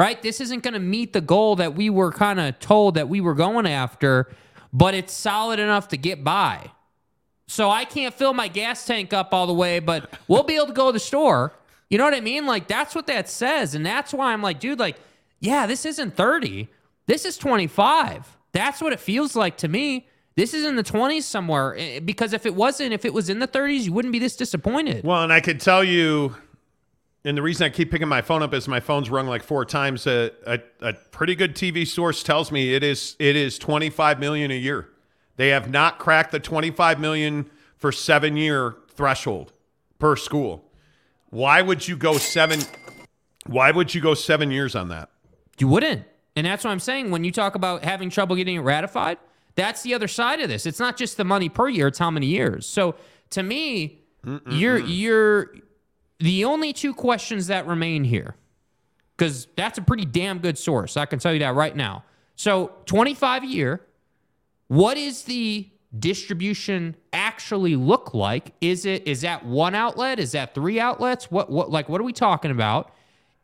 right? This isn't going to meet the goal that we were kind of told that we were going after, but it's solid enough to get by. So I can't fill my gas tank up all the way, but we'll be able to go to the store. You know what I mean? Like that's what that says. And that's why I'm like, dude, like, yeah, this isn't 30. This is 25. That's what it feels like to me. This is in the 20s somewhere eh, because if it wasn't, if it was in the 30s, you wouldn't be this disappointed. Well, and I could tell you and the reason I keep picking my phone up is my phone's rung like four times. A, a, a, pretty good TV source tells me it is it is 25 million a year. They have not cracked the 25 million for seven year threshold per school. Why would you go seven? Why would you go seven years on that? You wouldn't, and that's what I'm saying. When you talk about having trouble getting it ratified, that's the other side of this. It's not just the money per year; it's how many years. So to me, Mm-mm-mm. you're you're the only two questions that remain here, because that's a pretty damn good source. I can tell you that right now. So 25 a year. What is the distribution actually look like? Is it is that one outlet? Is that three outlets? What what like what are we talking about?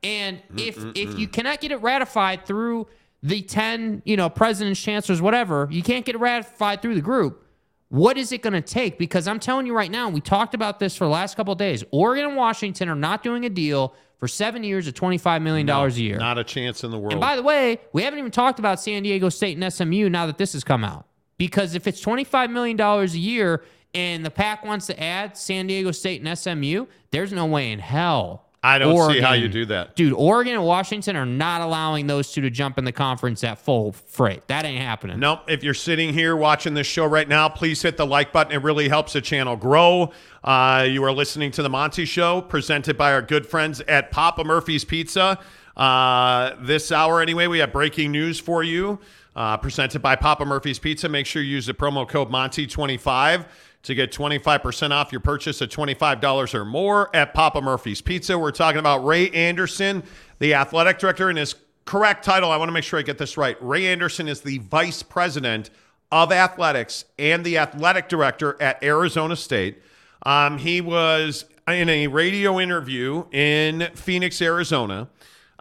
And if Mm-mm-mm. if you cannot get it ratified through the 10, you know, presidents, chancellors, whatever, you can't get ratified through the group. What is it going to take? Because I'm telling you right now, we talked about this for the last couple days. Oregon and Washington are not doing a deal for seven years at $25 million no, a year. Not a chance in the world. And by the way, we haven't even talked about San Diego State and SMU now that this has come out. Because if it's $25 million a year and the Pac wants to add San Diego State and SMU, there's no way in hell I don't Oregon, see how you do that. Dude, Oregon and Washington are not allowing those two to jump in the conference at full freight. That ain't happening. Nope. If you're sitting here watching this show right now, please hit the like button. It really helps the channel grow. Uh, you are listening to The Monty Show, presented by our good friends at Papa Murphy's Pizza. Uh, this hour, anyway, we have breaking news for you. Uh, presented by Papa Murphy's Pizza. Make sure you use the promo code Monty25 to get 25% off your purchase of $25 or more at Papa Murphy's Pizza. We're talking about Ray Anderson, the athletic director, and his correct title. I want to make sure I get this right. Ray Anderson is the vice president of athletics and the athletic director at Arizona State. Um, he was in a radio interview in Phoenix, Arizona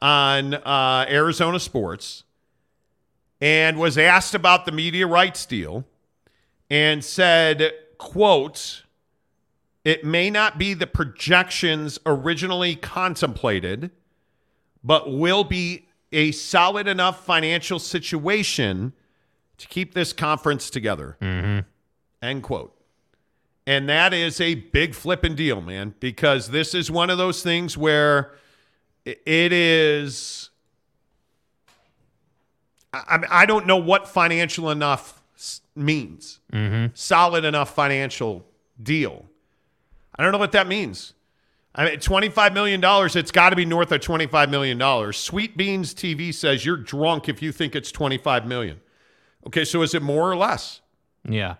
on uh, Arizona Sports and was asked about the media rights deal and said, quote, it may not be the projections originally contemplated, but will be a solid enough financial situation to keep this conference together. Mm-hmm. End quote. And that is a big flipping deal, man, because this is one of those things where it is. I, I don't know what financial enough means. Mm-hmm. Solid enough financial deal. I don't know what that means. I mean, $25 million, it's got to be north of $25 million. Sweet Beans TV says you're drunk if you think it's 25 million. Okay, so is it more or less? Yeah.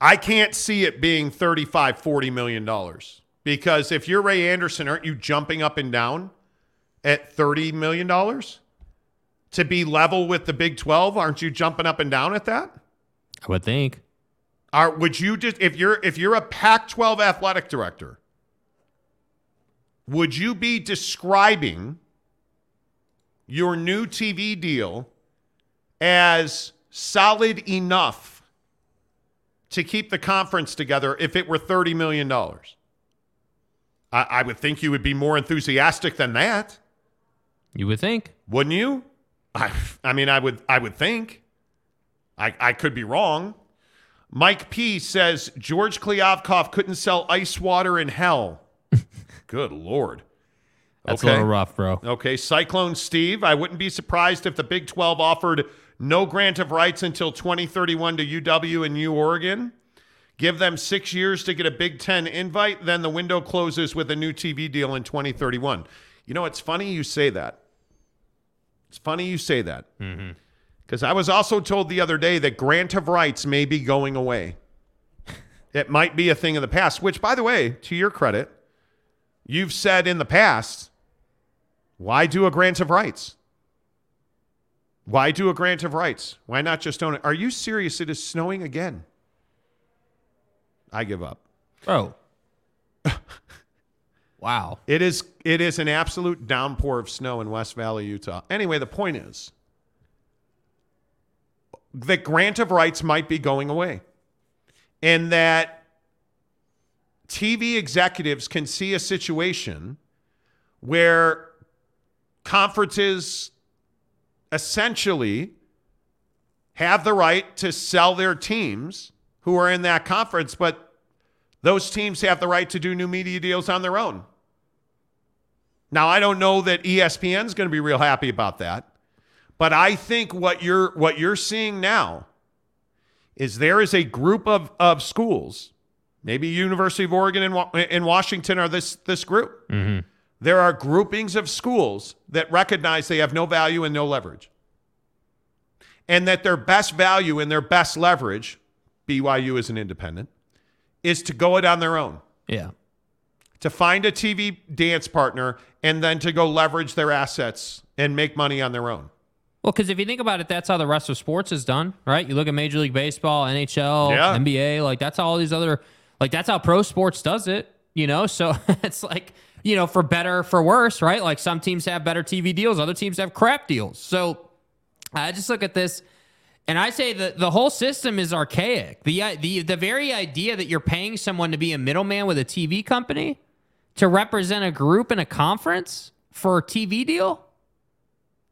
I can't see it being 35, 40 million dollars. Because if you're Ray Anderson, aren't you jumping up and down at 30 million dollars? To be level with the Big 12, aren't you jumping up and down at that? I would think. Are would you just if you're if you're a Pac-12 athletic director, would you be describing your new TV deal as solid enough to keep the conference together if it were $30 million? I, I would think you would be more enthusiastic than that, You would think. wouldn't you? I, I mean, I would I would think. I, I could be wrong. Mike P says George Kliavkoff couldn't sell ice water in hell. Good lord. That's a little rough, bro. Okay, Cyclone Steve. I wouldn't be surprised if the Big 12 offered no grant of rights until 2031 to UW and U Oregon. Give them six years to get a Big Ten invite, then the window closes with a new TV deal in 2031. You know, it's funny you say that. It's funny you say that. Mm-hmm. Because I was also told the other day that grant of rights may be going away. It might be a thing of the past, which, by the way, to your credit, you've said in the past, why do a grant of rights? Why do a grant of rights? Why not just own it? Are you serious? It is snowing again. I give up. Bro. wow. It is it is an absolute downpour of snow in West Valley, Utah. Anyway, the point is that grant of rights might be going away. And that TV executives can see a situation where conferences essentially have the right to sell their teams who are in that conference, but those teams have the right to do new media deals on their own. Now, I don't know that ESPN is going to be real happy about that, but I think what you're what you're seeing now is there is a group of, of schools, maybe University of Oregon and, and Washington are this this group. Mm-hmm. There are groupings of schools that recognize they have no value and no leverage. And that their best value and their best leverage, BYU is an independent, is to go it on their own, Yeah. to find a TV dance partner, and then to go leverage their assets and make money on their own. Well, because if you think about it, that's how the rest of sports is done, right? You look at Major League Baseball, NHL, Yeah. NBA, like that's how all these other, like that's how pro sports does it, you know? So it's like, you know, for better, for worse, right? Like some teams have better TV deals, other teams have crap deals. So I just look at this and I say that the whole system is archaic. The, the, the very idea that you're paying someone to be a middleman with a TV company to represent a group in a conference for a TV deal,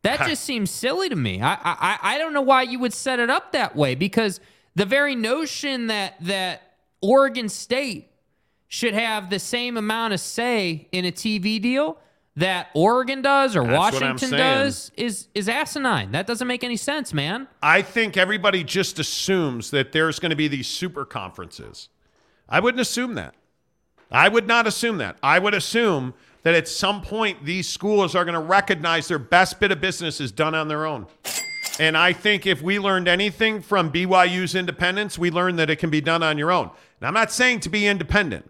that just seems silly to me. I, I I don't know why you would set it up that way because the very notion that that Oregon State should have the same amount of say in a TV deal that Oregon does or That's Washington does is is asinine. That doesn't make any sense, man. I think everybody just assumes that there's going to be these super conferences. I wouldn't assume that. I would not assume that. I would assume that at some point these schools are going to recognize their best bit of business is done on their own. And I think if we learned anything from BYU's independence, we learned that it can be done on your own. And I'm not saying to be independent,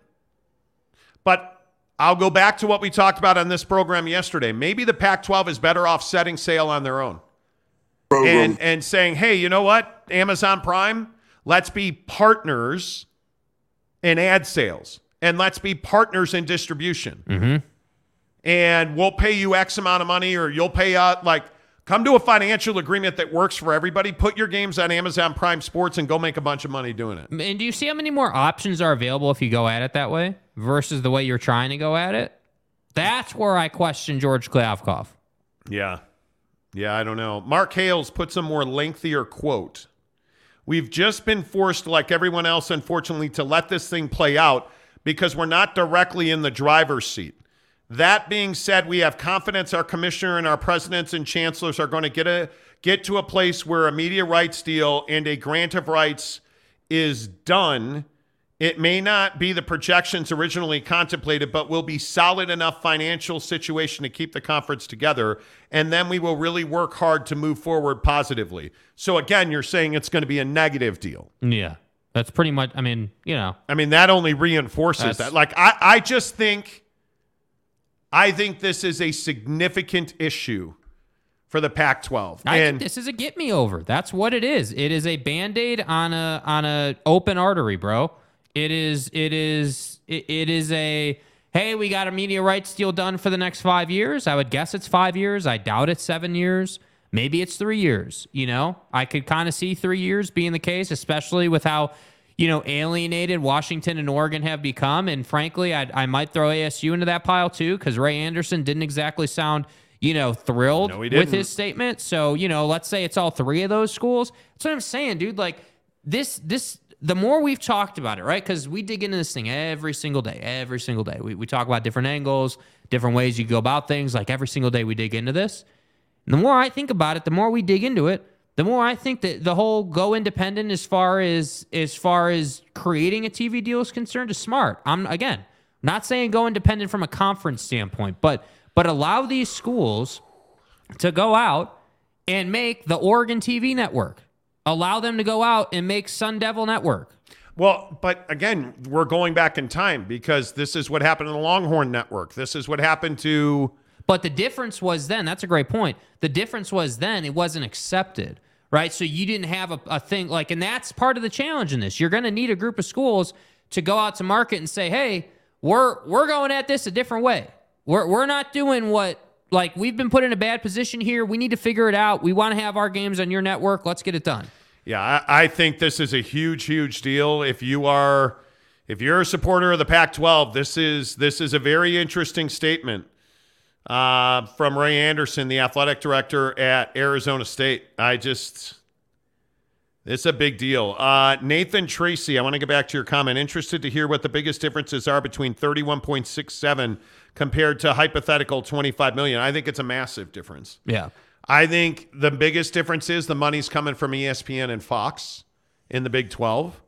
but I'll go back to what we talked about on this program yesterday. Maybe the Pac 12 is better off setting sail on their own and, and saying, hey, you know what? Amazon Prime, let's be partners in ad sales and let's be partners in distribution. Mm-hmm. And we'll pay you X amount of money or you'll pay out like come to a financial agreement that works for everybody. Put your games on Amazon Prime Sports and go make a bunch of money doing it. And do you see how many more options are available if you go at it that way versus the way you're trying to go at it? That's where I question George Kliavkoff. Yeah. Yeah, I don't know. Mark Hales puts a more lengthier quote. We've just been forced, like everyone else, unfortunately, to let this thing play out because we're not directly in the driver's seat. That being said, we have confidence our commissioner and our presidents and chancellors are going to get a get to a place where a media rights deal and a grant of rights is done. It may not be the projections originally contemplated, but will be solid enough financial situation to keep the conference together. And then we will really work hard to move forward positively. So again, you're saying it's going to be a negative deal. Yeah. That's pretty much I mean, you know. I mean, that only reinforces that. Like I, I just think I think this is a significant issue for the Pac-12. I and think this is a get me over. That's what it is. It is a band-aid on a on a open artery, bro. It is it is it, it is a hey, we got a media rights deal done for the next 5 years. I would guess it's 5 years. I doubt it's 7 years. Maybe it's 3 years, you know? I could kind of see 3 years being the case, especially with how you know, alienated Washington and Oregon have become. And frankly, I, I might throw ASU into that pile too, because Ray Anderson didn't exactly sound, you know, thrilled No, with his statement. So, you know, let's say it's all three of those schools. That's what I'm saying, dude. Like this, this, the more we've talked about it, right? Because we dig into this thing every single day, every single day. We, we talk about different angles, different ways you go about things. Like every single day we dig into this. And the more I think about it, the more we dig into it, the more I think that the whole go independent as far as as far as creating a TV deal is concerned is smart. I'm again not saying go independent from a conference standpoint, but but allow these schools to go out and make the Oregon TV network. Allow them to go out and make Sun Devil Network. Well, but again, we're going back in time because this is what happened in the Longhorn Network. This is what happened to But the difference was then, that's a great point. The difference was then it wasn't accepted, right? So you didn't have a, a thing like, and that's part of the challenge in this. You're going to need a group of schools to go out to market and say, hey, we're, we're going at this a different way. We're, we're not doing what, like, we've been put in a bad position here. We need to figure it out. We want to have our games on your network. Let's get it done. Yeah, I, I think this is a huge, huge deal. If you are, if you're a supporter of the Pac-12, this is this is a very interesting statement uh, from Ray Anderson, the athletic director at Arizona State. I just, it's a big deal. Uh, Nathan Tracy, I want to get back to your comment. Interested to hear what the biggest differences are between 31.67 compared to hypothetical 25 million. I think it's a massive difference. Yeah. I think the biggest difference is the money's coming from ESPN and Fox in the Big 12.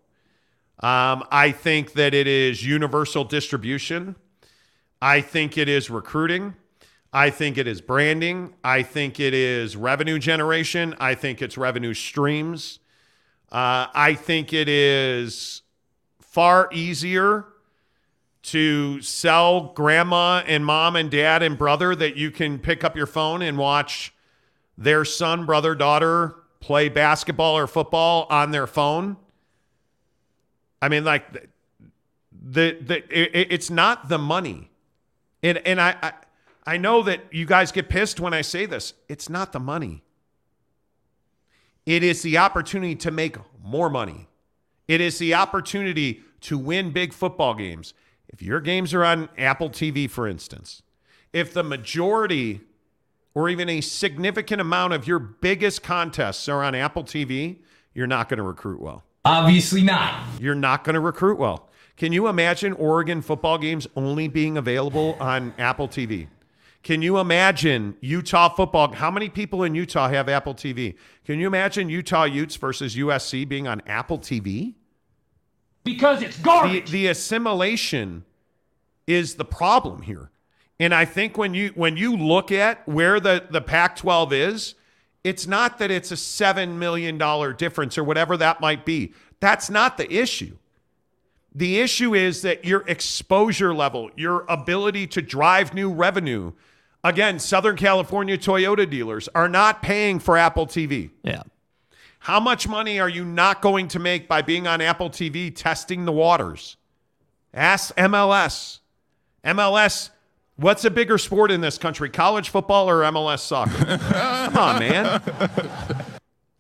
Um, I think that it is universal distribution. I think it is recruiting. I think it is branding. I think it is revenue generation. I think it's revenue streams. Uh, I think it is far easier to sell grandma and mom and dad and brother that you can pick up your phone and watch their son, brother, daughter play basketball or football on their phone. I mean, like the the, it, it's not the money, and and I, I I know that you guys get pissed when I say this. It's not the money. It is the opportunity to make more money. It is the opportunity to win big football games. If your games are on Apple TV, for instance, if the majority or even a significant amount of your biggest contests are on Apple TV, you're not going to recruit well. Obviously not. You're not going to recruit well. Can you imagine Oregon football games only being available on Apple TV? Can you imagine Utah football? How many people in Utah have Apple TV? Can you imagine Utah Utes versus USC being on Apple TV? Because it's The, garbage. the assimilation is the problem here. And I think when you when you look at where the, the Pac-12 is, it's not that it's a seven million dollar difference or whatever that might be. That's not the issue. The issue is that your exposure level, your ability to drive new revenue. Again, Southern California Toyota dealers are not paying for Apple TV. Yeah. How much money are you not going to make by being on Apple TV testing the waters? Ask MLS. MLS, what's a bigger sport in this country, college football or MLS soccer? Come on, man.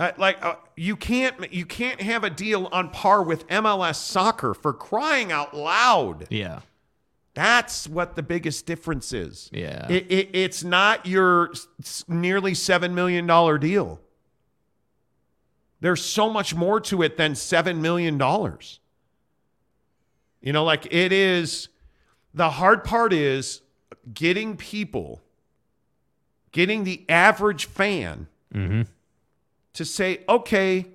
Uh, like uh, you can't you can't have a deal on par with MLS soccer for crying out loud. Yeah. That's what the biggest difference is. Yeah. It, it, it's not your nearly $7 million deal. There's so much more to it than $7 million. You know, like it is, the hard part is getting people, getting the average fan mm-hmm. to say, okay,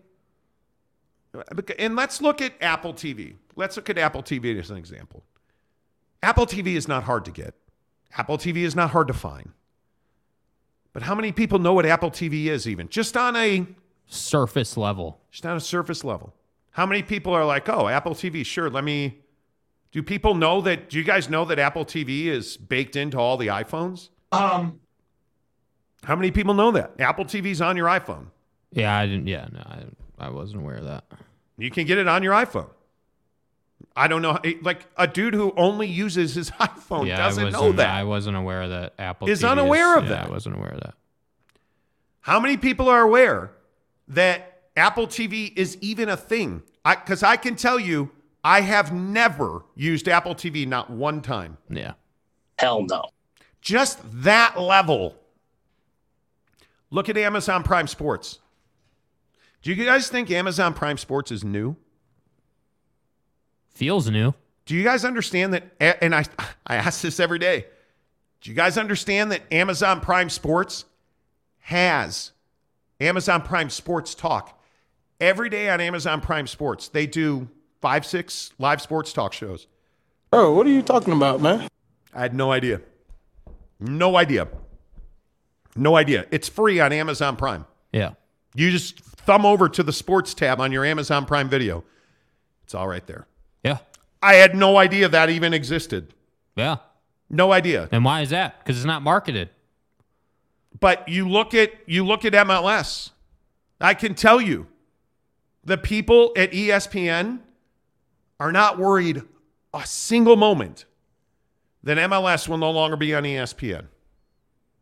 uh, and let's look at Apple TV. Let's look at Apple TV as an example. Apple TV is not hard to get. Apple TV is not hard to find. But how many people know what Apple TV is even? Just on a surface level. Just on a surface level. How many people are like, "Oh, Apple TV, sure, let me Do people know that do you guys know that Apple TV is baked into all the iPhones? Um How many people know that? Apple TV's on your iPhone. Yeah, I didn't. Yeah, no, I, I wasn't aware of that. You can get it on your iPhone. I don't know. Like a dude who only uses his iPhone yeah, doesn't I know wasn't, that. I wasn't aware that Apple Is TV unaware of yeah, that. I wasn't aware of that. How many people are aware that Apple TV is even a thing? Because I, can tell you, I have never used Apple TV, not one time. Yeah. Hell no. Just that level. Look at Amazon Prime Sports. Do you guys think Amazon Prime Sports is new? Feels new. Do you guys understand that? And I, I ask this every day. Do you guys understand that Amazon Prime Sports has Amazon Prime Sports Talk every day on Amazon Prime Sports? They do five, six live sports talk shows. Bro, what are you talking about, man? I had no idea. No idea. No idea. It's free on Amazon Prime. Yeah. You just thumb over to the sports tab on your Amazon Prime video. It's all right there. I had no idea that even existed. Yeah. No idea. And why is that? Because it's not marketed. But you look at you look at MLS. I can tell you, the people at ESPN are not worried a single moment that MLS will no longer be on ESPN.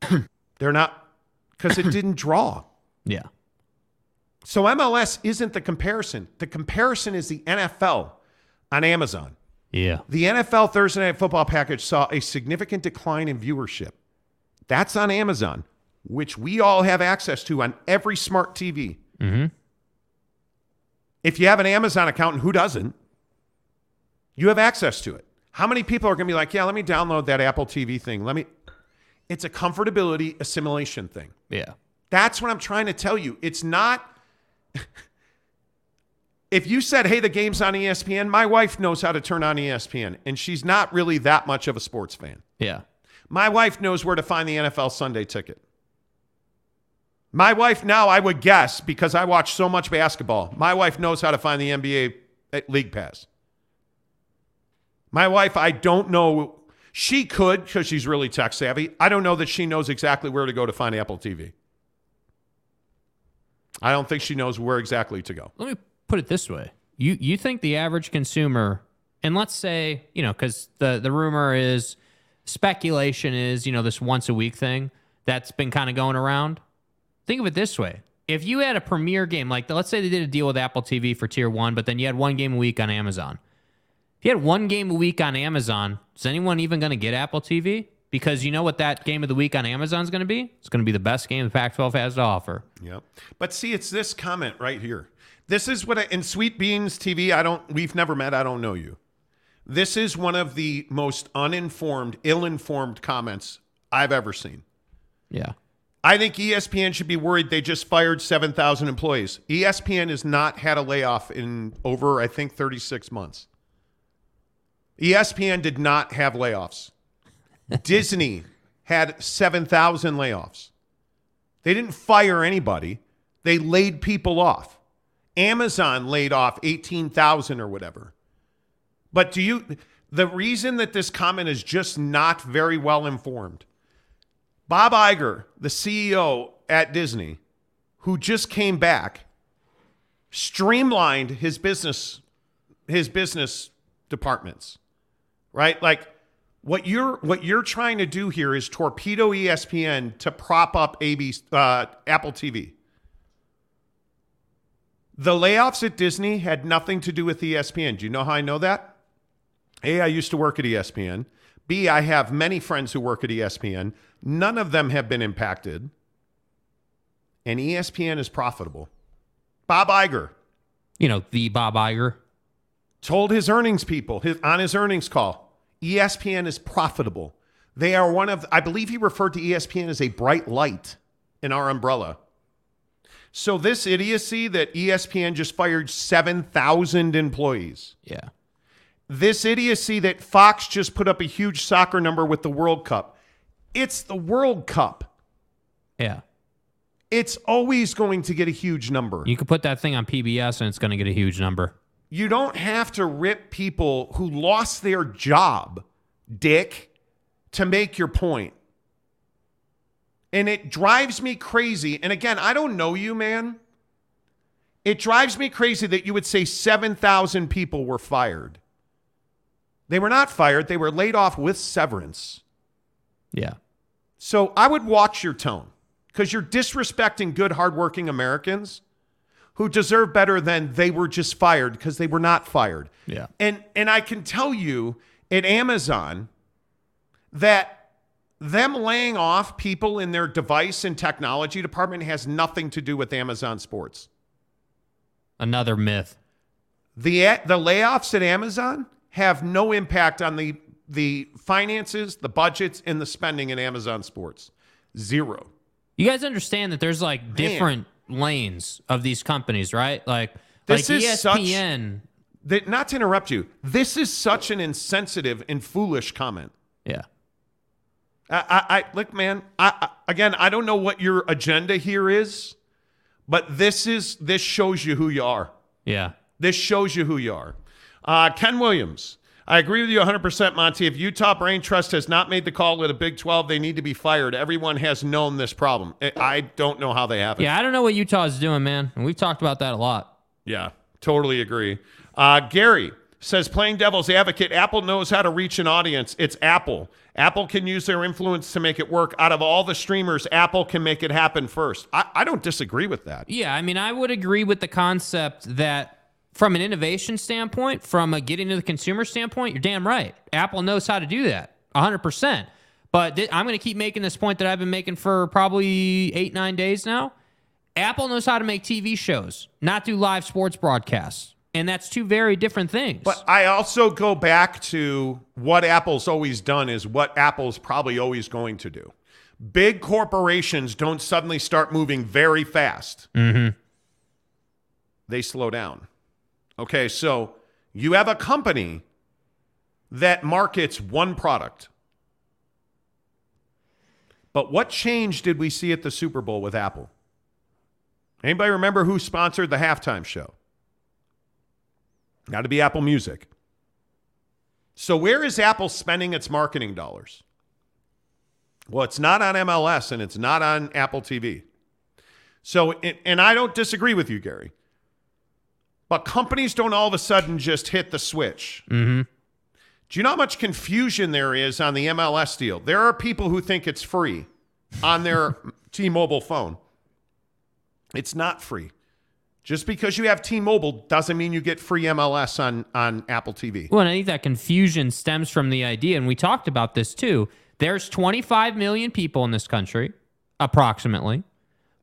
They're not because it didn't draw. Yeah. So MLS isn't the comparison. The comparison is the NFL on Amazon. Yeah. The NFL Thursday Night Football package saw a significant decline in viewership. That's on Amazon, which we all have access to on every smart TV. Mm-hmm. If you have an Amazon account, and who doesn't? You have access to it. How many people are going to be like, yeah, let me download that Apple TV thing? Let me. It's a comfortability assimilation thing. Yeah. That's what I'm trying to tell you. It's not. if you said, hey, the game's on ESPN, my wife knows how to turn on ESPN, and she's not really that much of a sports fan. Yeah. My wife knows where to find the NFL Sunday ticket. My wife now, I would guess, because I watch so much basketball, my wife knows how to find the NBA eh, League Pass. My wife, I don't know. She could because she's really tech savvy. I don't know that she knows exactly where to go to find Apple TV. I don't think she knows where exactly to go. Let me put it this way: you you think the average consumer, and let's say you know, because the the rumor is, speculation is you know this once a week thing that's been kind of going around. Think of it this way: if you had a premier game, like let's say they did a deal with Apple TV for Tier One, but then you had one game a week on Amazon. If you had one game a week on Amazon, is anyone even going to get Apple TV? Because you know what that game of the week on Amazon is going to be? It's going to be the best game the Pac-12 has to offer. Yep. But see, it's this comment right here. This is what I, in Sweet Beans TV. I don't. We've never met. I don't know you. This is one of the most uninformed, ill-informed comments I've ever seen. Yeah. I think ESPN should be worried they just fired 7,000 employees. ESPN has not had a layoff in over, I think, 36 months. ESPN did not have layoffs. Disney had 7,000 layoffs. They didn't fire anybody, they laid people off. Amazon laid off 18,000 or whatever. But do you, the reason that this comment is just not very well informed, Bob Iger, the CEO at Disney, who just came back, streamlined his business, his business departments, right? Like what you're what you're trying to do here is torpedo ESPN to prop up AB uh, Apple TV. The layoffs at Disney had nothing to do with ESPN. Do you know how I know that? A, I used to work at ESPN. B, I have many friends who work at ESPN. None of them have been impacted. And ESPN is profitable. Bob Iger You know, the Bob Iger. told his earnings people his, on his earnings call ESPN is profitable. They are one of, I believe he referred to ESPN as a bright light in our umbrella. So, this idiocy that ESPN just fired 7,000 employees, Yeah. this idiocy that Fox just put up a huge soccer number with the World Cup, it's the World Cup. Yeah. It's always going to get a huge number. You could put that thing on PBS and it's going to get a huge number. You don't have to rip people who lost their job, dick, to make your point. And it drives me crazy. And again, I don't know you, man. It drives me crazy that you would say 7,000 people were fired. They were not fired, they were laid off with severance. Yeah. So I would watch your tone because you're disrespecting good, hardworking Americans who deserve better than they were just fired because they were not fired. Yeah. And and I can tell you at Amazon that them laying off people in their device and technology department has nothing to do with Amazon Sports. Another myth. The the layoffs at Amazon have no impact on the the finances, the budgets, and the spending in Amazon Sports. Zero. You guys understand that there's like different lanes of these companies, right? Like, This like is such- ESPN. That, not to interrupt you, this is such an insensitive and foolish comment. Yeah. I, I, I look, man. I, I again, I don't know what your agenda here is, but this is this shows you who you are. Yeah. This shows you who you are. Uh, Ken Williams. I agree with you 100%, Monty. If Utah Brain Trust has not made the call at a Big 12, they need to be fired. Everyone has known this problem. I- I don't know how they haven't. Yeah, I don't know what Utah is doing, man. And we've talked about that a lot. Yeah, totally agree. Uh, Gary says, playing devil's advocate, Apple knows how to reach an audience. It's Apple. Apple can use their influence to make it work. Out of all the streamers, Apple can make it happen first. I, I don't disagree with that. Yeah, I mean, I would agree with the concept that from an innovation standpoint, from a getting to the consumer standpoint, you're damn right. Apple knows how to do that 100%. But th- I'm going to keep making this point that I've been making for probably eight, nine days now. Apple knows how to make TV shows, not do live sports broadcasts. And that's two very different things. But I also go back to what Apple's always done is what Apple's probably always going to do. Big corporations don't suddenly start moving very fast. Mm-hmm. They slow down. Okay, so you have a company that markets one product. But what change did we see at the Super Bowl with Apple? Anybody remember who sponsored the halftime show? Got to be Apple Music. So where is Apple spending its marketing dollars? Well, it's not on MLS and it's not on Apple TV. So, and- and I don't disagree with you, Gary. But companies don't all of a sudden just hit the switch. Mm-hmm. Do you know how much confusion there is on the MLS deal? There are people who think it's free on their T Mobile phone. It's not free. Just because you have T Mobile doesn't mean you get free MLS on, on Apple TV. Well, and I think that confusion stems from the idea, and we talked about this too. There's 25 million people in this country, approximately,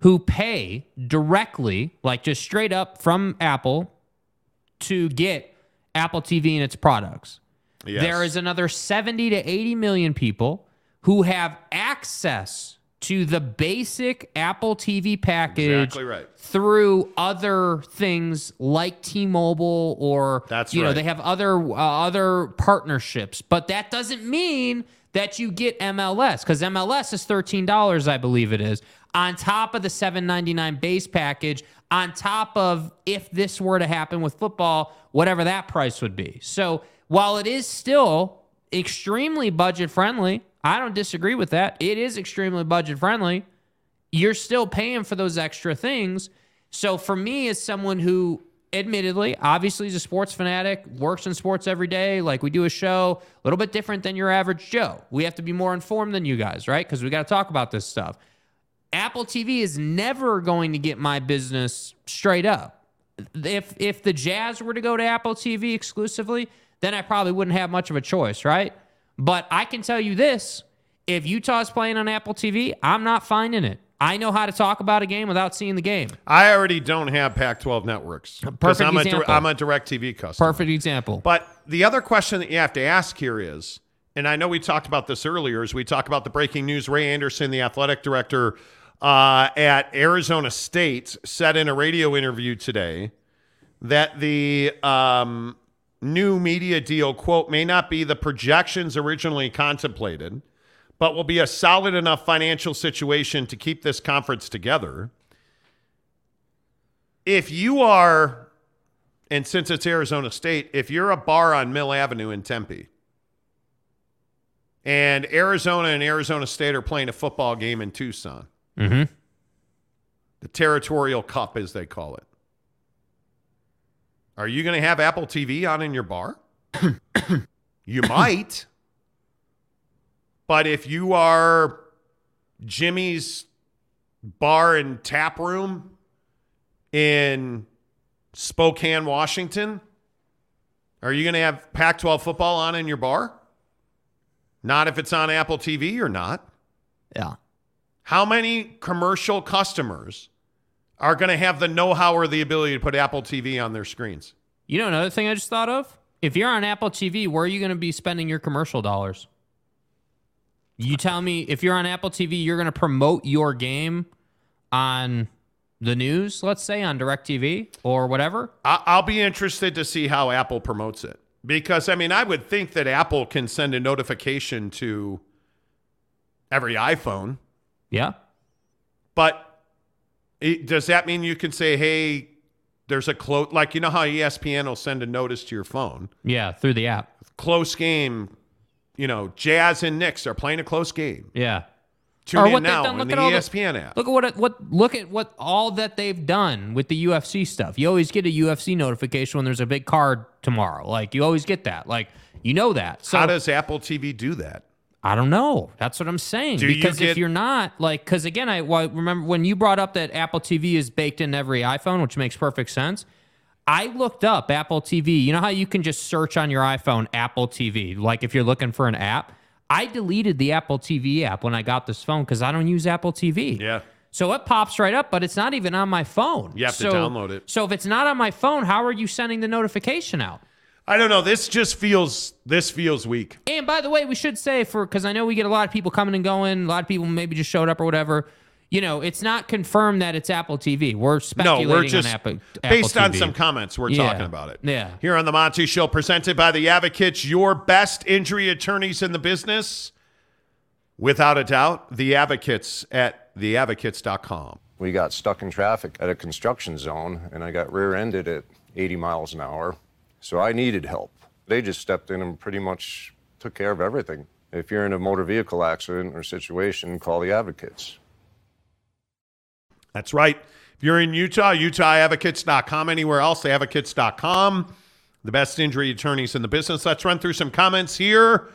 who pay directly, like just straight up from Apple, to get Apple TV and its products. Yes. There is another 70 to 80 million people who have access to the basic Apple TV package Exactly right. through other things like T-Mobile or That's you know they have other uh, other partnerships, but that doesn't mean that you get MLS because MLS is thirteen dollars, I believe it is, on top of the seven ninety nine base package. On top of if this were to happen with football, whatever that price would be. So while it is still extremely budget friendly, I don't disagree with that. It is extremely budget friendly you're still paying for those extra things. So for me, as someone who admittedly, obviously is a sports fanatic, works in sports every day, like we do a show, a little bit different than your average Joe. We have to be more informed than you guys, right? Because we got to talk about this stuff. Apple TV is never going to get my business straight up. If if the Jazz were to go to Apple TV exclusively, then I probably wouldn't have much of a choice, right? But I can tell you this, if Utah's playing on Apple TV, I'm not finding it. I know how to talk about a game without seeing the game. I already don't have Pac-12 networks. Perfect I'm example. A, I'm a DirecTV customer. Perfect example. But the other question that you have to ask here is, and I know we talked about this earlier, as we talk about the breaking news. Ray Anderson, the athletic director uh, at Arizona State, said in a radio interview today that the um, new media deal, quote, may not be the projections originally contemplated, but will be a solid enough financial situation to keep this conference together. If you are, and since it's Arizona State, if you're a bar on Mill Avenue in Tempe, and Arizona and Arizona State are playing a football game in Tucson, Mm-hmm. the Territorial Cup, as they call it. Are you going to have Apple TV on in your bar? you might. But if you are Jimmy's bar and tap room in Spokane, Washington, are you going to have Pac 12 football on in your bar? Not if it's on Apple TV or not. Yeah. How many commercial customers are going to have the know how or the ability to put Apple TV on their screens? You know another thing I just thought of? If you're on Apple TV, where are you going to be spending your commercial dollars? You tell me if you're on Apple TV, you're going to promote your game on the news, let's say on DirecTV or whatever. I- I'll be interested to see how Apple promotes it because I mean, I would think that Apple can send a notification to every iPhone, Yeah. but it, does that mean you can say, "Hey, there's a close," like you know how ESPN will send a notice to your phone, Yeah, through the app. close game. You know, Jazz and Knicks are playing a close game. Yeah. Tune Or in what they've now done, in look the at all the- ESPN app. Look at what what look at what all that they've done with the UFC stuff. You always get a UFC notification when there's a big card tomorrow. Like you always get that. Like you know that. So how does Apple TV do that? I don't know. That's what I'm saying. Do you because get- if you're not like, because again, I well, remember when you brought up that Apple TV is baked in every iPhone, which makes perfect sense. I looked up Apple TV. You know how you can just search on your iPhone Apple TV, like if you're looking for an app. I deleted the Apple TV app when I got this phone because I don't use Apple TV. Yeah. So it pops right up, but it's not even on my phone. You have to download it. So if it's not on my phone, how are you sending the notification out? I don't know. This just feels this feels weak. And by the way, we should say for because I know we get a lot of people coming and going. A lot of people maybe just showed up or whatever. You know, it's not confirmed that it's Apple TV. We're speculating No, speculating we're just on Apple, based Apple on some comments. We're Yeah. talking about it. Yeah. Here on the Monty Show, presented by the Advocates, your best injury attorneys in the business. Without a doubt, the Advocates at theadvocates.com. We got stuck in traffic at a construction zone and I got rear ended at 80 miles an hour. So I needed help. They just stepped in and pretty much took care of everything. If you're in a motor vehicle accident or situation, call the advocates. That's right. If you're in Utah, UtahAdvocates.com. Anywhere else, advocates.com. The best injury attorneys in the business. Let's run through some comments here.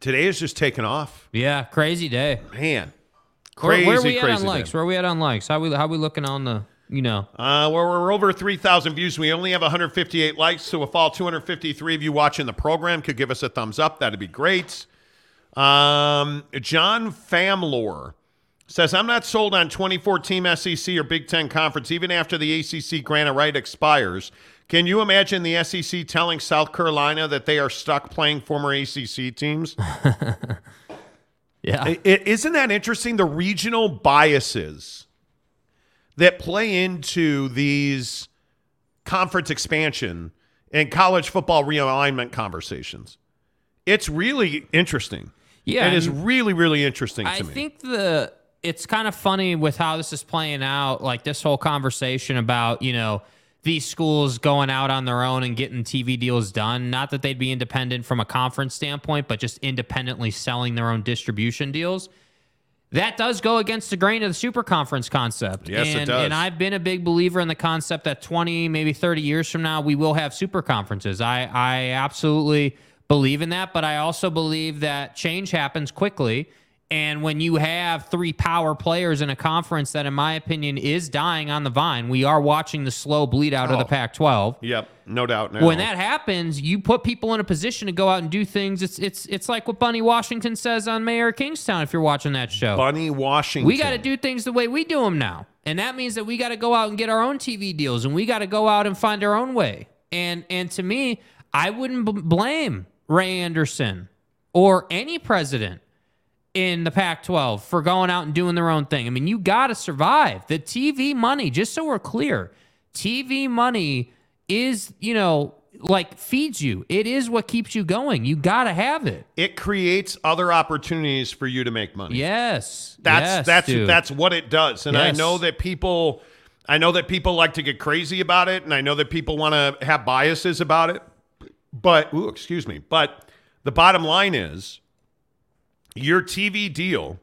Today is just taking off. Yeah, crazy day. Man. Where, Crazy, where are we at crazy on day. likes? Where are we at on likes? How we how we looking on the you know? Uh, we're, we're over 3,000 views. We only have 158 likes. So if all 253 of you watching the program could give us a thumbs up, that'd be great. Um, John Famlor says, I'm not sold on 24 team SEC or Big Ten conference, even after the ACC grant of right expires. Can you imagine the SEC telling South Carolina that they are stuck playing former ACC teams? Yeah. Isn't that interesting? The regional biases that play into these conference expansion and college football realignment conversations. It's really interesting. Yeah, It is really, really interesting to me. I think the it's kind of funny with how this is playing out, like this whole conversation about, you know, these schools going out on their own and getting TV deals done. Not that they'd be independent from a conference standpoint, but just independently selling their own distribution deals. That does go against the grain of the super conference concept. Yes, it and, does. And I've been a big believer in the concept that 20, maybe 30 years from now, we will have super conferences. I, I absolutely believe in that, but I also believe that change happens quickly. And when you have three power players in a conference that, in my opinion, is dying on the vine, we are watching the slow bleed out of the Oh. Pac 12. Yep, no doubt. Now. When that happens, you put people in a position to go out and do things. It's it's it's like what Bunny Washington says on Mayor of Kingstown. If you're watching that show, Bunny Washington, we got to do things the way we do them now, and that means that we got to go out and get our own TV deals, and we got to go out and find our own way. And and to me, I wouldn't b- blame Ray Anderson or any president in the Pac-12 for going out and doing their own thing. I mean, you got to survive. The TV money, just so we're clear, TV money is, you know, like feeds you. It is what keeps you going. You got to have it. it creates other opportunities for you to make money. Yes. That's Yes, that's dude. that's what it does. And I know that people I know that people like to get crazy about it and I know that people want to have biases about it. But ooh, excuse me. But the bottom line is your TV deal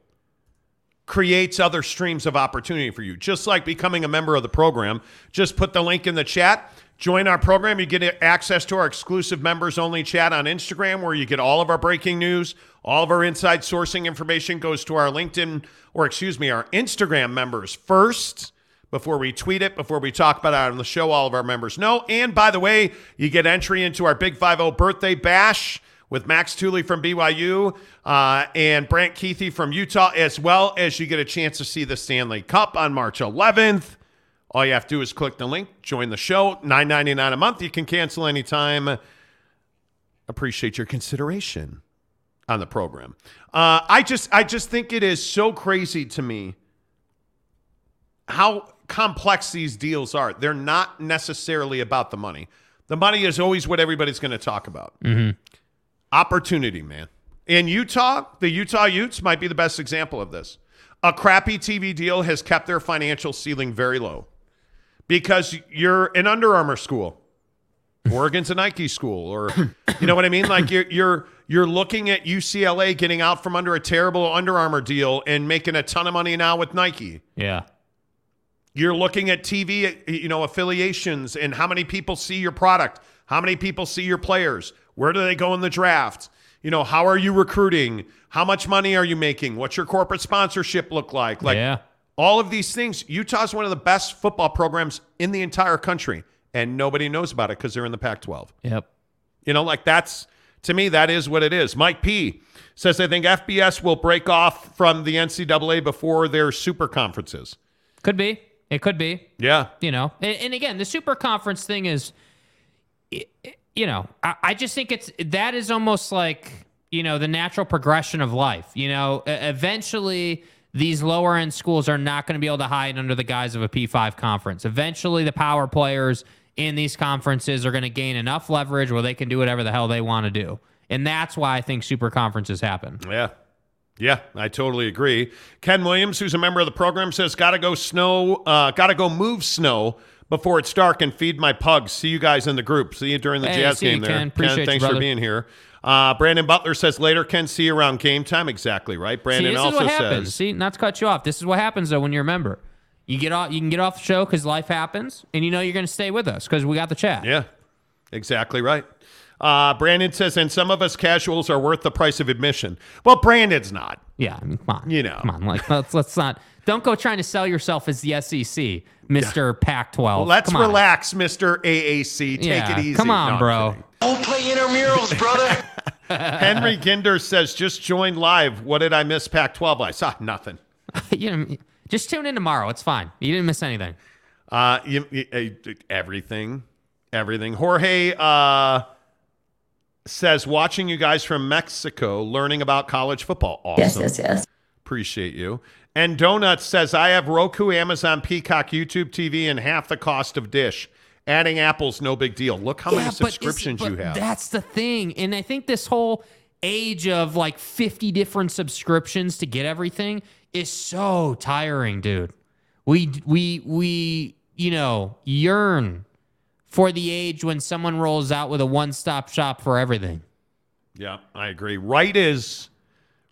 creates other streams of opportunity for you. Just like becoming a member of the program, just put the link in the chat. Join our program. You get access to our exclusive members only chat on Instagram where you get all of our breaking news. All of our inside sourcing information goes to our LinkedIn or, excuse me, our Instagram members first before we tweet it, before we talk about it on the show. All of our members know. And by the way, you get entry into our Big 5 birthday bash with Max Tooley from BYU uh, and Brant Kuithe from Utah, as well as you get a chance to see the Stanley Cup on March 11th. All you have to do is click the link, join the show, nine ninety nine a month. You can cancel anytime. Appreciate your consideration on the program. Uh, I just, I just think it is so crazy to me how complex these deals are. They're not necessarily about the money. The money is always what everybody's going to talk about. Mm-hmm. Opportunity, man. In Utah, the Utah Utes might be the best example of this. A crappy TV deal has kept their financial ceiling very low because you're an Under Armour school. Oregon's a Nike school, or you know what I mean? Like you're you're you're looking at UCLA getting out from under a terrible Under Armour deal and making a ton of money now with Nike. Yeah. You're looking at TV, you know, affiliations and how many people see your product, how many people see your players, where do they go in the draft? You know, how are you recruiting? How much money are you making? What's your corporate sponsorship look like? Like Yeah. all of these things. Utah's one of the best football programs in the entire country, and nobody knows about it because they're in the Pac-12. Yep. You know, like that's to me, that is what it is. Mike P says, I think FBS will break off from the NCAA before their super conferences. Could be. It could be. Yeah. You know, and, and again, the super conference thing is, you know, I, I just think it's that is almost like you know the natural progression of life. You know, eventually these lower end schools are not going to be able to hide under the guise of a P5 conference. Eventually, the power players in these conferences are going to gain enough leverage where they can do whatever the hell they want to do. And that's why I think super conferences happen. Yeah. Yeah, I totally agree. Ken Williams, who's a member of the program, says, "Got to go snow. Uh, Got to go move snow before it's dark and feed my pugs." See you guys in the group. See you during the Hey, Jazz see you, game there. Ken. Appreciate you, thanks for being here. Uh, Brandon Butler says later. Ken, see you around game time. Exactly right. See, Brandon this also is what happens. says, See, not to cut you off. This is what happens though when you're a member. You get off. You can get off the show because life happens, and you know you're going to stay with us because we got the chat. "Yeah, exactly right." Uh, Brandon says, "And some of us casuals are worth the price of admission." Well, Brandon's not. Yeah, I mean, come on. You know, come on. Like let's let's not. Don't go trying to sell yourself as the SEC, Mister Pac-12. Well, let's Come relax, Mister AAC. Take Yeah, it easy. Come on, No, bro. Don't play intramurals, brother. Henry Ginder says, just joined live. What did I miss Pac 12? I saw nothing. you know, just tune in tomorrow. It's fine. You didn't miss anything. Uh, you, you- uh, everything. Everything. Jorge uh, says, watching you guys from Mexico learning about college football. Awesome. Yes, yes, yes. Appreciate you. And Donuts says, I have Roku, Amazon, Peacock, YouTube TV, and half the cost of Dish. Adding Apple's no big deal. Look how Yeah, many subscriptions you have. That's the thing. And I think this whole age of like 50 different subscriptions to get everything is so tiring, dude. We we we, you know, yearn for the age when someone rolls out with a one-stop shop for everything. Yeah, I agree. Right is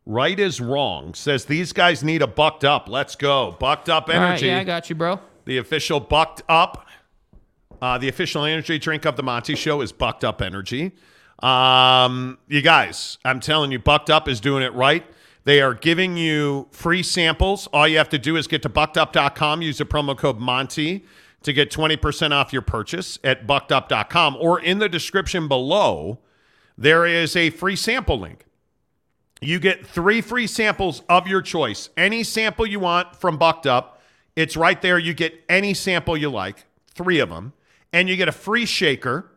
right is wrong. Says these guys need a bucked up. Let's go. Bucked up right, energy. yeah, I got you, bro. The official bucked up. Uh, the official energy drink of the Monty Show is bucked up energy. Um, you guys, I'm telling you, bucked up is doing it right. They are giving you free samples. All you have to do is get to buckedup.com, use the promo code Monty to get 20% off your purchase at buckedup.com or in the description below there is a free sample link. You get three free samples of your choice. Any sample you want from Bucked Up, it's right there. You get any sample you like, three of them, and you get a free shaker.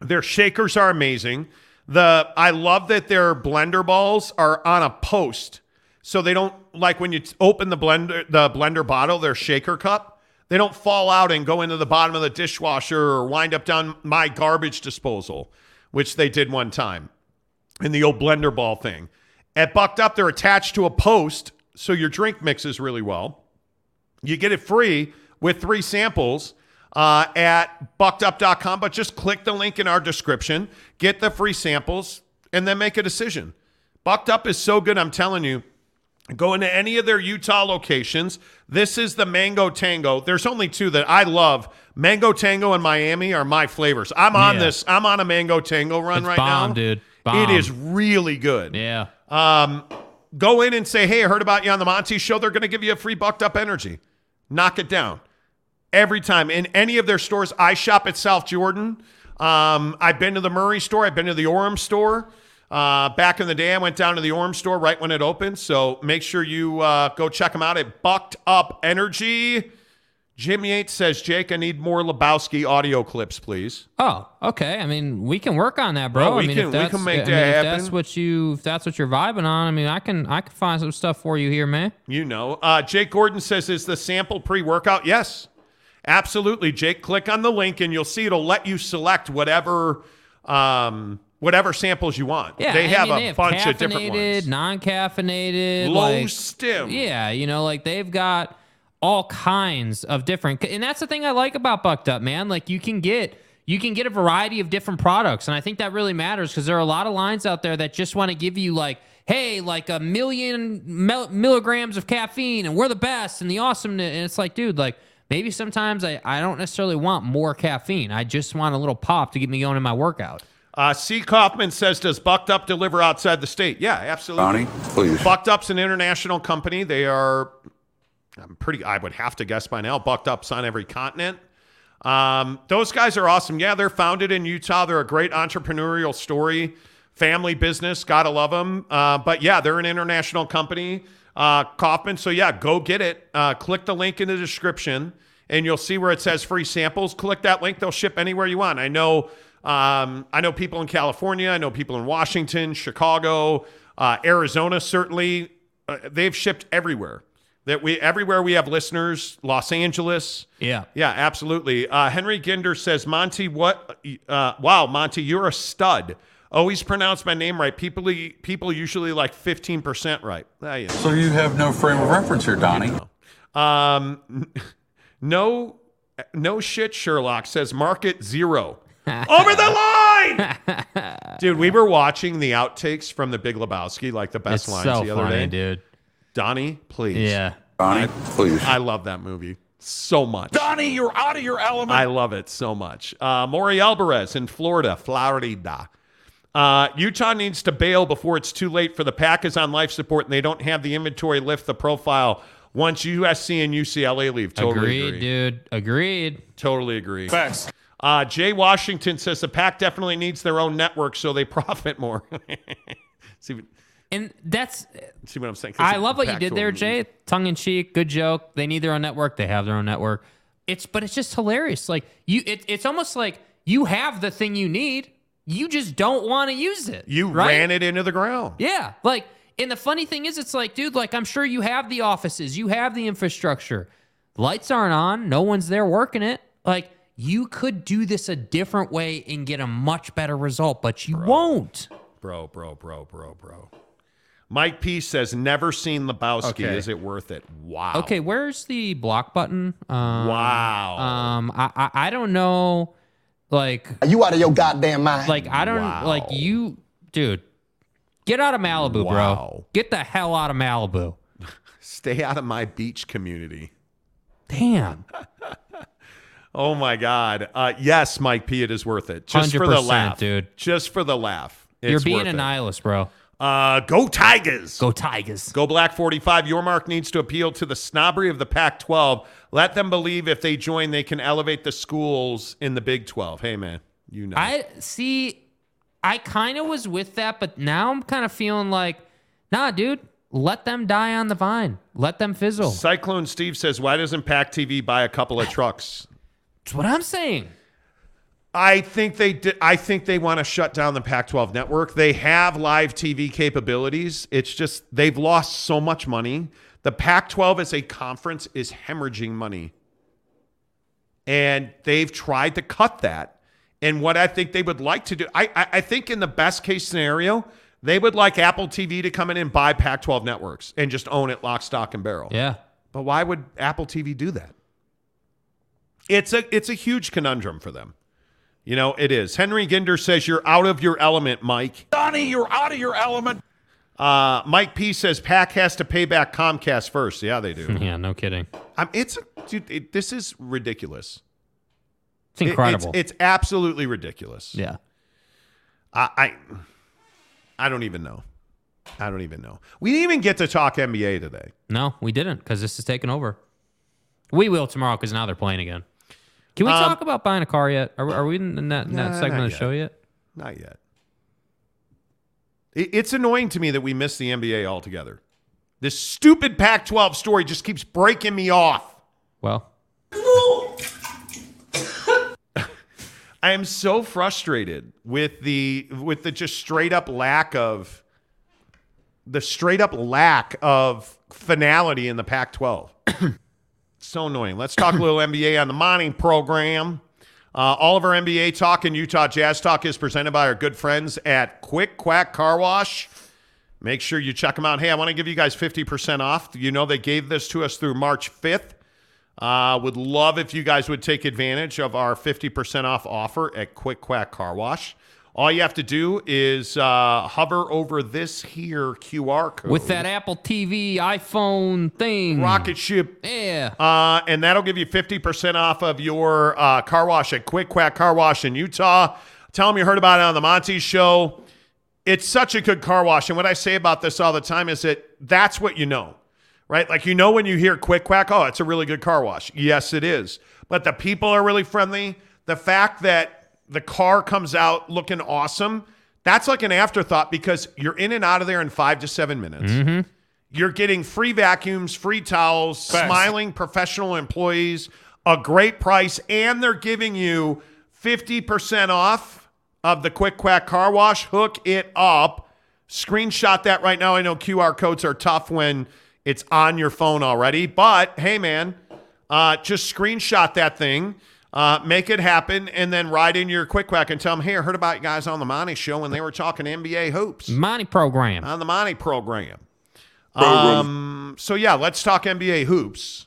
Their shakers are amazing. The I love that their blender balls are on a post, so they don't like when you open the blender the blender bottle, their shaker cup, they don't fall out and go into the bottom of the dishwasher or wind up down my garbage disposal, which they did one time in the old blender ball thing. At Bucked Up, they're attached to a post, so your drink mixes really well. You get it free with three samples uh, at buckedup.com, but just click the link in our description, get the free samples, and then make a decision. Bucked Up is so good, I'm telling you. Go into any of their Utah locations. This is the Mango Tango. There's only two that I love. Mango Tango and Miami are my flavors. I'm on Yeah. this. I'm on a Mango Tango run It's right bomb, now. dude. It Bomb. is really good. Yeah. Um, go in and say, hey, I heard about you on the Monty show. They're going to give you a free bucked up energy. Knock it down. Every time in any of their stores, I shop at South Jordan. Um, I've been to the Murray store. I've been to the Orem store. Uh, back in the day, I went down to the Orem store right when it opened. So make sure you uh, go check them out at Bucked Up Energy. Jim Yates says, Jake, I need more Lebowski audio clips, please. Oh, okay. I mean, we can work on that, bro. Well, we I mean, can- if we that's, can make I that mean, happen. that's what you, if that's what you're vibing on, I mean, I can, I can find some stuff for you here, man. You know, uh, Jake Gordon says, "Is the sample pre-workout?" Yes, absolutely. Jake, click on the link and you'll see it'll let you select whatever um, whatever samples you want. Yeah, they I have mean, a they have bunch of different caffeinated, ones. non-caffeinated, Low like- stim. Yeah, you know, like they've got all kinds of different, and that's the thing I like about Bucked Up, man. Like you can get. You can get a variety of different products, and I think that really matters because there are a lot of lines out there that just want to give you like, hey, like a million mil- milligrams of caffeine, and we're the best and the awesomeness. And it's like, dude, like maybe sometimes I, I don't necessarily want more caffeine. I just want a little pop to get me going in my workout. Uh, C. Kaufman says, "Does Bucked Up deliver outside the state?" Yeah, absolutely. Donnie, please. Bucked Up's an international company. They are, I'm pretty. I would have to guess by now. Bucked Up's on every continent. Um, those guys are awesome. Yeah, they're founded in Utah. They're a great entrepreneurial story, family business. Gotta love them. Uh, but yeah, they're an international company, uh, Kaufman. So yeah, go get it. Uh, click the link in the description, and you'll see where it says free samples. Click that link; they'll ship anywhere you want. I know. Um, I know people in California. I know people in Washington, Chicago, uh, Arizona. Certainly, uh, they've shipped everywhere. That we everywhere we have listeners. Los Angeles. Yeah. Yeah, absolutely. Uh, Henry Ginder says, Monty, what? Uh, wow, Monty, you're a stud. Always pronounce my name right. People, people usually like 15% right. Ah, you know. So you have no frame of reference here, Donnie. Um, no, no shit. Sherlock says market zero. Over the line, dude. We were watching the outtakes from The Big Lebowski, like the best It's lines so the other funny, day. dude. Donnie, please. Yeah. Donnie, please. I love that movie so much. Donnie, you're out of your element. I love it so much. Uh, Maury Alvarez in Florida, Florida. Uh, Utah needs to bail before it's too late for the pack is on life support and they don't have the inventory lift the profile once USC and UCLA leave. Totally Agreed, agree. dude. Agreed. Totally agree. Facts. Uh, Jay Washington says the pack definitely needs their own network so they profit more. see, what- And that's see what I'm saying? I love what you did there, Jay. Tongue in cheek, good joke. They need their own network. They have their own network. It's but it's just hilarious. Like you, it, it's almost like you have the thing you need. You just don't want to use it. You right? ran it into the ground. Yeah. Like, and the funny thing is, it's like, dude, like I'm sure you have the offices, you have the infrastructure. Lights aren't on. No one's there working it. Like you could do this a different way and get a much better result, but you won't. Bro, bro, bro, bro, bro. Mike P says, never seen Lebowski. Okay. Is it worth it? Wow. Okay, where's the block button? Um, Wow. Um, I, I I don't know. Like Are You out of your goddamn mind. like I don't Wow. like you, dude. Get out of Malibu, Wow. bro. Get the hell out of Malibu. Stay out of my beach community. Damn. Oh my God. Uh, yes, Mike P, it is worth it. Just for the 100%, laugh. dude. Just for the laugh. You're being worth a it. nihilist, bro. Uh, go Tigers. Go Tigers. Go Black 45. Yormark needs to appeal to the snobbery of the Pac 12. Let them believe if they join, they can elevate the schools in the Big 12. Hey, man, you know. I see. I kind of was with that, but now I'm kind of feeling like, nah, dude, let them die on the vine. Let them fizzle. Cyclone Steve says, why doesn't Pac TV buy a couple of trucks? That's what I'm saying. I think they di- I think they want to shut down the Pac-12 network. They have live TV capabilities. It's just they've lost so much money. The Pac-12 as a conference is hemorrhaging money. And they've tried to cut that. And what I think they would like to do, I, I, I think in the best case scenario, they would like Apple TV to come in and buy Pac-12 networks and just own it lock, stock, and barrel. Yeah. But why would Apple TV do that? It's a it's a huge conundrum for them. You know, it is. Henry Ginder says you're out of your element, Mike. Donnie, you're out of your element. Uh, Mike P says Pac has to pay back Comcast first. Yeah, they do. yeah, no kidding. Um, it's dude, it, this is ridiculous. It's incredible. It- it's, it's absolutely ridiculous. yeah. I, I I don't even know. I don't even know. We didn't even get to talk NBA today. No, we didn't because this is taking over. We will tomorrow because now they're playing again. Can we Um, talk about buying a car yet? Are, we- are we in that, in that Nah, segment of the show yet? Not yet. It- It's annoying to me that we missed the NBA altogether. This stupid Pac 12 story just keeps breaking me off. Well, I am so frustrated with the with the just straight up lack of the straight up lack of finality in the Pac 12. so annoying. Let's talk a little NBA on the morning program. Uh, all of our NBA talk and Utah Jazz talk is presented by our good friends at Quick Quack Car Wash. Make sure you check them out. Hey, I want to give you guys 50% off. You know, they gave this to us through March 5th. Uh, would love if you guys would take advantage of our 50% off offer at Quick Quack Car Wash. All you have to do is uh, hover over this here QR code. with that Apple TV, iPhone thing, rocket ship. Yeah. Uh, and that'll give you 50% off of your uh, car wash at Quick Quack Car Wash in Utah. Tell them you heard about it on the Monty Show. It's such a good car wash. And what I say about this all the time is that that's what you know, right? Like, you know, when you hear Quick Quack, oh, it's a really good car wash. Yes, it is. But the people are really friendly. The fact that the car comes out looking awesome, that's like an afterthought because you're in and out of there in five to seven minutes. Mm-hmm. You're getting free vacuums, free towels, Facts. smiling professional employees, a great price, and they're giving you 50% off of the Quick Quack Car Wash. Hook it up. Screenshot that right now. I know QR codes are tough when it's on your phone already, but hey, man, uh, just screenshot that thing. Uh, make it happen, and then write in your quick quack and tell them, "Hey, I heard about you guys on the Monty Show, when they were talking NBA hoops Money program. on the Monty program." Um, so yeah, let's talk NBA hoops.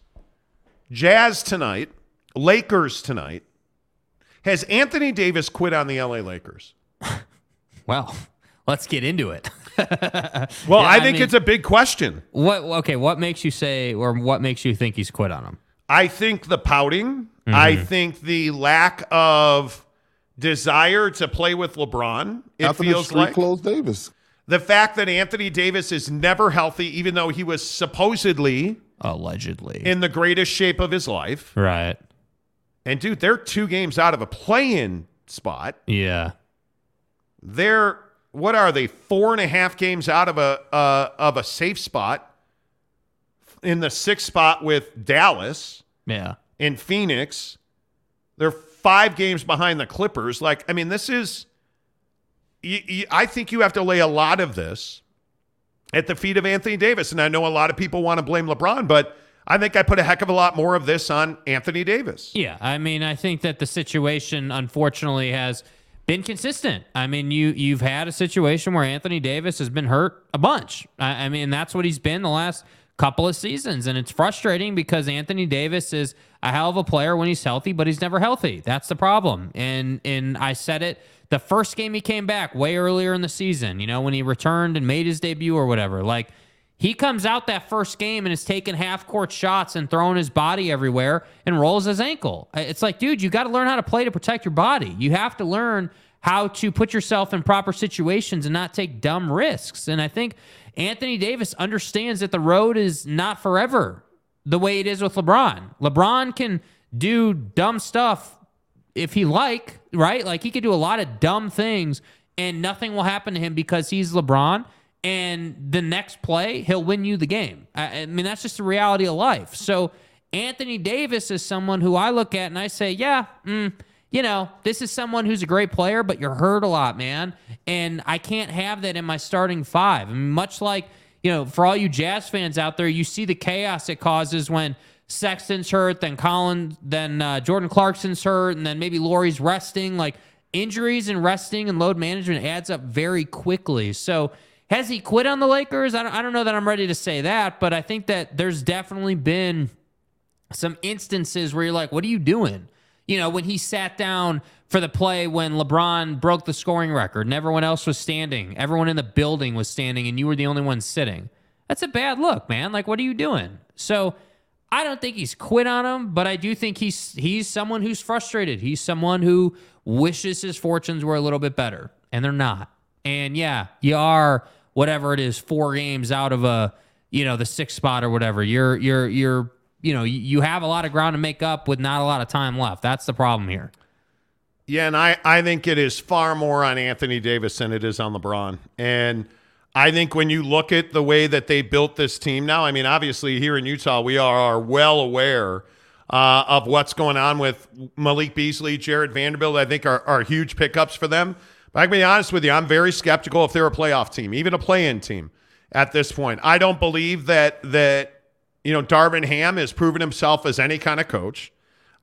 Jazz tonight, Lakers tonight. Has Anthony Davis quit on the LA Lakers? Well, let's get into it. Well, Yeah, I I think mean- it's a big question. what? Okay, what makes you say, or what makes you think he's quit on him? I think the pouting. Mm-hmm. I think the lack of desire to play with LeBron. It Anthony feels Street like Clothes Davis. the fact that Anthony Davis is never healthy, even though he was supposedly Allegedly. in the greatest shape of his life. right. And dude, they're two games out of a play-in spot. Yeah. They're what are they? Four and a half games out of a uh, of a safe spot in the sixth spot with Dallas. Yeah. In Phoenix. They're five games behind the Clippers. Like, I mean, this is. You, you, I think you have to lay a lot of this at the feet of Anthony Davis, and I know a lot of people want to blame LeBron, but I think I put a heck of a lot more of this on Anthony Davis. Yeah, I mean, I think that the situation unfortunately has been consistent. I mean, you you've had a situation where Anthony Davis has been hurt a bunch. I, I mean, that's what he's been the last couple of seasons, and it's frustrating because Anthony Davis is a hell of a player when he's healthy, but he's never healthy. That's the problem. And and I said it the first game he came back way earlier in the season. You know, when he returned and made his debut or whatever, like. He comes out that first game and is taking half court shots and throwing his body everywhere and rolls his ankle. It's like, dude, you got to learn how to play to protect your body. You have to learn how to put yourself in proper situations and not take dumb risks. And I think Anthony Davis understands that the road is not forever the way it is with LeBron. LeBron can do dumb stuff if he like, right? Like he could do a lot of dumb things and nothing will happen to him because he's LeBron. And the next play, he'll win you the game. I, I mean, that's just the reality of life. So Anthony Davis is someone who I look at and I say, yeah, mm, you know, this is someone who's a great player, but you're hurt a lot, man. And I can't have that in my starting five. I mean, much like, you know, for all you Jazz fans out there, you see the chaos it causes when Sexton's hurt, then Collin, then uh, Jordan Clarkson's hurt, and then maybe Lauri's resting. Like injuries and resting and load management adds up very quickly. So has he quit on the Lakers? I don't, I don't know that I'm ready to say that, but I think that there's definitely been some instances where you're like, what are you doing? You know, when he sat down for the play when LeBron broke the scoring record and everyone else was standing, everyone in the building was standing, and you were the only one sitting. That's a bad look, man. Like, what are you doing? So I don't think he's quit on him, but I do think he's he's someone who's frustrated. He's someone who wishes his fortunes were a little bit better, and they're not. And yeah, you are whatever it is, four games out of a you know the sixth spot or whatever. You're you're you're you know you have a lot of ground to make up with not a lot of time left. That's the problem here. Yeah, and I, I think it is far more on Anthony Davis than it is on LeBron. And I think when you look at the way that they built this team now, I mean, obviously here in Utah, we are, are well aware uh, of what's going on with Malik Beasley, Jarred Vanderbilt. I think are, are huge pickups for them. But I can be honest with you, I'm very skeptical if they're a playoff team, even a play-in team at this point. I don't believe that that you know Darvin Ham has proven himself as any kind of coach.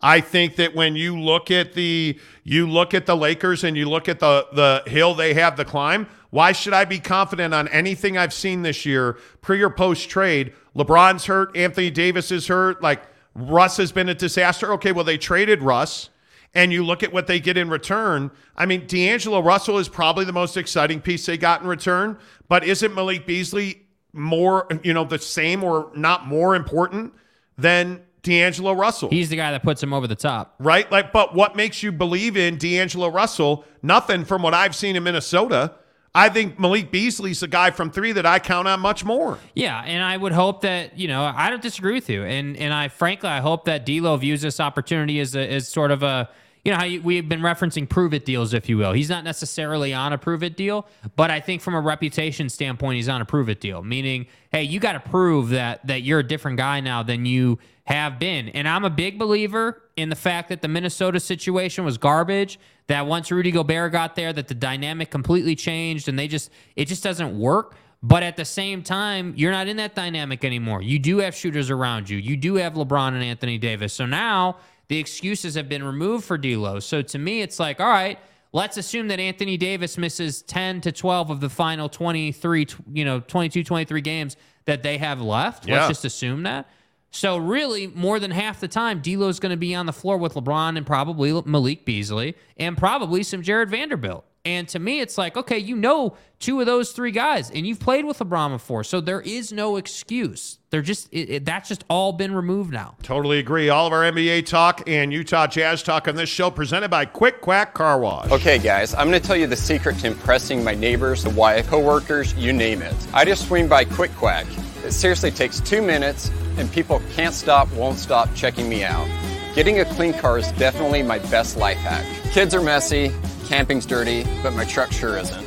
I think that when you look at the you look at the Lakers and you look at the the hill they have to climb, why should I be confident on anything I've seen this year, pre or post trade? LeBron's hurt, Anthony Davis is hurt, like Russ has been a disaster. Okay, well they traded Russ and you look at what they get in return. I mean, D'Angelo Russell is probably the most exciting piece they got in return, but isn't Malik Beasley more, you know, the same or not more important than D'Angelo Russell. He's the guy that puts him over the top. Right? Like, but what makes you believe in D'Angelo Russell? Nothing from what I've seen in Minnesota. I think Malik Beasley's a guy from three that I count on much more. Yeah, and I would hope that you know I don't disagree with you, and and I frankly I hope that D'Lo views this opportunity as a, as sort of a you know how you, we've been referencing prove it deals, if you will. He's not necessarily on a prove it deal, but I think from a reputation standpoint, he's on a prove it deal. Meaning, hey, you got to prove that that you're a different guy now than you have been. And I'm a big believer in the fact that the Minnesota situation was garbage. That once Rudy Gobert got there, that the dynamic completely changed, and they just it just doesn't work. But at the same time, you're not in that dynamic anymore. You do have shooters around you. You do have LeBron and Anthony Davis. So now the excuses have been removed for D'Lo. So to me, it's like, all right, let's assume that Anthony Davis misses 10 to 12 of the final 23, you know, 22, 23 games that they have left. Yeah. Let's just assume that. So really, more than half the time, D'Lo is going to be on the floor with LeBron and probably Malik Beasley and probably some Jarred Vanderbilt. And to me, it's like, okay, you know two of those three guys, and you've played with LeBron before, so there is no excuse. They're just it, it, that's just all been removed now. Totally agree. All of our NBA talk and Utah Jazz talk on this show presented by Quick Quack Car Wash. Okay, guys, I'm going to tell you the secret to impressing my neighbors, the Wyatt coworkers, you name it. I just swing by Quick Quack. It seriously takes two minutes, and people can't stop, won't stop checking me out. Getting a clean car is definitely my best life hack. Kids are messy, camping's dirty, but my truck sure isn't.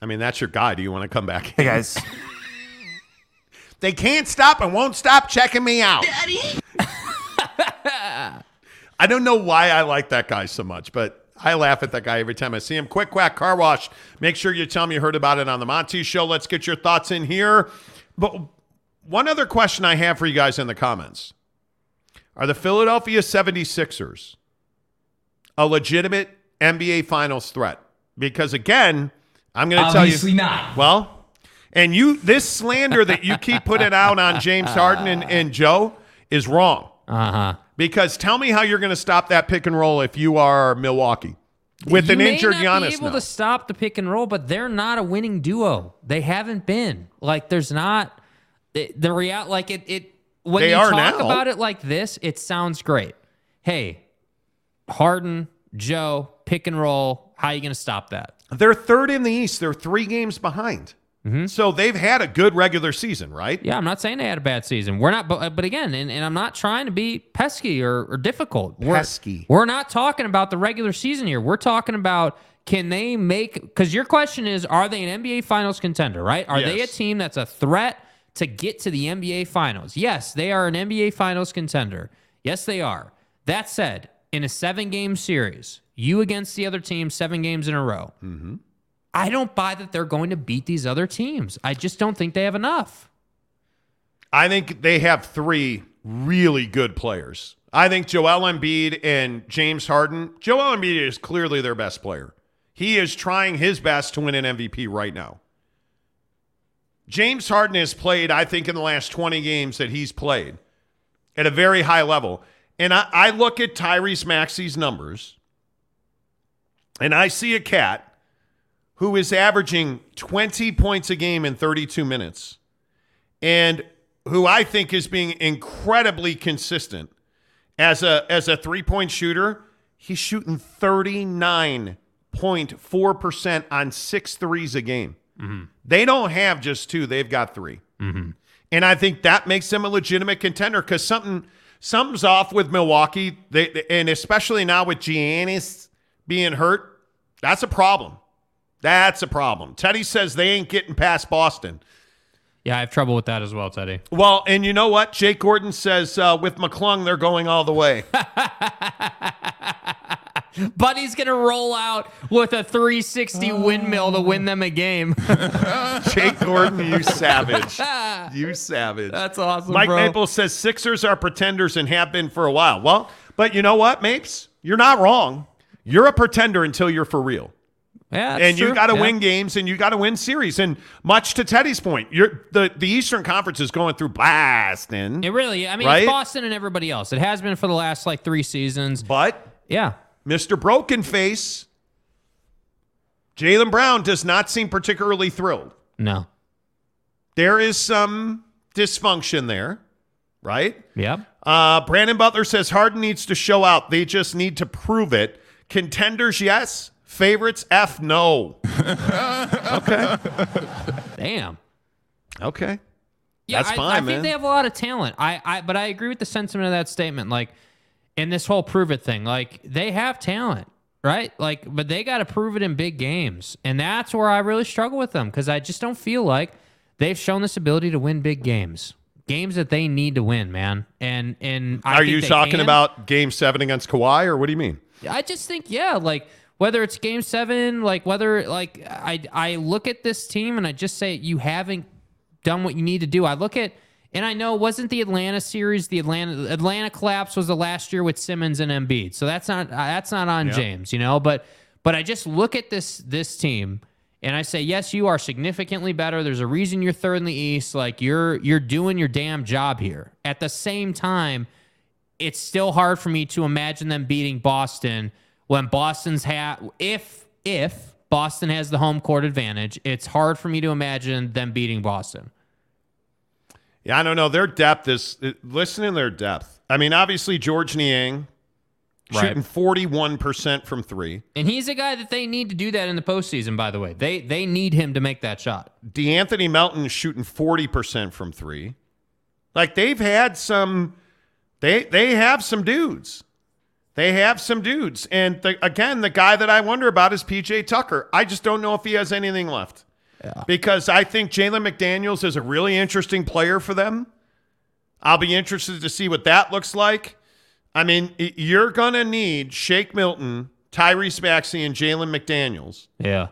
I mean, that's your guy. Do you want to come back? Hey, guys. they can't stop and won't stop checking me out. Daddy. I don't know why I like that guy so much, but I laugh at that guy every time I see him. Quick Quack Car Wash. Make sure you tell me you heard about it on the Monty Show. Let's get your thoughts in here. But one other question I have for you guys in the comments Are the Philadelphia 76ers a legitimate NBA Finals threat? Because again, I'm going to tell you. Obviously not. Well, and you, this slander that you keep putting out on James Harden and, and Joe is wrong. Uh huh. Because tell me how you're going to stop that pick and roll if you are Milwaukee with you an may injured not Giannis Be able now. to stop the pick and roll, but they're not a winning duo. They haven't been. Like there's not the, the real like it. It when They you are talk now. about it like this, it sounds great. Hey, Harden, Joe, pick and roll. How are you going to stop that? They're third in the East. They're three games behind. Mm-hmm. So they've had a good regular season, right? Yeah, I'm not saying they had a bad season. We're not, but, but again, and, and I'm not trying to be pesky or, or difficult. We're, Pesky. We're not talking about the regular season here. We're talking about can they make? Because your question is, are they an NBA Finals contender? Right? Are they a team that's a threat to get to the NBA Finals? Yes, they are an NBA Finals contender. Yes, they are. That said, in a seven game series, you against the other team, seven games in a row. Mm-hmm. I don't buy that they're going to beat these other teams. I just don't think they have enough. I think they have three really good players. I think Joel Embiid and James Harden. Joel Embiid is clearly their best player. He is trying his best to win an MVP right now. James Harden has played, I think, in the last 20 games that he's played at a very high level. And I, I look at Tyrese Maxey's numbers and I see a cat who is averaging 20 points a game in 32 minutes and who I think is being incredibly consistent as a as a three-point shooter. He's shooting 39.4% on six threes a game. Mm-hmm. They don't have just two, they've got 3 mm-hmm. And I think that makes them a legitimate contender because something something's off with Milwaukee. They, and especially now with Giannis being hurt, that's a problem. That's a problem. Teddy says they ain't getting past Boston. Yeah, I have trouble with that as well, Teddy. Well, and you know what? Jake Gordon says uh, with McClung, they're going all the way. Buddy's gonna roll out with a 360 windmill to win them a game. Jake Gordon, you savage. You savage. That's awesome, Mike bro. Maples says Sixers are pretenders and have been for a while. Well, but you know what, Mapes? You're not wrong. You're a pretender until you're for real. Yeah, and you got to Yeah. win games and you got to win series. And much to Teddy's point, you're the, the Eastern Conference is going through Boston. It really, I mean, Right? Boston and everybody else. It has been for the last like three seasons. But yeah, Mr. Broken Face, Jaylen Brown does not seem particularly thrilled. no. There is some dysfunction there, right? Yep. Uh, Brandon Butler says Harden needs to show out. They just need to prove it. Contenders, yes. Favorites, F, no. okay. Damn. Okay. Yeah, That's I, fine, I man. think they have a lot of talent. I, I, but I agree with the sentiment of that statement. Like, in this whole prove it thing, like they have talent, right? Like, but they got to prove it in big games, and that's where I really struggle with them because I just don't feel like they've shown this ability to win big games, games that they need to win, man. And and I Are think you they talking can. about game seven against Kawhi, or what do you mean? I just think, yeah, like whether it's game seven, like whether like I I look at this team and I just say you haven't done what you need to do. I look at and I know it wasn't the Atlanta series, the Atlanta Atlanta collapse was the last year with Simmons and Embiid. So that's not that's not on Yeah. James, you know, but but I just look at this this team and I say, yes, you are significantly better. There's a reason you're third in the East. Like you're you're doing your damn job here. At the same time, it's still hard for me to imagine them beating Boston when Boston's ha if if Boston has the home court advantage. It's hard for me to imagine them beating Boston. Yeah, I don't know. Their depth is listen to their depth. I mean, obviously George Niang Right. shooting forty one percent from three. And he's a guy that they need to do that in the postseason. By the way, they they need him to make that shot. De'Anthony Melton shooting forty percent from three. Like they've had some, they they have some dudes. They have some dudes, and the, again, the guy that I wonder about is PJ Tucker. I just don't know if he has anything left. Because I think Jalen McDaniels is a really interesting player for them. I'll be interested to see what that looks like. I mean, you're going to need Shake Milton, Tyrese Maxey, and Jalen McDaniels. Yeah.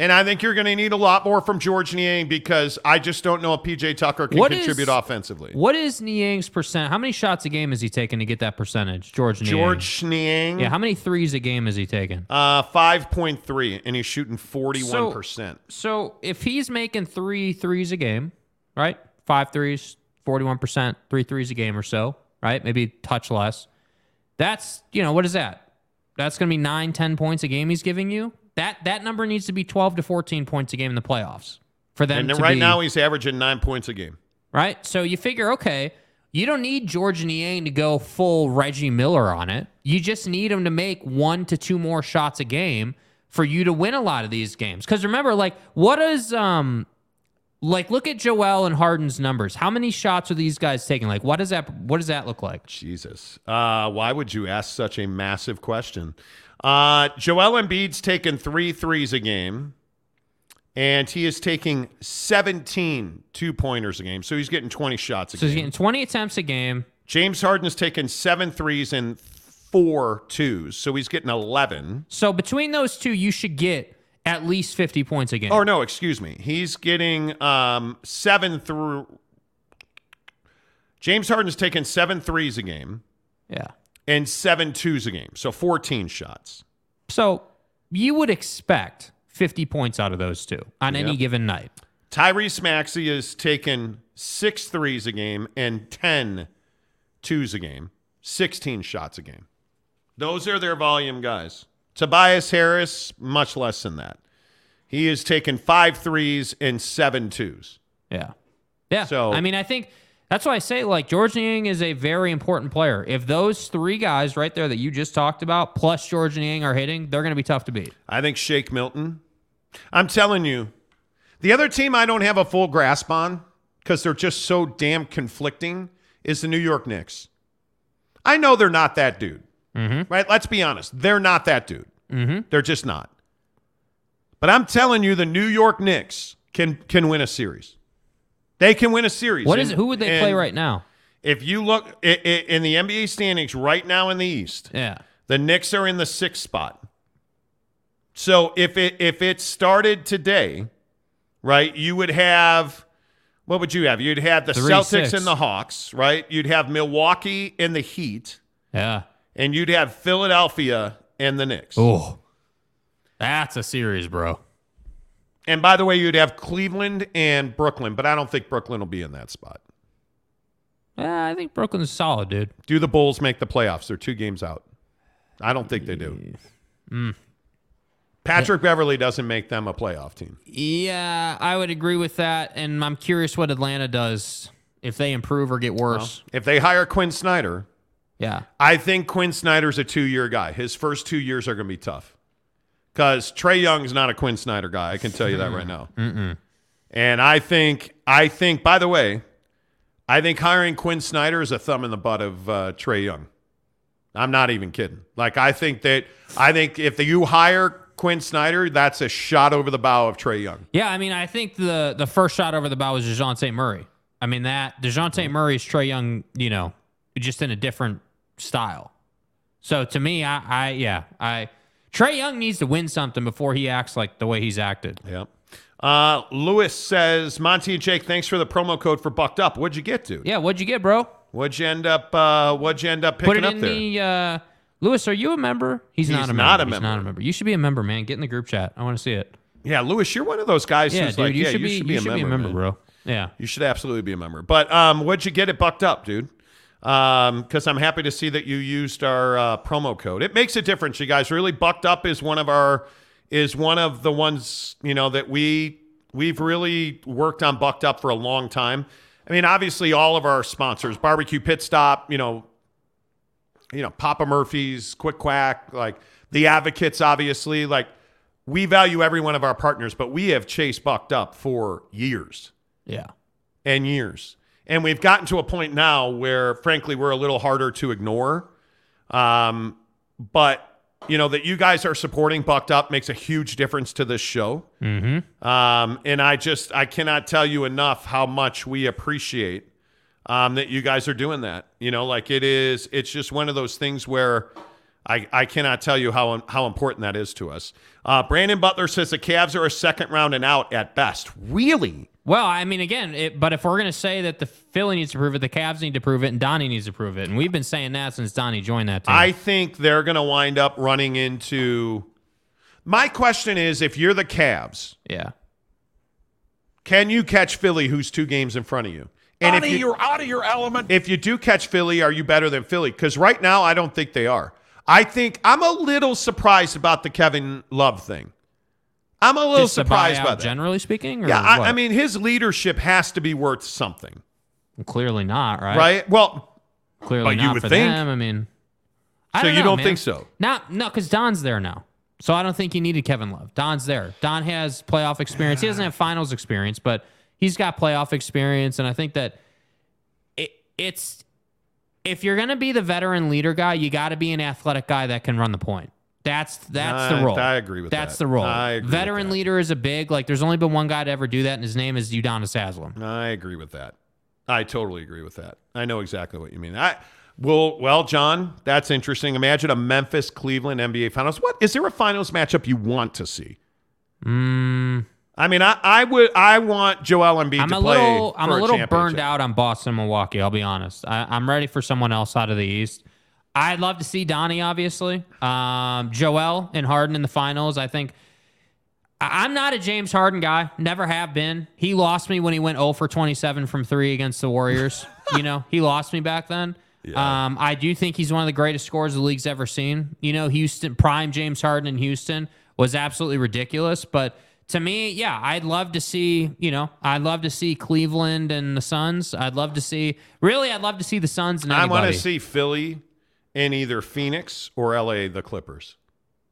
And I think you're going to need a lot more from George Niang because I just don't know if PJ Tucker can What is- contribute offensively. What is Niang's percent? How many shots a game is he taking to get that percentage? George Niang. George Niang, Yeah. How many threes a game is he taking? uh, 5.3, and he's shooting 41%. So if he's making three threes a game, right? Five threes, 41%, three threes a game or so, right? Maybe touch less. That's, you know, what is that? That's going to be nine, 10 points a game he's giving you. That that number needs to be 12 to 14 points a game in the playoffs for them and right be, now he's averaging nine points a game. right? So you figure, okay, You don't need George Niang to go full Reggie Miller on it. You just need him to make one to two more shots a game for you to win a lot of these games. Because remember, like, what is um like look at Joel and Harden's numbers. How many shots are these guys taking? Like, what does that what does that look like? Jesus. Uh, why would you ask such a massive question? Uh, Joel Embiid's taken three threes a game, and he is taking 17 two pointers a game. So he's getting 20 shots a So game. So he's getting 20 attempts a game. James Harden's taken seven threes and four twos. So he's getting 11. So between those two, you should get at least 50 points a game. Or no, excuse me. He's getting um, seven through. James Harden's taken seven threes a game. Yeah. And seven twos a game. So 14 shots. So you would expect 50 points out of those two on any given night. Tyrese Maxey has taken six threes a game and 10 twos a game, 16 shots a game. Those are their volume guys. Tobias Harris, much less than that. He has taken five threes and seven twos. Yeah. Yeah. So- I mean, I think that's why I say like George Niang is a very important player. If those three guys right there that you just talked about plus George Niang are hitting, they're going to be tough to beat. I think Shake Milton. I'm telling you, the other team I don't have a full grasp on because they're just so damn conflicting is the New York Knicks. I know they're not that dude, Mm-hmm. right? Let's be honest. They're not that dude. Mm-hmm. They're just not. But I'm telling you, the New York Knicks can can win a series. They can win a series. What is And- Who would they play right now? If you look i- i- in the NBA standings right now in the East, Yeah. the Knicks are in the sixth spot. So if it if it started today, right, you would have what would you have? You'd have the Three, Celtics six. and the Hawks, right? You'd have Milwaukee and the Heat, Yeah. and you'd have Philadelphia and the Knicks. Oh. That's a series, bro. And by the way, you'd have Cleveland and Brooklyn, but I don't think Brooklyn will be in that spot. Yeah, I think Brooklyn's solid, dude. Do the Bulls make the playoffs? They're two games out. I don't think they do. Mm. Patrick Beverley doesn't make them a playoff team. Yeah, I would agree with that. And I'm curious what Atlanta does if they improve or get worse. If they hire Quin Snyder, yeah. I think Quin Snyder's a two year guy. His first two years are going to be tough because Trae Young's not a Quin Snyder guy. I can tell you that right now. Mm-mm. And I think, I think, by the way, I think hiring Quin Snyder is a thumb in the butt of uh, Trae Young. I'm not even kidding. Like I think that I think if you hire Quin Snyder, that's a shot over the bow of Trae Young. Yeah, I mean, I think the the first shot over the bow was DeJounte Murray. I mean, that DeJounte Murray is Trae Young, you know, just in a different style. So to me, I, I yeah, I Trae Young needs to win something before he acts like the way he's acted. Yep. Uh, Lewis says, Monty and Jake, thanks for the promo code for Bucked Up. What'd you get, dude? Yeah, what'd you get, bro? What'd you end up? Uh, what'd you end up picking Put it up in there? the uh Lewis, are you a member? He's, He's not a member. not a He's member. not a member. You should be a member, man. Get in the group chat. I want to see it. yeah, Lewis, you're one of those guys Yeah, who's dude, like, you yeah, should you be- should be, you a, should be a member, member, man. bro. Yeah. You should absolutely be a member. But um, what'd you get it bucked up, dude? Because I'm happy to see that you used our uh, promo code. It makes a difference, you guys. Really, bucked up is one of our is one of the ones you know that we we've really worked on bucked up for a long time. I mean, obviously, all of our sponsors, Barbecue Pit Stop, you know, you know, Papa Murphy's, Quick Quack, like the Advocates, obviously, like we value every one of our partners, but we have chased bucked up for years Yeah. and years. And we've gotten to a point now where, frankly, we're a little harder to ignore. Um, but you know that you guys are supporting Bucked Up makes a huge difference to this show. Mm-hmm. Um, and I just I cannot tell you enough how much we appreciate um, that you guys are doing that. You know, like it is. It's just one of those things where I I cannot tell you how how important that is to us. Uh, Brandon Butler says the Cavs are a second round and out at best. Really? Well, I mean, again, it, but if we're going to say that the Philly needs to prove it, the Cavs need to prove it, and Donnie needs to prove it. And we've been saying that since Donnie joined that team. I think they're going to wind up running into. My question is if you're the Cavs, yeah. can you catch Philly, who's two games in front of you? And Donnie, you, are out of your element. If you do catch Philly, are you better than Philly? Because right now, I don't think they are. I think I'm a little surprised about the Kevin Love thing. I'm a little surprised by that. generally speaking. Or Yeah, I. I mean, his leadership has to be worth something. Clearly not, right? right? Well, Clearly But you not would for think. them. I mean, I So don't you know, don't man. think so? Not no, because Don's there now. So I don't think you needed Kevin Love. Don's there. Don has playoff experience. He doesn't have finals experience, but he's got playoff experience, and I think that it, it's if you're gonna be the veteran leader guy, you got to be an athletic guy that can run the point. That's that's I- the role. I agree with that. That's that. the role. I agree veteran leader is a big like. There's only been one guy to ever do that, and his name is Udonis Haslem. I agree with that. I totally agree with that. I know exactly what you mean. I well, well, John, that's interesting. Imagine a Memphis Cleveland NBA Finals. What is there a finals matchup you want to see? Mm, I mean, I, I would I want Joel Embiid I'm to a play. little I'm a little burned out on Boston, Milwaukee. I'll be honest. I, I'm ready for someone else out of the East. I'd love to see Donnie, obviously. Um, Joel and Harden in the finals. I think I'm not a James Harden guy. Never have been. He lost me when he went 0 for 27 from three against the Warriors. you know, he lost me back then. Um, I do think he's one of the greatest scorers the league's ever seen. You know, Houston prime James Harden in Houston was absolutely ridiculous. But to me, yeah, I'd love to see. You know, I'd love to see Cleveland and the Suns. I'd love to see. Really, I'd love to see the Suns and I want to see Philly in either Phoenix or LA, the Clippers.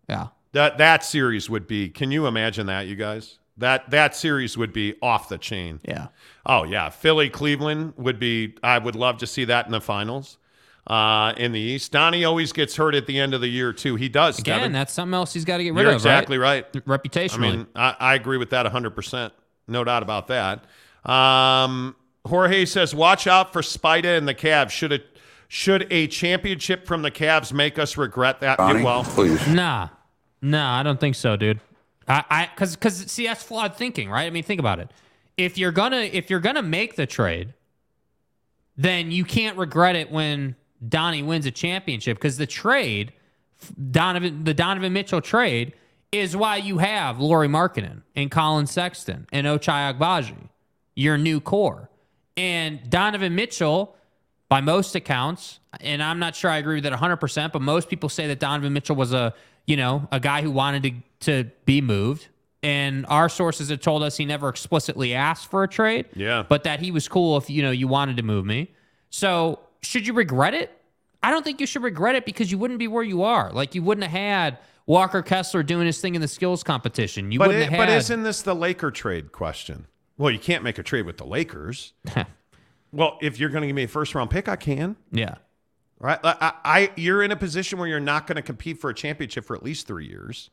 Yeah. That that series would be. Can you imagine that, you guys? That that series would be off the chain. Yeah. Oh yeah, Philly Cleveland would be. I would love to see that in the finals. Uh, in the East, Donnie always gets hurt at the end of the year too. He does. Again, Devin. that's something else he's got to get rid You're of. exactly right. right. Reputationally. I mean, I, I agree with that 100%. No doubt about that. Um, Jorge says, watch out for Spida and the Cavs. Should it should a championship from the Cavs make us regret that? Donnie, well, please. Nah, nah, I don't think so, dude. I, I, cause, cause, see, that's flawed thinking, right? I mean, think about it. If you're gonna, if you're gonna make the trade, then you can't regret it when Donnie wins a championship because the trade, Donovan, the Donovan Mitchell trade, is why you have Lauri Markkanen and Collin Sexton and Ochai Agbaji, your new core, and Donovan Mitchell by most accounts, and I'm not sure I agree with that 100%, but most people say that Donovan Mitchell was a, you know, a guy who wanted to, to be moved. And our sources have told us he never explicitly asked for a trade. Yeah. But that he was cool if, you know, you wanted to move me. So should you regret it? I don't think you should regret it because you wouldn't be where you are. Like you wouldn't have had Walker Kessler doing his thing in the skills competition. You but, wouldn't it- have but had. isn't this the Laker trade question? Well, you can't make a trade with the Lakers. well, if you're going to give me a first round pick, I can. yeah. Right? I, I, I you're in a position where you're not going to compete for a championship for at least three years.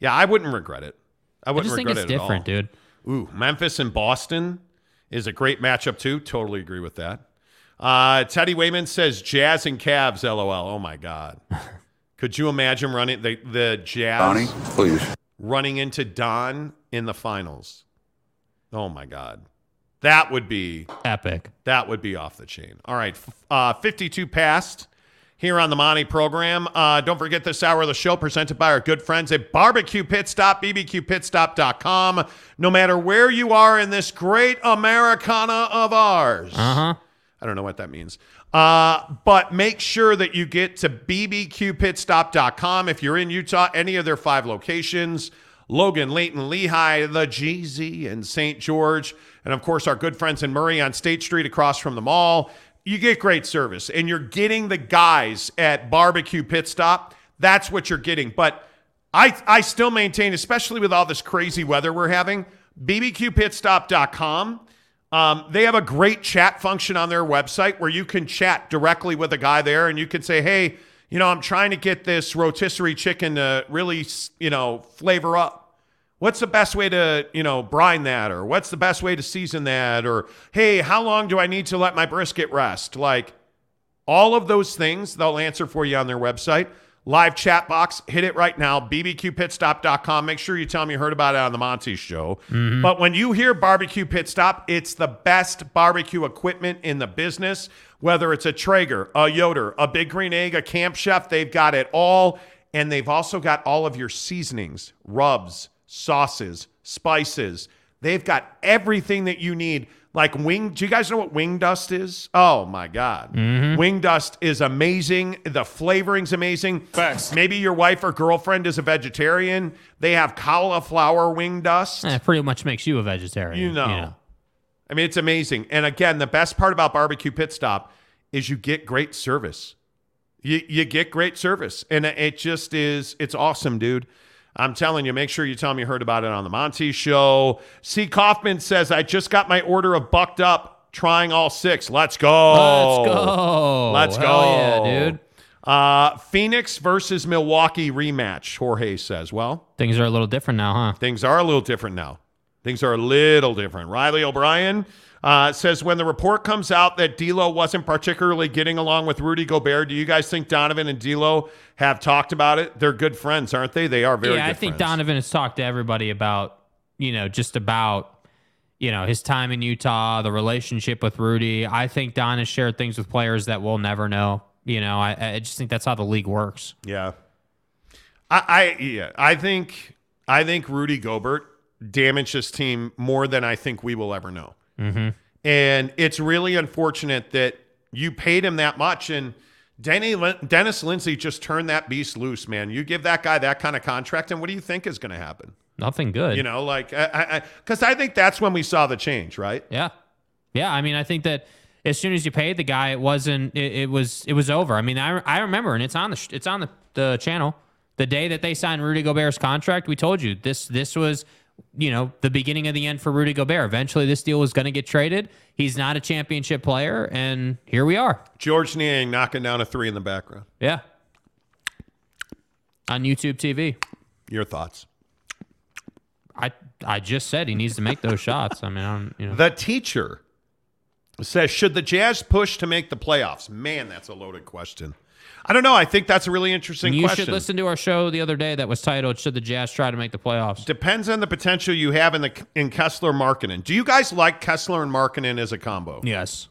Yeah, I wouldn't regret it. I wouldn't just think regret it's it different, at all. dude. Ooh, Memphis and Boston is a great matchup too. Totally agree with that. Uh, Teddy Wayman says Jazz and Cavs. LOL. Oh my God. Could you imagine running the the Jazz Donnie, please. running into Don in the finals? Oh my God. That would be Epic. that would be off the chain. All right, uh, 52 past here on the Monty program. Uh, don't forget this hour of the show presented by our good friends at Barbecue Pit Stop, bbqpitstop.com. No matter where you are in this great Americana of ours. Uh huh. I don't know what that means. Uh, but make sure that you get to bbqpitstop.com if you're in Utah, any of their five locations Logan, Layton, Lehi, the GZ, and St. George. And of course, our good friends in Murray on State Street across from the mall. You get great service, and you're getting the guys at Barbecue Pit Stop. That's what you're getting. But I, I still maintain, especially with all this crazy weather we're having, bbqpitstop.com. Um, they have a great chat function on their website where you can chat directly with a guy there and you can say, hey, you know, I'm trying to get this rotisserie chicken to really, you know, flavor up. What's the best way to, you know, brine that? Or what's the best way to season that? Or, hey, how long do I need to let my brisket rest? Like, all of those things they'll answer for you on their website. Live chat box, hit it right now, bbqpitstop.com. Make sure you tell them you heard about it on the Monty Show. Mm-hmm. But when you hear barbecue pit stop, it's the best barbecue equipment in the business. Whether it's a Traeger, a Yoder, a Big Green Egg, a Camp Chef, they've got it all. And they've also got all of your seasonings, rubs, sauces, spices. They've got everything that you need. Like wing, do you guys know what wing dust is? Oh my God. Wing dust is amazing. The flavoring's amazing. Facts. Maybe your wife or girlfriend is a vegetarian. They have cauliflower wing dust. Eh, pretty much makes you a vegetarian. You know. I mean, it's amazing. And again, the best part about barbecue pit stop is you get great service. You you get great service, and it just is. It's awesome, dude. I'm telling you, make sure you tell me you heard about it on the Monty Show. C. Kaufman says, I just got my order of bucked up, trying all six. Let's go. Let's go. Let's Hell go. yeah, dude. Uh, Phoenix versus Milwaukee rematch, Jorge says. Well, Things are a little different now, huh? things are a little different now. Things are a little different. Riley O'Brien uh, says when the report comes out that D'Lo wasn't particularly getting along with Rudy Gobert, do you guys think Donovan and D'Lo have talked about it? They're good friends, aren't they? They are very. yeah, I think friends. Donovan has talked to everybody about, you know, just about, you know, his time in Utah, the relationship with Rudy. I think Don has shared things with players that we'll never know. You know, I, I just think that's how the league works. Yeah. I, I yeah, I think I think Rudy Gobert damaged this team more than I think we will ever know. Mm-hmm. And it's really unfortunate that you paid him that much. And Denny, Dennis Lindsay just turned that beast loose, man. You give that guy that kind of contract, and what do you think is going to happen? Nothing good. You know, like, because I, I, I think that's when we saw the change, right? Yeah. Yeah. I mean, I think that as soon as you paid the guy, it wasn't, it, it was, it was over. I mean, I, I remember, and it's on the, it's on the, the channel. The day that they signed Rudy Gobert's contract, we told you this, this was, you know, the beginning of the end for Rudy Gobert. Eventually, this deal was going to get traded. He's not a championship player, and here we are. George Niang knocking down a three in the background. Yeah. On YouTube TV. Your thoughts? I I just said he needs to make those shots. I mean, I don't, you know. The teacher says, should the Jazz push to make the playoffs? Man, that's a loaded question. I don't know. I think that's a really interesting question. you question. should listen to our show the other day that was titled "Should the Jazz Try to Make the Playoffs?" Depends on the potential you have in the in Kessler Markkanen. Do you guys like Kessler and Markkanen as a combo? Yes.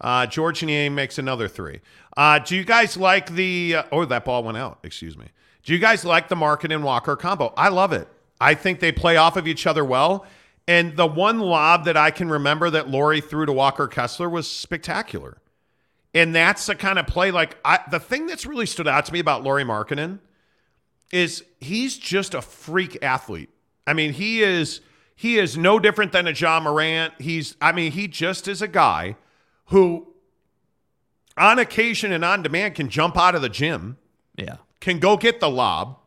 Uh, George Niang makes another three. Uh, do you guys like the? Uh, oh, that ball went out. Excuse me. Do you guys like the Markkanen Walker combo? I love it. I think they play off of each other well. And the one lob that I can remember that Lauri threw to Walker Kessler was spectacular. And that's the kind of play like I, the thing that's really stood out to me about Lauri Markkanen is he's just a freak athlete. I mean, he is he is no different than a Ja Morant. He's I mean, he just is a guy who on occasion and on demand can jump out of the gym. Yeah. Can go get the lob.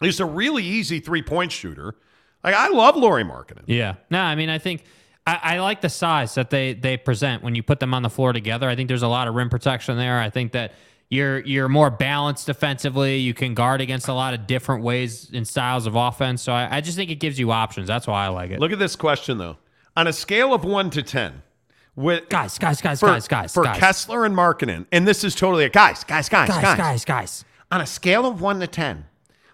He's a really easy three-point shooter. Like I love Lauri Markkanen. Yeah. No, I mean, I think I, I, like the size that they they present when you put them on the floor together. I think there's a lot of rim protection there. I think that you're you're more balanced defensively. You can guard against a lot of different ways and styles of offense. So I, I just think it gives you options. That's why I like it. Look at this question though. On a scale of one to ten, with guys, guys, guys, for, guys, guys, for guys. Kessler and Markkanen, and this is totally a guys, guys, guys, guys, guys, guys, guys. On a scale of one to ten,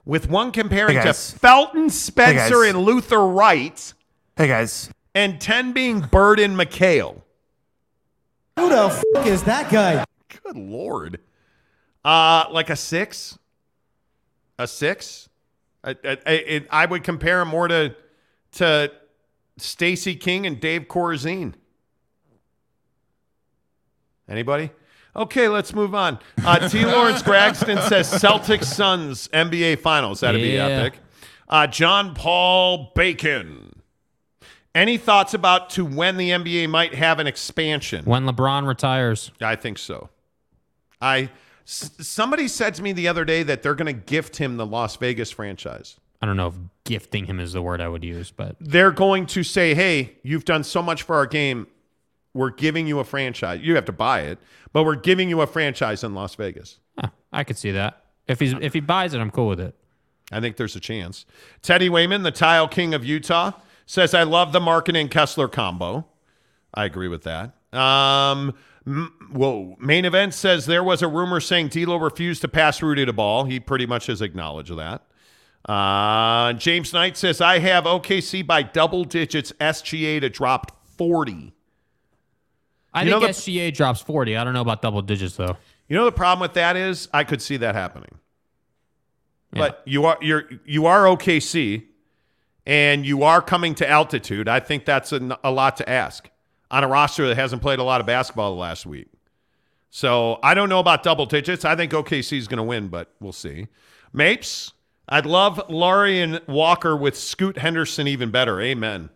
with one comparing Hey, to. Felton, Spencer, guys. and Luther Wright, Hey guys. And ten being Bird and McHale. Who the fuck is that guy? Good lord. Uh, like a six, a six. I, I, I, I would compare him more to to Stacy King and Dave Corzine. Anybody? Okay, let's move on. Uh, T. Lawrence Gragston says Celtics Suns NBA Finals. That'd be epic. Uh, John Paul Bacon. Any thoughts about to when the NBA might have an expansion? When LeBron retires, I think so. I s- somebody said to me the other day that they're going to gift him the Las Vegas franchise. I don't know if gifting him is the word I would use, but They're going to say, "Hey, you've done so much for our game. We're giving you a franchise. You have to buy it, but we're giving you a franchise in Las Vegas." huh, I could see that. If he's if he buys it, I'm cool with it. I think there's a chance. Teddy Wayman, the tile king of Utah, says, I love the Markin and Kessler combo. I agree with that. Um, m- whoa. Main event says there was a rumor saying D'Lo refused to pass Rudy the ball. He pretty much has acknowledged that. Uh, James Knight says, I have OKC by double digits, SGA to drop 40. I You think the- SGA drops 40. I don't know about double digits though. You know the problem with that is I could see that happening. But you are you're you are OKC and you are coming to altitude. I think that's a, a lot to ask on a roster that hasn't played a lot of basketball the last week. So I don't know about double digits. I think OKC is going to win, but we'll see. Mapes, I'd love Lauri and Walker with Scoot Henderson even better. Amen.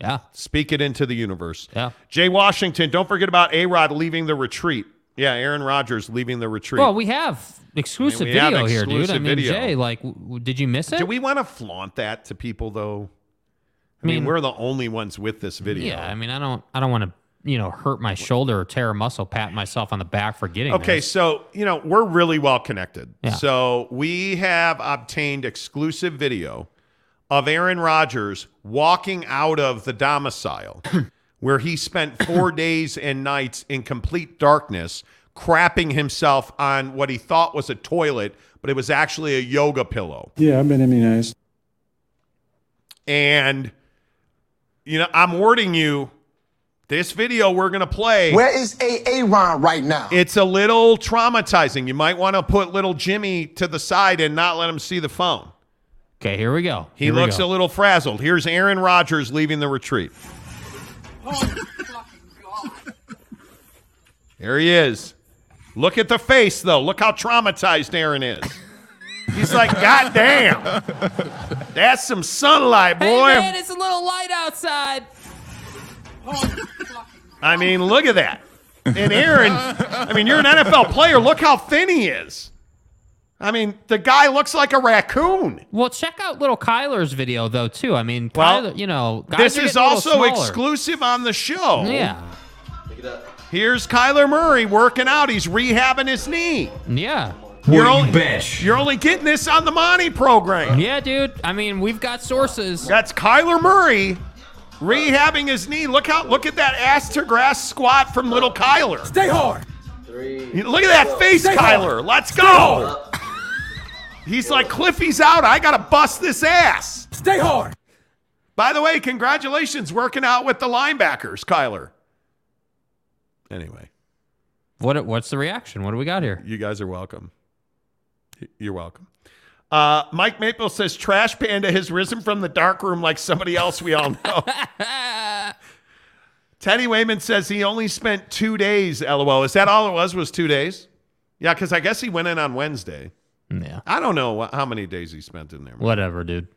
Yeah. Speak it into the universe. Yeah. Jay Washington, don't forget about A Rod leaving the retreat. Yeah, Aaron Rodgers leaving the retreat. Well, we have exclusive we have video here, dude. I mean, video. Jay, like, w- did you miss it? Do we want to flaunt that to people though? I I mean, mean- we're the only ones with this video. Yeah, I mean, I don't, I don't want to, you know, hurt my shoulder or tear a muscle, pat myself on the back for getting. Okay, this. so you know we're really well connected. Yeah. So we have obtained exclusive video of Aaron Rodgers walking out of the domicile where he spent four days and nights in complete darkness, crapping himself on what he thought was a toilet, but it was actually a yoga pillow. Yeah, I've been immunized. And you know, I'm warning you. This video we're gonna play. Where is Aaron right now? It's a little traumatizing. You might want to put little Jimmy to the side and not let him see the phone. Okay, here we go. He Here looks go. a little frazzled. Here's Aaron Rodgers leaving the retreat. There he is. Look at the face, though. Look how traumatized Aaron is. He's like, God damn. That's some sunlight, boy. Hey man, it's a little light outside. I mean, look at that. And Aaron, I mean, you're an NFL player. Look how thin he is. I mean, the guy looks like a raccoon. Well, check out little Kyler's video though too. I mean, Well, Kyler, you know, guys This are is getting a also exclusive on the show. Yeah, Here's Kyler Murray working out. He's rehabbing his knee. yeah, You're only, you're only getting this on the Monty program. yeah, dude. I mean, we've got sources. That's Kyler Murray rehabbing his knee. Look how look at that ass to grass squat from little Kyler. Stay hard. Three. Look at that face, Stay Kyler. hard. Let's go. He's like Cliffy's out. I gotta bust this ass. Stay hard. By the way, congratulations working out with the linebackers, Kyler. Anyway, What? What's the reaction? What do we got here? you guys are welcome. You're welcome. Uh, Mike Maple says Trash Panda has risen from the dark room like somebody else we all know. Teddy Wayman says he only spent two days. LOL. Is that all it was? Was two days? Yeah, because I guess he went in on Wednesday. Yeah. I don't know wh- how many days he spent in there. man. Whatever, dude.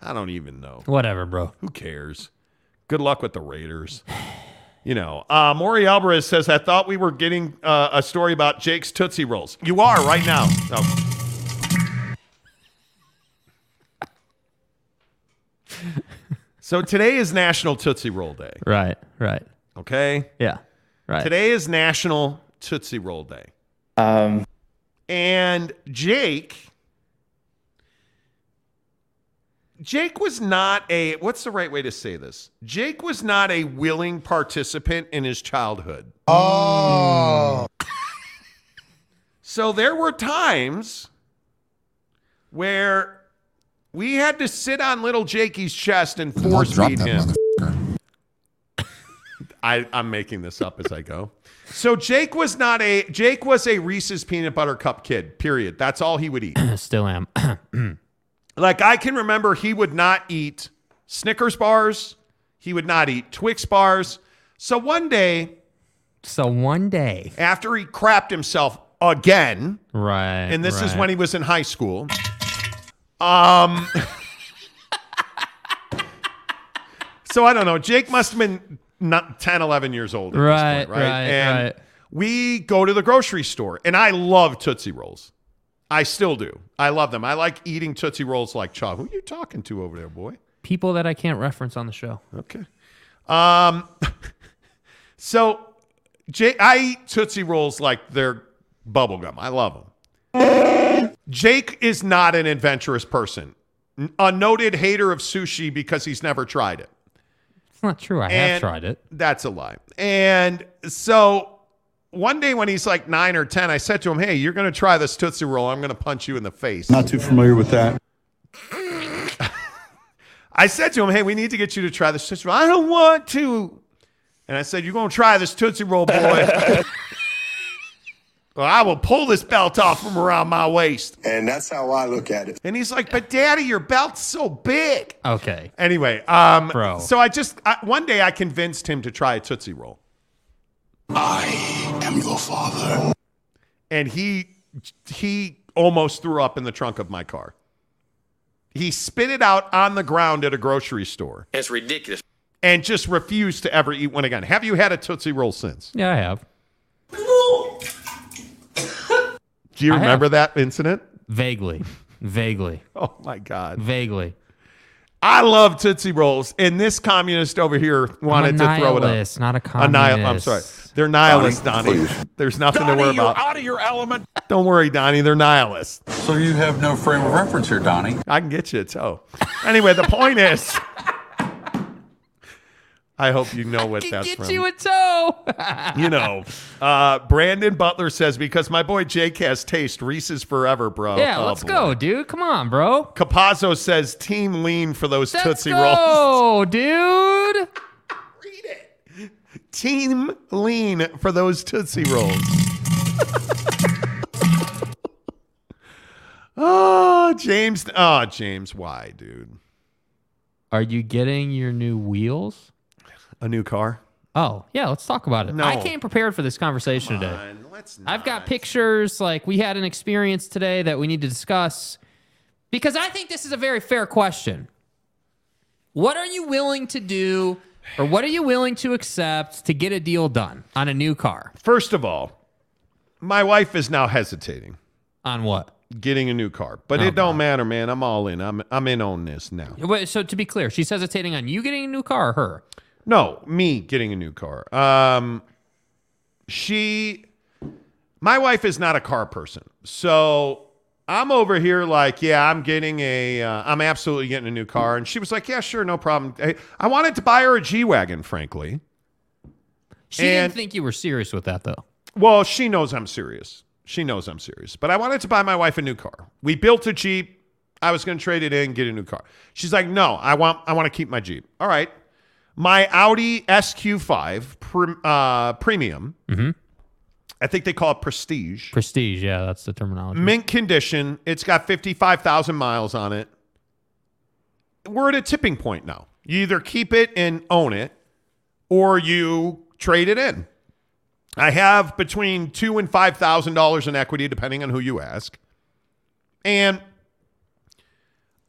I don't even know. Whatever, bro. Who cares? Good luck with the Raiders. You know, uh, Maury Alvarez says, I thought we were getting uh, a story about Jake's Tootsie Rolls. You are right now. Oh. so today is National Tootsie Roll Day. Right. Right. Okay. Yeah. Right. Today is National Tootsie Roll Day. Um, And Jake, Jake was not a, what's the right way to say this? Jake was not a willing participant in his childhood. Oh. So there were times where we had to sit on little Jakey's chest and force feed him. I, I'm making this up as I go. So Jake was not a Jake was a Reese's peanut butter cup kid. Period. That's all he would eat. Still am. like I can remember he would not eat Snickers bars. He would not eat Twix bars. So one day, so one day, after he crapped himself again, right, and this is when he was in high school. Um. so I don't know. Jake must have been not 10, 11 years old. At Right, this point, right, right, and right. We go to the grocery store, and I love Tootsie Rolls. I still do. I love them. I like eating Tootsie Rolls like chalk. Who are you talking to over there, boy? People that I can't reference on the show. Okay. Um. so, Jake, I eat Tootsie Rolls like they're bubble gum. I love them. Jake is not an adventurous person. a noted hater of sushi because he's never tried it. It's not true. I have tried it. That's a lie. And so one day when he's like nine or 10, I said to him, Hey, you're going to try this Tootsie Roll. I'm going to punch you in the face. Not too familiar with that. I said to him, Hey, we need to get you to try this Tootsie Roll. I don't want to. And I said, You're going to try this Tootsie Roll, boy. well, I will pull this belt off from around my waist. And that's how I look at it. And he's like, But daddy, your belt's so big. Okay. Anyway, um, Bro. so I just, I, one day I convinced him to try a Tootsie Roll. I am your father. and he he almost threw up in the trunk of my car. He spit it out on the ground at a grocery store. It's ridiculous. and just refused to ever eat one again. Have you had a Tootsie Roll since? Yeah, I have. Do you I have. remember that incident? Vaguely. Vaguely. Oh my God. Vaguely. I love Tootsie Rolls, and this communist over here wanted to throw it up. nihilist, not a A nihil- I'm sorry. They're nihilists, Donnie. Donnie. There's nothing Donnie, to worry you're about. out of your element. Don't worry, Donnie. They're nihilists. So you have no frame of reference here, Donnie. I can get you a toe. Anyway, the point is, I hope you know what that's Get from. you a toe. you know, uh, Brandon Butler says because my boy Jake has taste, Reese's forever, bro. yeah, Oh, let's boy. go, dude. Come on, bro. Capazzo says team lean for those Let's Tootsie Rolls. go, dude. Read it. Team lean for those Tootsie Rolls. oh, James. Oh, James. Why, dude? Are you getting your new wheels? A new car? Oh, yeah, let's talk about it. No. I came prepared for this conversation today. on, let's I've got pictures. Like, we had an experience today that we need to discuss because I think this is a very fair question. What are you willing to do or what are you willing to accept to get a deal done on a new car? First of all, my wife is now hesitating On what? getting a new car, but Oh, it don't matter, man. I'm all in. I'm I'm in on this now. Wait, so to be clear, she's hesitating on you getting a new car or her? No, me getting a new car. Um, she, my wife is not a car person, so I'm over here like, yeah, I'm getting a, uh, I'm absolutely getting a new car, and she was like, yeah, sure, no problem. I, I wanted to buy her a G wagon, frankly. She And- didn't think you were serious with that though. Well, she knows I'm serious. She knows I'm serious. But I wanted to buy my wife a new car. We built a Jeep. I was going to trade it in, get a new car. She's like, "No, I want I want to keep my Jeep." All right. My Audi SQ5 prim, uh, premium. Mhm. I think they call it Prestige. Prestige, yeah, that's the terminology. Mint condition. It's got 55,000 miles on it. We're at a tipping point now. You either keep it and own it or you trade it in. I have between two and five thousand dollars in equity, depending on who you ask. And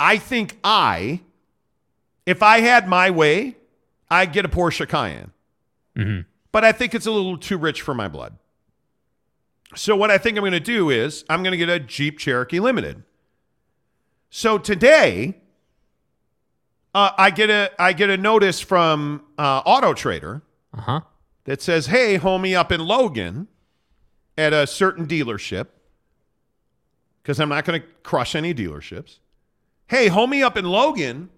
I think I, if I had my way, I'd get a Porsche Cayenne. Mhm. But I think it's a little too rich for my blood. So what I think I'm going to do is I'm going to get a Jeep Cherokee Limited. So today, uh, I get a I get a notice from uh, Auto Trader Uh huh. that says, "Hey, homie, up in Logan, at a certain dealership, because I'm not going to crush any dealerships. Hey, homie, up in Logan."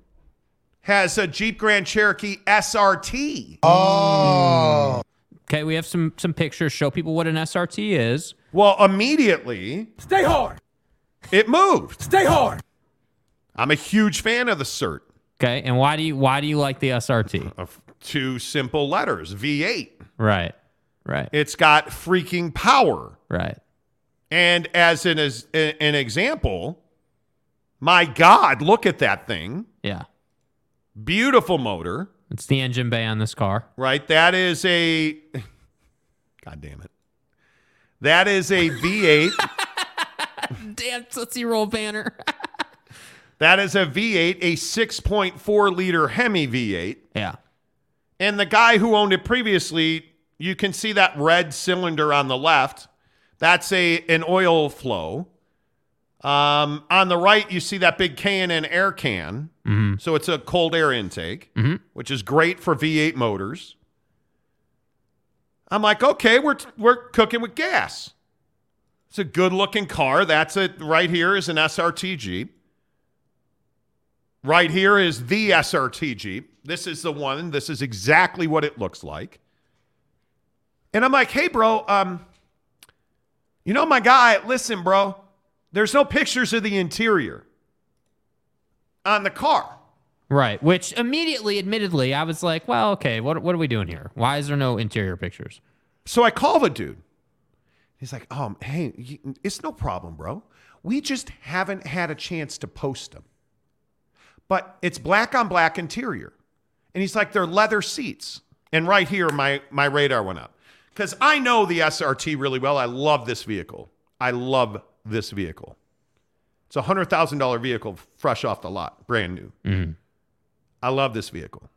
Has a Jeep Grand Cherokee SRT. Oh. Okay, we have some some pictures. Show people what an SRT is. Well, immediately Stay hard. it moved. Stay hard. I'm a huge fan of the cert. Okay, and why do you why do you like the SRT? Of two simple letters, V8. Right. Right. It's got freaking power. Right. And as an as an example, my God, look at that thing. Yeah. Beautiful motor, It's the engine bay on this car. right? That is a God damn it. That is a V8. Damn Tootsie Roll banner. that is a V8, a 6.4 liter Hemi V8. yeah. And the guy who owned it previously, you can see that red cylinder on the left. That's a an oil flow. Um, on the right, you see that big K&N air can. Mhm. So it's a cold air intake, Mhm. which is great for V8 motors. I'm like, okay, we're we're cooking with gas. It's a good looking car. That's it. Right here is an SRT Jeep. Right here is the SRT Jeep. This is the one. This is exactly what it looks like. And I'm like, hey, bro, um, you know my guy, listen, bro, there's no pictures of the interior on the car. Right. Which immediately, admittedly, I was like, well, okay, what what are we doing here? Why is there no interior pictures? So I call the dude. He's like, oh, hey, it's no problem, bro. We just haven't had a chance to post them. But it's black on black interior. And he's like, they're leather seats. And right here, my, my radar went up. Because I know the SRT really well. I love this vehicle. I love this vehicle. It's a $100,000 vehicle fresh off the lot, brand new. Mhm. I love this vehicle.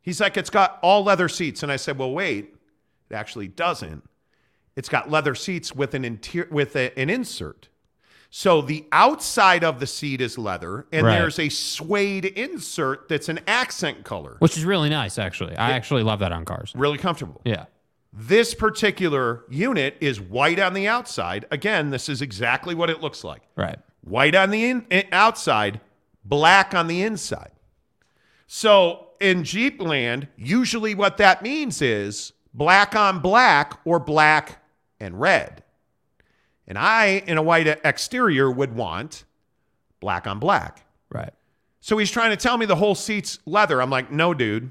He's like, it's got all leather seats. And I said, well, wait, it actually doesn't. It's got leather seats with an interior with a, an insert. So the outside of the seat is leather, and Right. there's a suede insert that's an accent color. Which is really nice, actually. I actually love that on cars. Really comfortable. Yeah. This particular unit is white on the outside. Again, this is exactly what it looks like. Right. White on the in, eh, outside, black on the inside. So in Jeep land, usually what that means is black on black or black and red. And I, in a white exterior, would want black on black. Right. So he's trying to tell me the whole seat's leather. I'm like, no, dude.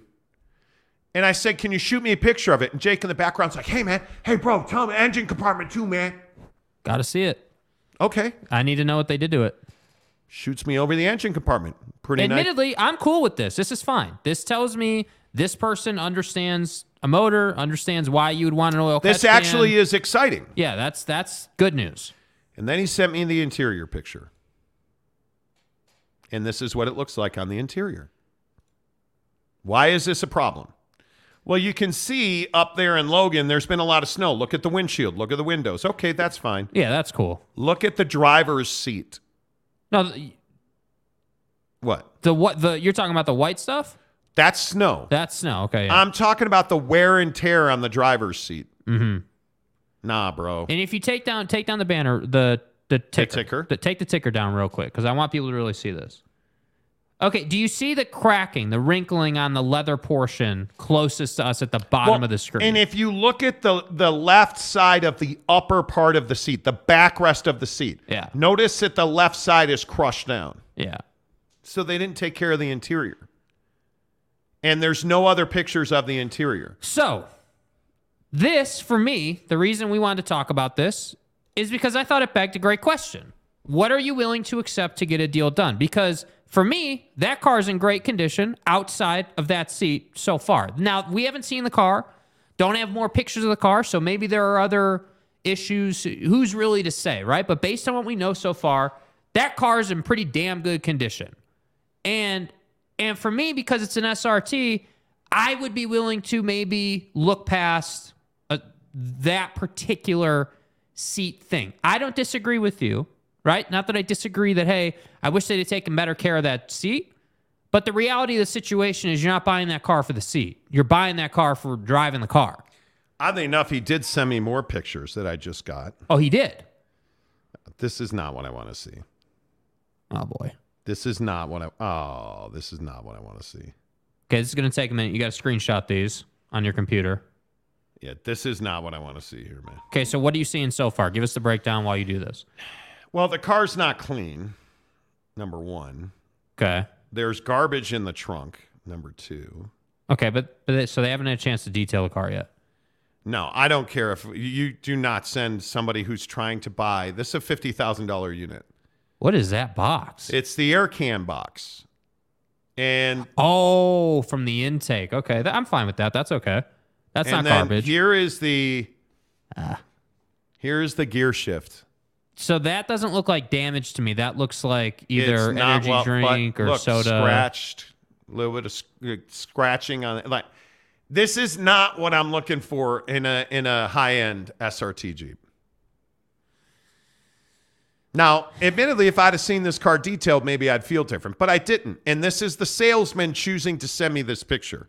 And I said, can you shoot me a picture of it? And Jake in the background's like, hey, man, hey, bro, tell me engine compartment too, man. Got to see it. Okay. I need to know what they did to it. Shoots me over the engine compartment. Pretty nice. Admittedly, I'm cool with this. This is fine. This tells me this person understands a motor, understands why you would want an oil This catch can. actually is exciting. Yeah, that's that's good news. And then he sent me the interior picture. And this is what it looks like on the interior. Why is this a problem? Well, you can see up there in Logan, there's been a lot of snow. Look at the windshield. Look at the windows. Okay, that's fine. Yeah, that's cool. Look at the driver's seat. No, the, What? the what the you're talking about the white stuff? That's snow. That's snow. Okay. Yeah. I'm talking about the wear and tear on the driver's seat. mm-hmm. Nah, bro. And if you take down take down the banner, the the ticker, ticker? the- take the ticker down real quick because I want people to really see this. Okay, do you see the cracking, the wrinkling on the leather portion closest to us at the bottom Well, of the screen? And if you look at the the left side of the upper part of the seat, the backrest of the seat, Yeah. notice that the left side is crushed down. yeah. So they didn't take care of the interior. And there's no other pictures of the interior. So, this, for me, the reason we wanted to talk about this is because I thought it begged a great question. What are you willing to accept to get a deal done? Because for me, that car's in great condition outside of that seat so far. Now, we haven't seen the car, don't have more pictures of the car, so maybe there are other issues. Who's really to say, right? But based on what we know so far, that car is in pretty damn good condition. And and for me, because it's an SRT, I would be willing to maybe look past uh, that particular seat thing. I don't disagree with you, right? Not that I disagree that hey, I wish they'd have taken better care of that seat. But the reality of the situation is you're not buying that car for the seat. You're buying that car for driving the car. Oddly enough, he did send me more pictures that I just got. Oh, he did. This is not what I want to see. Oh boy. This is not what I Oh, this is not what I want to see. Okay, this is going to take a minute. You got to screenshot these on your computer. Yeah, this is not what I want to see here, man. Okay, so what are you seeing so far? Give us the breakdown while you do this. Well, the car's not clean. Number 1. Okay. There's garbage in the trunk. Number 2. Okay, but, but they, so they haven't had a chance to detail the car yet. No, I don't care if you do not send somebody who's trying to buy. This is a fifty thousand dollar unit. What is that box? It's the air can box, and Oh, from the intake. Okay, that, I'm fine with that. That's okay. That's not garbage. Here is the ah. here is the gear shift. So that doesn't look like damage to me. That looks like either It's energy well- drink or look, soda. scratched, a little bit of sc- uh, scratching on it. Like this is not what I'm looking for in a in a high end SRT Jeep. Now, admittedly, if I'd have seen this car detailed, maybe I'd feel different, but I didn't. And this is the salesman choosing to send me this picture.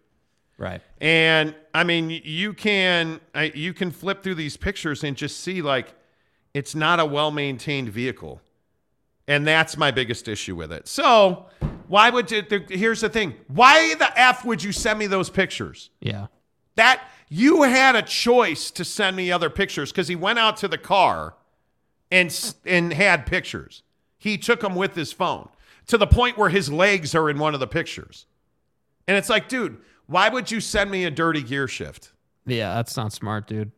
Right. And I mean, you can you can flip through these pictures and just see like it's not a well maintained vehicle, and that's my biggest issue with it. So why would you? The, here's the thing: why the f would you send me those pictures? Yeah. That you had a choice to send me other pictures because he went out to the car and and had pictures. He took them with his phone to the point where his legs are in one of the pictures. And it's like, dude, why would you send me a dirty gear shift? Yeah, that's not smart, dude.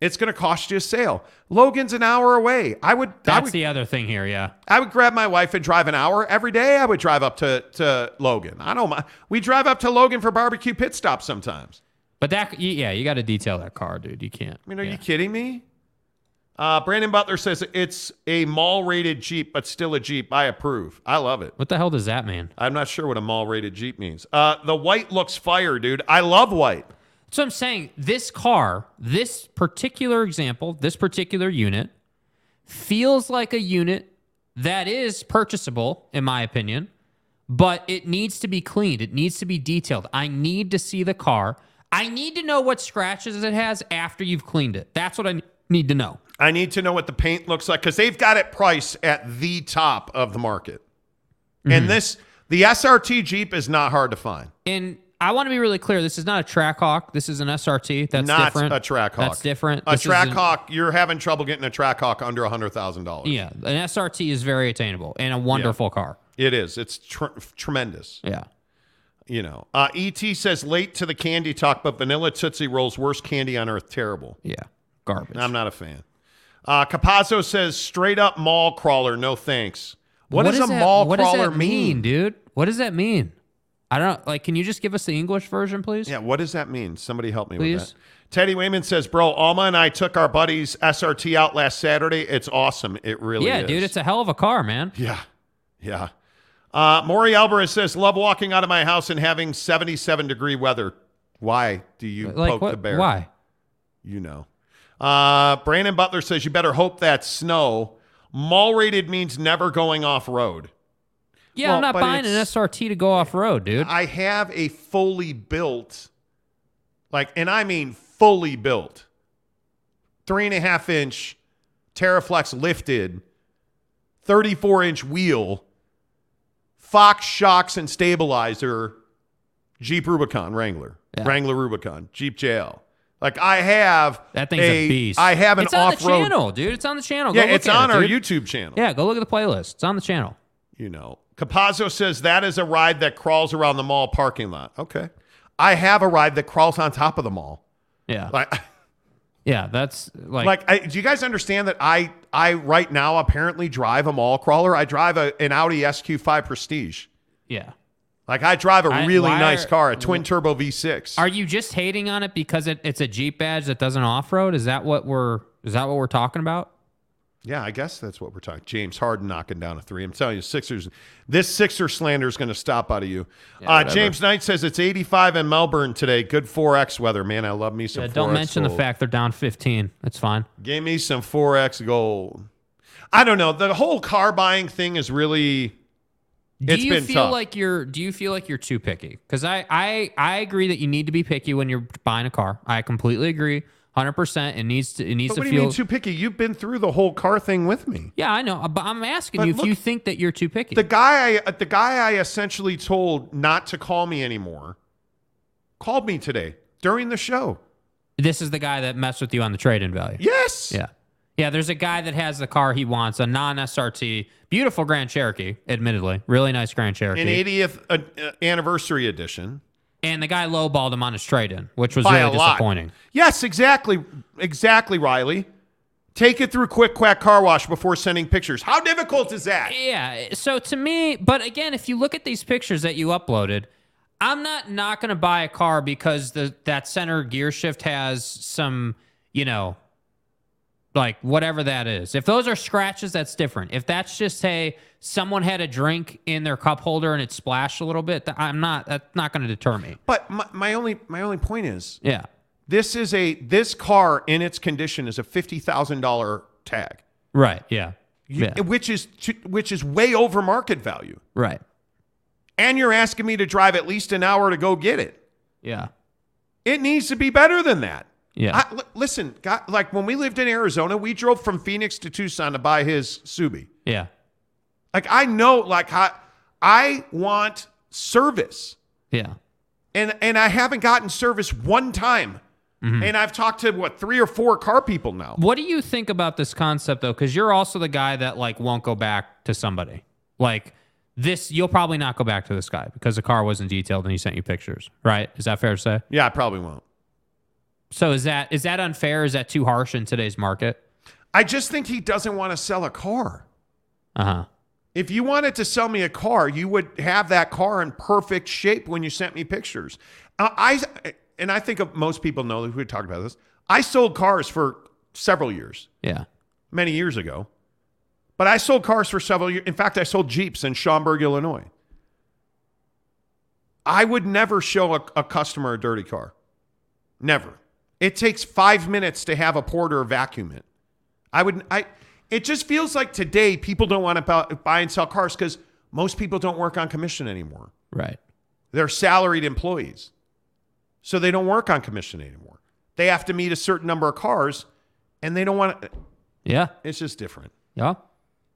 It's going to cost you a sale. Logan's an hour away. I would I That's would, the other thing here. Yeah. I would grab my wife and drive an hour every day. I would drive up to to Logan. I don't mind. We drive up to Logan for barbecue pit stops sometimes. But that, yeah, you got to detail that car, dude. You can't. I mean, are you kidding me? Uh, Brandon Butler says it's a mall rated Jeep, but still a Jeep. I approve. I love it. What the hell does that mean? I'm not sure what a mall rated Jeep means. Uh, the white looks fire, dude. I love white. So I'm saying this car, this particular example, this particular unit feels like a unit that is purchasable, in my opinion, but it needs to be cleaned. It needs to be detailed. I need to see the car. I need to know what scratches it has after you've cleaned it. That's what I need to know. I need to know what the paint looks like because they've got it priced at the top of the market. Mm-hmm. And this, the SRT Jeep is not hard to find. And I want to be really clear. This is not a Trackhawk. This is an SRT. That's not different. a Trackhawk. That's different. A This Trackhawk, you're having trouble getting a Trackhawk under a hundred thousand dollars. Yeah, an SRT is very attainable and a wonderful car. It is. It's tr- tremendous. Yeah. You know, uh, ET says late to the candy talk, but vanilla Tootsie Rolls, worst candy on earth. Terrible. Yeah. Garbage. I'm not a fan. Uh, Capazzo says straight up mall crawler. No thanks. what does a that- mall what does crawler that mean, dude? What does that mean? I don't like. Can you just give us the English version, please? Yeah, what does that mean? Somebody help me with Please. that. Teddy Wayman says, "Bro, Alma and I took our buddy's SRT out last Saturday. It's awesome. It really is yeah, is. dude. It's a hell of a car, man. Yeah. Yeah. Uh, Maury Alvarez says, love walking out of my house and having 77 degree weather. Why do you Like poke what? the bear? Why? You know. Uh, Brandon Butler says, you better hope that's snow. Mall rated means never going off road. Yeah, Well, I'm not buying an SRT to go off road, dude. I have a fully built, like, and I mean fully built, three and a half inch TeraFlex lifted, 34 inch wheel, Fox shocks and stabilizer, Jeep Rubicon Wrangler, Wrangler Rubicon, Jeep JL. Like I have That thing's a, beast. I have an it's on the off-road. channel, dude. It's on the channel. Yeah, Go look it's on it, our dude. YouTube channel. Yeah, go look at the playlist. It's on the channel. you know. Capazzo says that is a ride that crawls around the mall parking lot. Okay. I have a ride that crawls on top of the mall. Yeah. Like, Yeah, that's like, like I, do you guys understand that I I right now apparently drive a mall crawler? I drive a, an Audi SQ5 Prestige. yeah. Like I drive a really nice are- car, a twin turbo V6. Are you just hating on it because it, it's a Jeep badge that doesn't off road? Is that what we're is that what we're talking about? Yeah, I guess that's what we're talking. James Harden knocking down a three. I'm telling you, Sixers. This Sixer slander is going to stop out of you. Yeah, uh. James Knight says it's 85 in Melbourne today. Good 4X weather, man. I love me some. Yeah, don't 4X mention the fact they're down 15. That's fine. Give me some 4X gold. I don't know. The whole car buying thing is really. Do It's you been feel tough. like you're do you feel like you're too picky? Because I, I I agree that you need to be picky when you're buying a car. I completely agree. Hundred percent. It needs to it needs But what to do you feel mean too picky? You've been through the whole car thing with me. Yeah, I know. But I'm asking But you if you think that you're too picky. The guy, I, the guy I essentially told not to call me anymore, called me today during the show. this is the guy that messed with you on the trade-in value. Yes. Yeah. Yeah, there's a guy that has the car he wants, a non-SRT, beautiful Grand Cherokee, admittedly. Really nice Grand Cherokee. An 80th uh, uh, anniversary edition. And the guy lowballed him on his trade-in, which was By really disappointing. Yes, exactly, exactly, Riley. Take it through Quick Quack Car Wash before sending pictures. How difficult is that? Yeah. So to me, but again, if you look at these pictures that you uploaded, I'm not not going to buy a car because the that center gear shift has some, you know, like whatever that is. If those are scratches, that's different. If that's just hey, someone had a drink in their cup holder and it splashed a little bit, I'm not. That's not going to deter me. But my, my only my only point is, Yeah. this is a this car in its condition is a fifty thousand dollar tag, Right. Yeah. You- yeah. which is which is way over market value. Right. And you're asking me to drive at least an hour to go get it. Yeah. It needs to be better than that. Yeah. I, li- listen, God, like when we lived in Arizona, we drove from Phoenix to Tucson to buy his Subi. Yeah. Like I know, like I, I want service, Yeah. and and I haven't gotten service one time. Mm-hmm. And I've talked to what three or four car people now. What do you think about this concept though? Because you're also the guy that like won't go back to somebody. Like this, you'll probably not go back to this guy because the car wasn't detailed and he sent you pictures, right? Is that fair to say? Yeah, I probably won't. So is that is that unfair? Is that too harsh in today's market? I just think he doesn't want to sell a car. Uh huh. If you wanted to sell me a car, you would have that car in perfect shape when you sent me pictures. Uh, I and I think of most people know that we talked about this. I sold cars for several years. Yeah. many years ago. But I sold cars for several years. In fact, I sold Jeeps in Schaumburg, Illinois. I would never show a, a customer a dirty car. Never. It takes five minutes to have a porter vacuum it. I would. I. It just feels like today people don't want to buy and sell cars because most people don't work on commission anymore. Right. They're salaried employees, so they don't work on commission anymore. They have to meet a certain number of cars, and they don't want to. Yeah. It's just different. Yeah.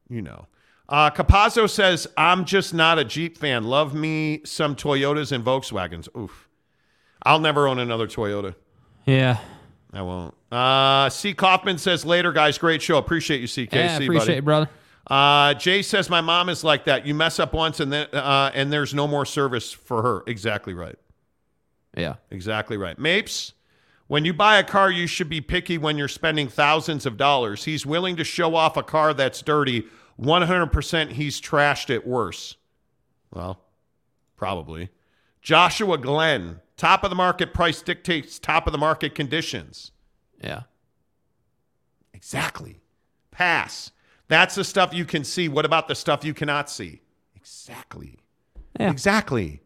You know. Uh, Capazzo says, I'm just not a Jeep fan. Love me some Toyotas and Volkswagens. Oof. I'll never own another Toyota. Yeah. I won't. Uh, C. Kaufman says, later, guys. Great show. Appreciate you, CKC. Yeah, appreciate buddy. it, brother. Uh, Jay says, my mom is like that. You mess up once and then uh, and there's no more service for her. Exactly right. Yeah. Exactly right. Mapes, when you buy a car, you should be picky when you're spending thousands of dollars. He's willing to show off a car that's dirty. 100% he's trashed it worse. Well, probably. Joshua Glenn, top of the market price dictates top of the market conditions. Yeah. Exactly. Pass. That's the stuff you can see. What about the stuff you cannot see? Exactly. Yeah. Exactly.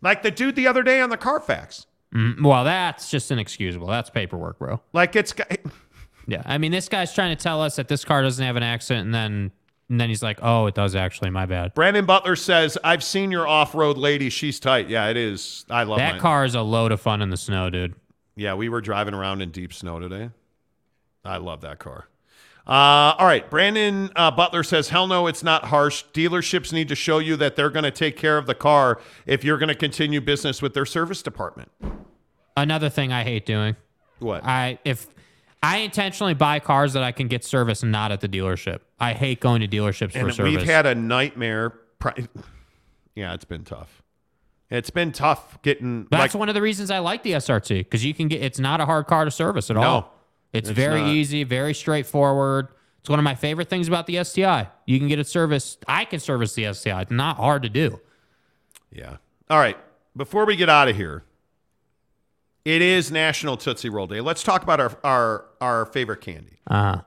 Like the dude the other day on the Carfax. Mm, well, that's just inexcusable. That's paperwork, bro. Like it's Yeah. I mean, this guy's trying to tell us that this car doesn't have an accident, and then and then he's like, "Oh, it does actually. My bad." Brandon Butler says, "I've seen your off-road lady. She's tight. Yeah, it is. I love that mine. car is a load of fun in the snow, dude. Yeah, we were driving around in deep snow today. I love that car. Uh, all right, Brandon uh, Butler says, "Hell no, it's not harsh. Dealerships need to show you that they're going to take care of the car if you're going to continue business with their service department." Another thing I hate doing. What? I if I intentionally buy cars that I can get service not at the dealership. I hate going to dealerships for And service. we've had a nightmare. Pri- yeah, it's been tough. It's been tough getting. That's like, one of the reasons I like the SRT because you can get. It's not a hard car to service at No, all. It's, it's very not. easy, very straightforward. It's one of my favorite things about the STI. You can get it serviced. I can service the STI. It's not hard to do. Yeah. All right. Before we get out of here, it is National Tootsie Roll Day. Let's talk about our our our favorite candy. Uh huh.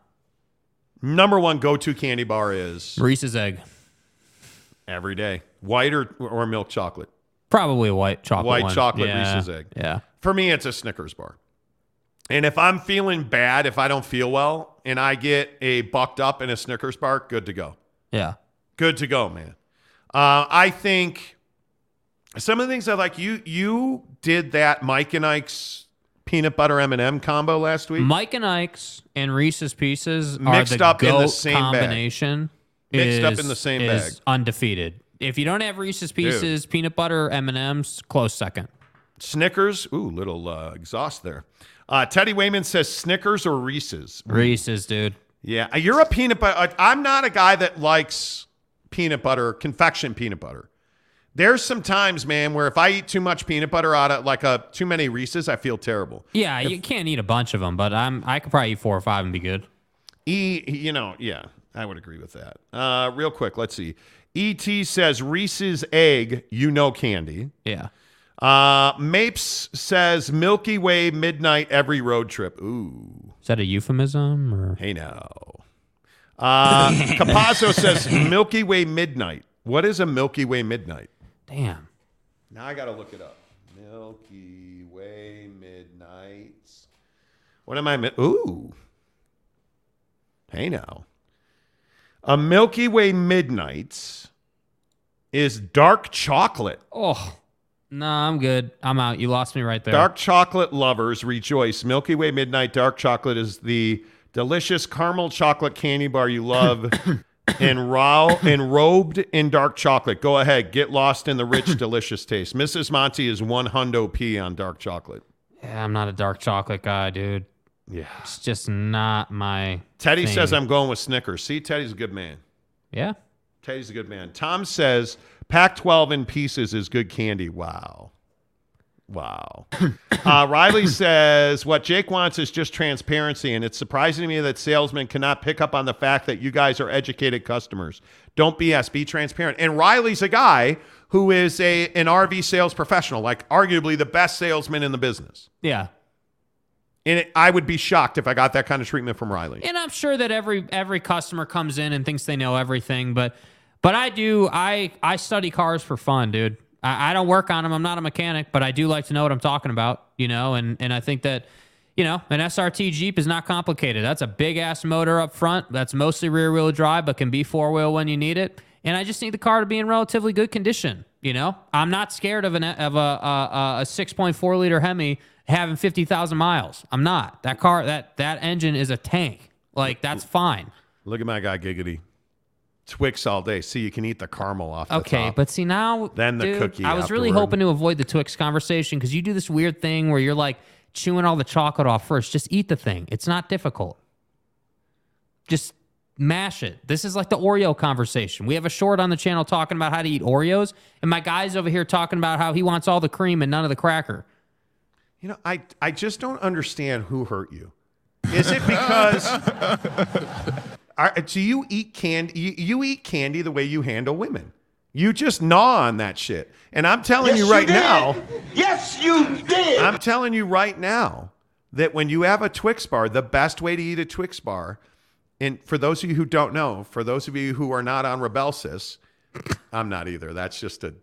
Number one go to candy bar is Reese's egg. every day, white or or milk chocolate. Probably a white chocolate. White one. chocolate Yeah. Reese's egg. Yeah. For me, it's a Snickers bar. And if I'm feeling bad, if I don't feel well, and I get a bucked up in a Snickers bar, good to go. Yeah. Good to go, man. Uh, I think some of the things I like. You you did that Mike and Ike's peanut butter M and m combo last week. Mike and Ike's and Reese's Pieces Mixed are the up in the same bag. combination. Mixed up in the same is bag. Undefeated. If you don't have Reese's Pieces, peanut butter M and M's, close second. Snickers. Ooh, little uh, exhaust there. Uh, Teddy Wayman says Snickers or Reese's. Reese's, dude. Yeah, you're a peanut butter. I'm not a guy that likes peanut butter, confection peanut butter. There's some times, man, where if I eat too much peanut butter out of like a too many Reese's, I feel terrible. Yeah, you can't eat a bunch of them, but I'm I could probably eat four or five and be good. E, you know, yeah, I would agree with that. Uh, real quick, let's see. ET says Reese's egg, you know, candy. Yeah. Uh, Mapes says Milky Way midnight every road trip. Ooh. Is that a euphemism or? Hey now. Uh, Capazzo says Milky Way midnight. What is a Milky Way midnight? Damn. Now I got to look it up. Milky Way midnights. What am I? Mi- Ooh. Hey now. A Milky Way midnights is dark chocolate. Oh, no, I'm good. I'm out. You lost me right there. Dark chocolate lovers rejoice. Milky Way Midnight Dark Chocolate is the delicious caramel chocolate candy bar you love. Enro- enrobed in dark chocolate. Go ahead, get lost in the rich, delicious taste. Mrs. Monty is one hundo p on dark chocolate. Yeah, I'm not a dark chocolate guy, dude. Yeah, it's just not my. Teddy thing. says I'm going with Snickers. See, Teddy's a good man. Yeah. Teddy's a good man. Tom says Pac 12 in pieces is good candy. Wow. Wow. uh, Riley says, What Jake wants is just transparency, and it's surprising to me that salesmen cannot pick up on the fact that you guys are educated customers. Don't BS, be transparent. And Riley's a guy who is a an RV sales professional, like arguably the best salesman in the business. Yeah. And it, I would be shocked if I got that kind of treatment from Riley. And I'm sure that every every customer comes in and thinks they know everything, but but I do I I study cars for fun, dude. I, I don't work on them. I'm not a mechanic, but I do like to know what I'm talking about, you know. And and I think that you know an SRT Jeep is not complicated. That's a big ass motor up front. That's mostly rear wheel drive, but can be four wheel when you need it. And I just need the car to be in relatively good condition. You know, I'm not scared of an of a a, a 6.4 liter Hemi having 50,000 miles. I'm not. That car that that engine is a tank. Like that's fine. Look at my guy Giggity. Twix all day. See, you can eat the caramel off the Okay, top. but see now, Then the dude, cookie I was really hoping to avoid the Twix conversation because you do this weird thing where you're like chewing all the chocolate off first. Just eat the thing. It's not difficult. Just mash it. This is like the Oreo conversation. We have a short on the channel talking about how to eat Oreos, and my guy's over here talking about how he wants all the cream and none of the cracker. You know, I I just don't understand who hurt you. Is it because are, do you eat candy? You, you eat candy the way you handle women. You just gnaw on that shit. And I'm telling Yes, you you right did. now. Yes, you did. I'm telling you right now that when you have a Twix bar, the best way to eat a Twix bar, and for those of you who don't know, for those of you who are not on Rybelsus, I'm not either. That's just a.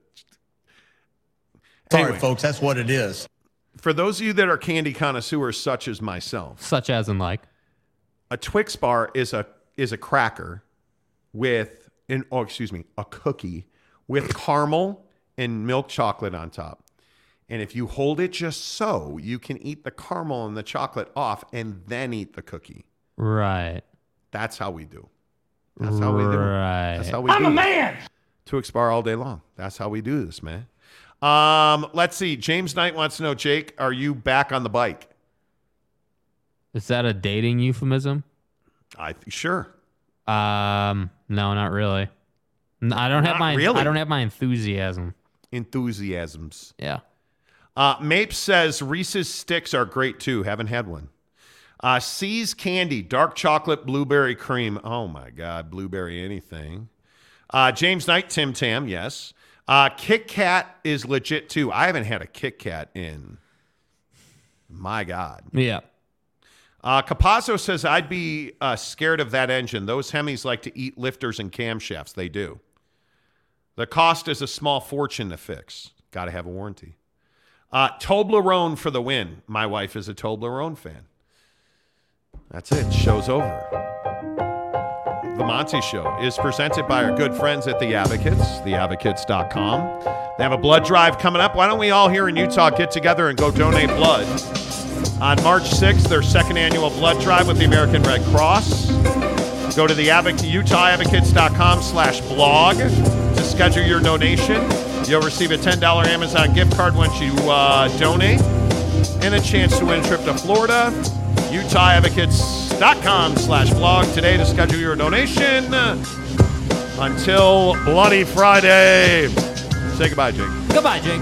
Sorry, Anyway. folks, that's what it is. For those of you that are candy connoisseurs, such as myself, Such as in like a Twix bar is a is a cracker with an oh excuse me a cookie with caramel and milk chocolate on top. And if you hold it just so, you can eat the caramel and the chocolate off and then eat the cookie. right, That's how we do. That's how we do. right. That's how we I'm do a man. To expire all day long. That's how we do this, man. Um, let's see. James Knight wants to know, Jake, are you back on the bike? Is that a dating euphemism? I th- sure. Um, no, not really. I don't have Not my really? I don't have my enthusiasm. Enthusiasms. Yeah. Uh, Mapes says Reese's sticks are great too. Haven't had one. Uh, See's candy, dark chocolate, blueberry cream. Oh my God, blueberry anything. Uh, James Knight, Tim Tam, yes. Uh, Kit Kat is legit too. I haven't had a Kit Kat in. My God. Yeah. Uh, Capazzo says I'd be uh, scared of that engine. Those Hemis like to eat lifters and camshafts. They do. The cost is a small fortune to fix. Got to have a warranty. Uh, Toblerone for the win. My wife is a Toblerone fan. That's it. Show's over. The Monty Show is presented by our good friends at The Advocates, theadvocates.com. They have a blood drive coming up. Why don't we all here in Utah get together and go donate blood? On March 6th, their second annual blood drive with the American Red Cross. Go to the advocate, utahadvocates.com slash blog to schedule your donation. You'll receive a $10 Amazon gift card once you uh, donate and a chance to win a trip to Florida. utahadvocates.com slash blog today to schedule your donation. Until Bloody Friday. Say goodbye, Jake. Goodbye, Jake.